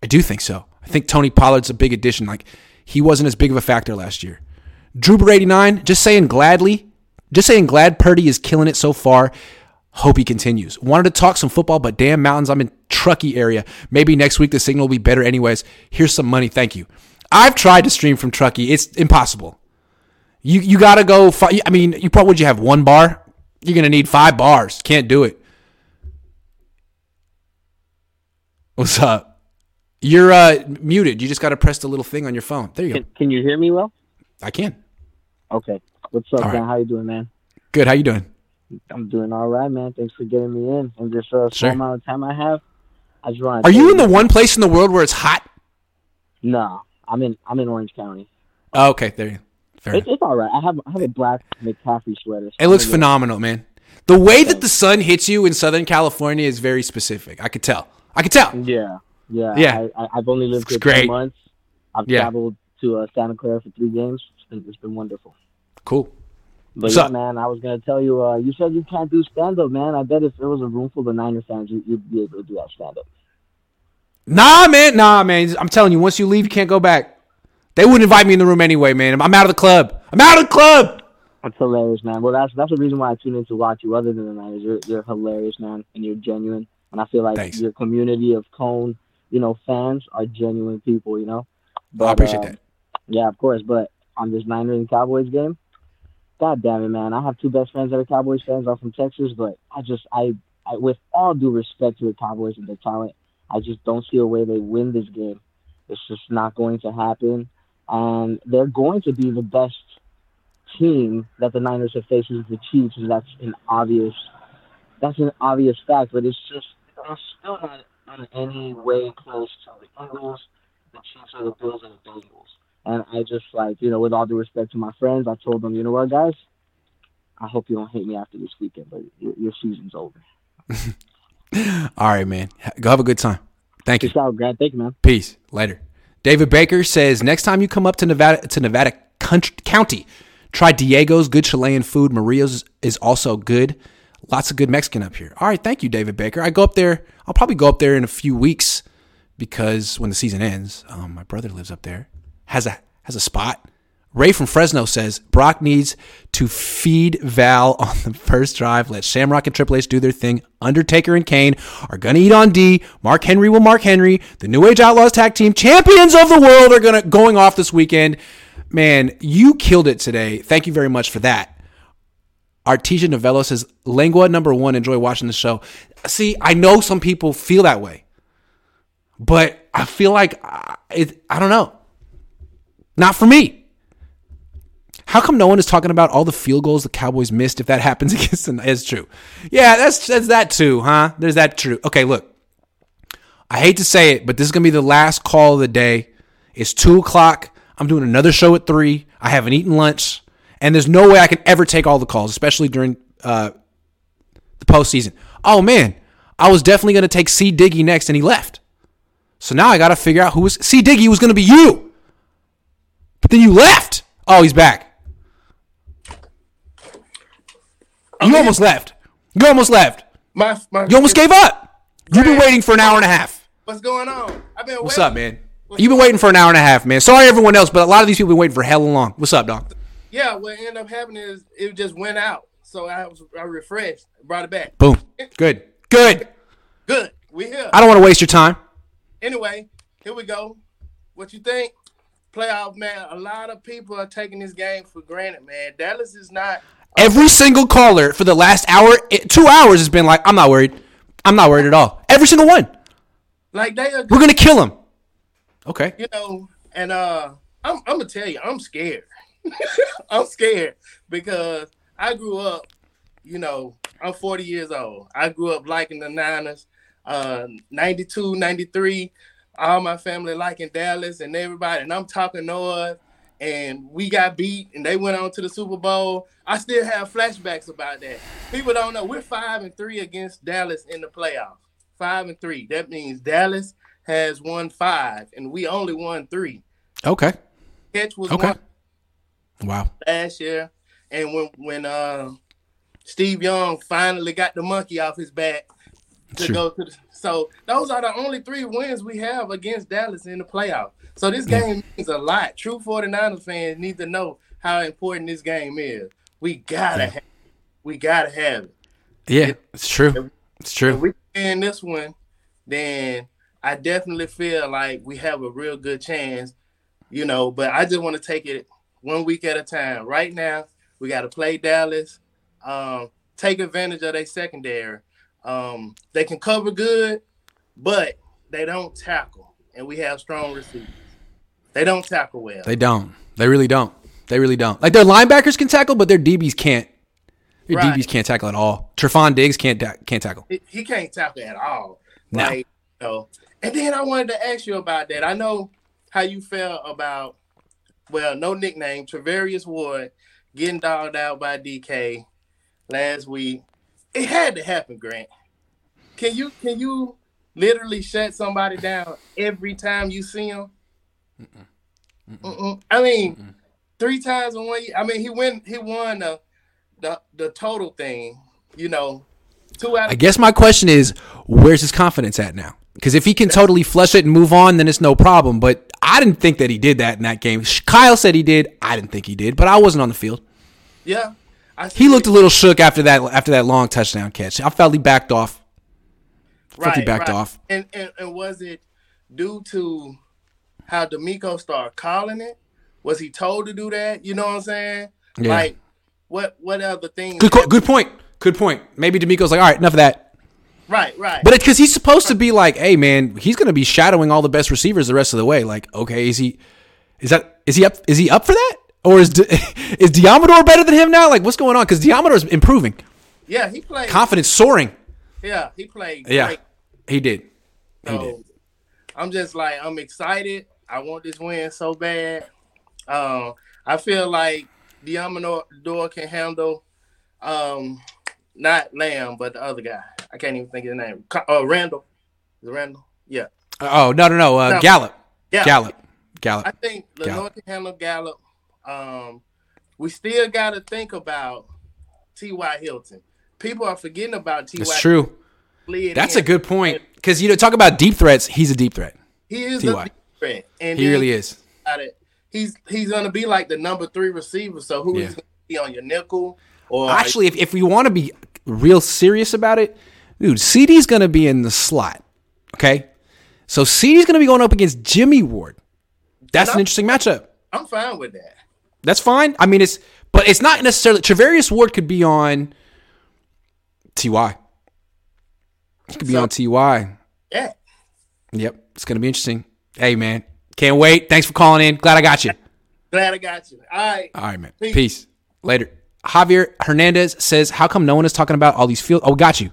I do think so. I think Tony Pollard's a big addition. Like he wasn't as big of a factor last year. Drooper eighty nine, just saying gladly, just saying glad Purdy is killing it so far. Hope he continues. Wanted to talk some football, but damn mountains, I'm in Truckee area. Maybe next week the signal will be better. Anyways, here's some money. Thank you. I've tried to stream from Truckee. It's impossible. You you gotta go. Fi- I mean, you probably would you have one bar? You're gonna need five bars. Can't do it. What's up? You're uh, muted. You just gotta press the little thing on your phone. There you go. Can, can you hear me well? I can. Okay. What's up, All right. man? How you doing, man? Good. How you doing? I'm doing all right, man. Thanks for getting me in. And this uh, small amount of time I have, I just want. Are you in the one place in the world where it's hot? No, I'm in. I'm in Orange County. Oh, okay, there you. go. Fair It's, it's all right. I have I have a black McCaffrey sweater. so It looks phenomenal, man. The way that the sun hits you in Southern California is very specific. I could tell. I could tell. Yeah, yeah. Yeah. I, I, I've only lived It's here great. months. I've Yeah. traveled to uh, Santa Clara for three games. It's been, it's been wonderful. Cool. But What's yeah, up? man, I was gonna tell you. Uh, you said you can't do stand up, man. I bet if there was a room full of Niner fans, you, you'd be able to do that stand up. Nah, man. Nah, man. I'm telling you, once you leave, you can't go back. They wouldn't invite me in the room anyway, man. I'm out of the club. I'm out of the club. That's hilarious, man. Well, that's that's the reason why I tune in to watch you. Other than the Niners, you're you're hilarious, man, and you're genuine. And I feel like Thanks. your community of Cohn, you know, fans are genuine people. You know. But, I appreciate uh, that. Yeah, of course. But on this Niners and Cowboys game, God damn it, man! I have two best friends that are Cowboys fans. Are from Texas, but I just I, I with all due respect to the Cowboys and their talent, I just don't see a way they win this game. It's just not going to happen. And they're going to be the best team that the Niners have faced is the Chiefs, and that's an obvious that's an obvious fact, but it's just they're still not in any way close to the Eagles, the Chiefs, or the Bills, and the Bengals. And I just like, you know, with all due respect to my friends, I told them, you know what, guys, I hope you don't hate me after this weekend, but your, your season's over. All right, man. Go have a good time. Thank you. Peace out, Grant. Thank you, man. Peace. Later. David Baker says next time you come up to Nevada to Nevada country, County, try Diego's good Chilean food. Maria's is also good. Lots of good Mexican up here. All right, thank you, David Baker. I go up there. I'll probably go up there in a few weeks because when the season ends, um, my brother lives up there. Has a has a spot. Ray from Fresno says Brock needs to feed Val on the first drive. Let Shamrock and Triple H do their thing. Undertaker and Kane are to eat on D. Mark Henry will Mark Henry. The New Age Outlaws tag team champions of the world are to going off this weekend. Man, you killed it today. Thank you very much for that. Artesia Novello says Lengua number one. Enjoy watching the show. See, I know some people feel that way, but I feel like uh, it, I don't know. Not for me. How come no one is talking about all the field goals the Cowboys missed if that happens against the It's true. Yeah, that's that's that too, huh? There's that true. Okay, look. I hate to say it, but this is gonna be the last call of the day. It's two o'clock. I'm doing another show at three. I haven't eaten lunch, and there's no way I can ever take all the calls, especially during uh, the postseason. Oh man, I was definitely gonna take C Diggy next, and he left. So now I gotta figure out who was C Diggy was gonna be you, but then you left. Oh, he's back. You almost left. You almost left. My, my, You almost gave up. You've been waiting for an hour and a half. What's going on? I've been What's up, man? You've been waiting for an hour and a half, man. Sorry, everyone else, but a lot of these people have been waiting for hella long. What's up, dog? Yeah, what ended up happening is it just went out. So I was I refreshed, brought it back. Boom. Good. Good. Good. We here. I don't want to waste your time. Anyway, here we go. What you think? Playoff man. A lot of people are taking this game for granted, man. Dallas is not. Every single caller for the last hour, eh, two hours has been like, I'm not worried. I'm not worried at all. Every single one. Like they are. We're gonna kill him. Okay. You know, and uh, I'm I'm gonna tell you, I'm scared. I'm scared because I grew up. You know, I'm 40 years old. I grew up liking the Niners. Uh, 92, 93. All my family liking Dallas and everybody, and I'm talking Noah. And we got beat, and they went on to the Super Bowl. I still have flashbacks about that. People don't know we're five and three against Dallas in the playoffs. Five and three. That means Dallas has won five, and we only won three. Okay. Catch was Okay. one Wow. last year, and when when uh Steve Young finally got the monkey off his back to True. go to the so those are the only three wins we have against Dallas in the playoff. So this game means a lot. True 49ers fans need to know how important this game is. We gotta have we gotta have it. Yeah, it's true. It's true. If we win this one, then I definitely feel like we have a real good chance, you know. But I just want to take it one week at a time. Right now, we got to play Dallas, um, take advantage of their secondary. Um, they can cover good, but they don't tackle, and we have strong receivers. They don't tackle well. They don't. They really don't. They really don't. Like their linebackers can tackle, but their DBs can't. Their Right. DBs can't tackle at all. Trevon Diggs can't ta- can't tackle. he, he can't tackle at all. No. Like, you know. And then I wanted to ask you about that. I know how you felt about, well, no nickname, Charvarius Ward getting dogged out by DK last week. It had to happen, Grant. Can you can you literally shut somebody down every time you see him? Mm-mm. I mean, three times in one year. I mean, he win he won the the, the total thing. You know, two out. I guess my question is, where's his confidence at now? Because if he can totally flush it and move on, then it's no problem. But I didn't think that he did that in that game. Kyle said he did. I didn't think he did, but I wasn't on the field. Yeah, I He looked a little shook after that after that long touchdown catch. I felt he backed off. Felt he backed off. And, and and was it due to how DeMeco started calling it? Was he told to do that? You know what I'm saying? Yeah. Like what what other things? Good, good point. Good point. Maybe DeMeco's like, all right, enough of that. Right, right. But because he's supposed to be like, hey man, he's going to be shadowing all the best receivers the rest of the way. Like, okay, is he? Is that? Is he up? Is he up for that? Or is De, is Deommodore better than him now? Like, what's going on? Because Deommodore's improving, yeah, he played. confidence soaring. Yeah, he played. Yeah, great. he did. He So did. I'm just like I'm excited. I want this win so bad. Um, I feel like Deommodore can handle um not Lamb, but the other guy. I can't even think of his name. Uh, Randall. Is it Randall? Yeah. Oh no no no, uh, No. Gallup. Yeah. Gallup. Gallup. I think Lenoir Gallup. can handle Gallup. Um, we still got to think about T.Y. Hilton. People are forgetting about T.Y. That's true. That's a good point. Because you know, talk about deep threats. He's a deep threat. He is T.Y. a deep threat, and He really is. He's he's gonna be like the number three receiver. So who is Yeah. gonna be on your nickel? Or Actually, if, if we want to be real serious about it, dude, CD's going to be in the slot. Okay? So CD's going to be going up against Jimmy Ward. That's an interesting matchup. I'm fine with that. That's fine. I mean, it's, but it's not necessarily, Charvarius Ward could be on TY. He could be on TY. Yeah. Yep. It's going to be interesting. Hey, man. Can't wait. Thanks for calling in. Glad I got you. Glad I got you. All right. All right, man. Peace. Peace. Later. Javier Hernandez says, "How come no one is talking about all these field? Oh, got you.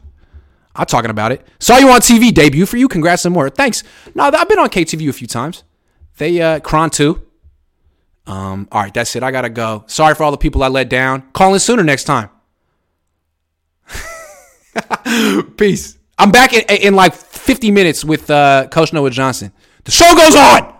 I'm talking about it. Saw you on TV. Debut for you. Congrats and more. Thanks. No, I've been on KTVU a few times. They uh, Kron too. Um. All right, that's it. I gotta go. Sorry for all the people I let down. Call in sooner next time. Peace. I'm back in, in like 50 minutes with uh, Coach Noah Johnson. The show goes on.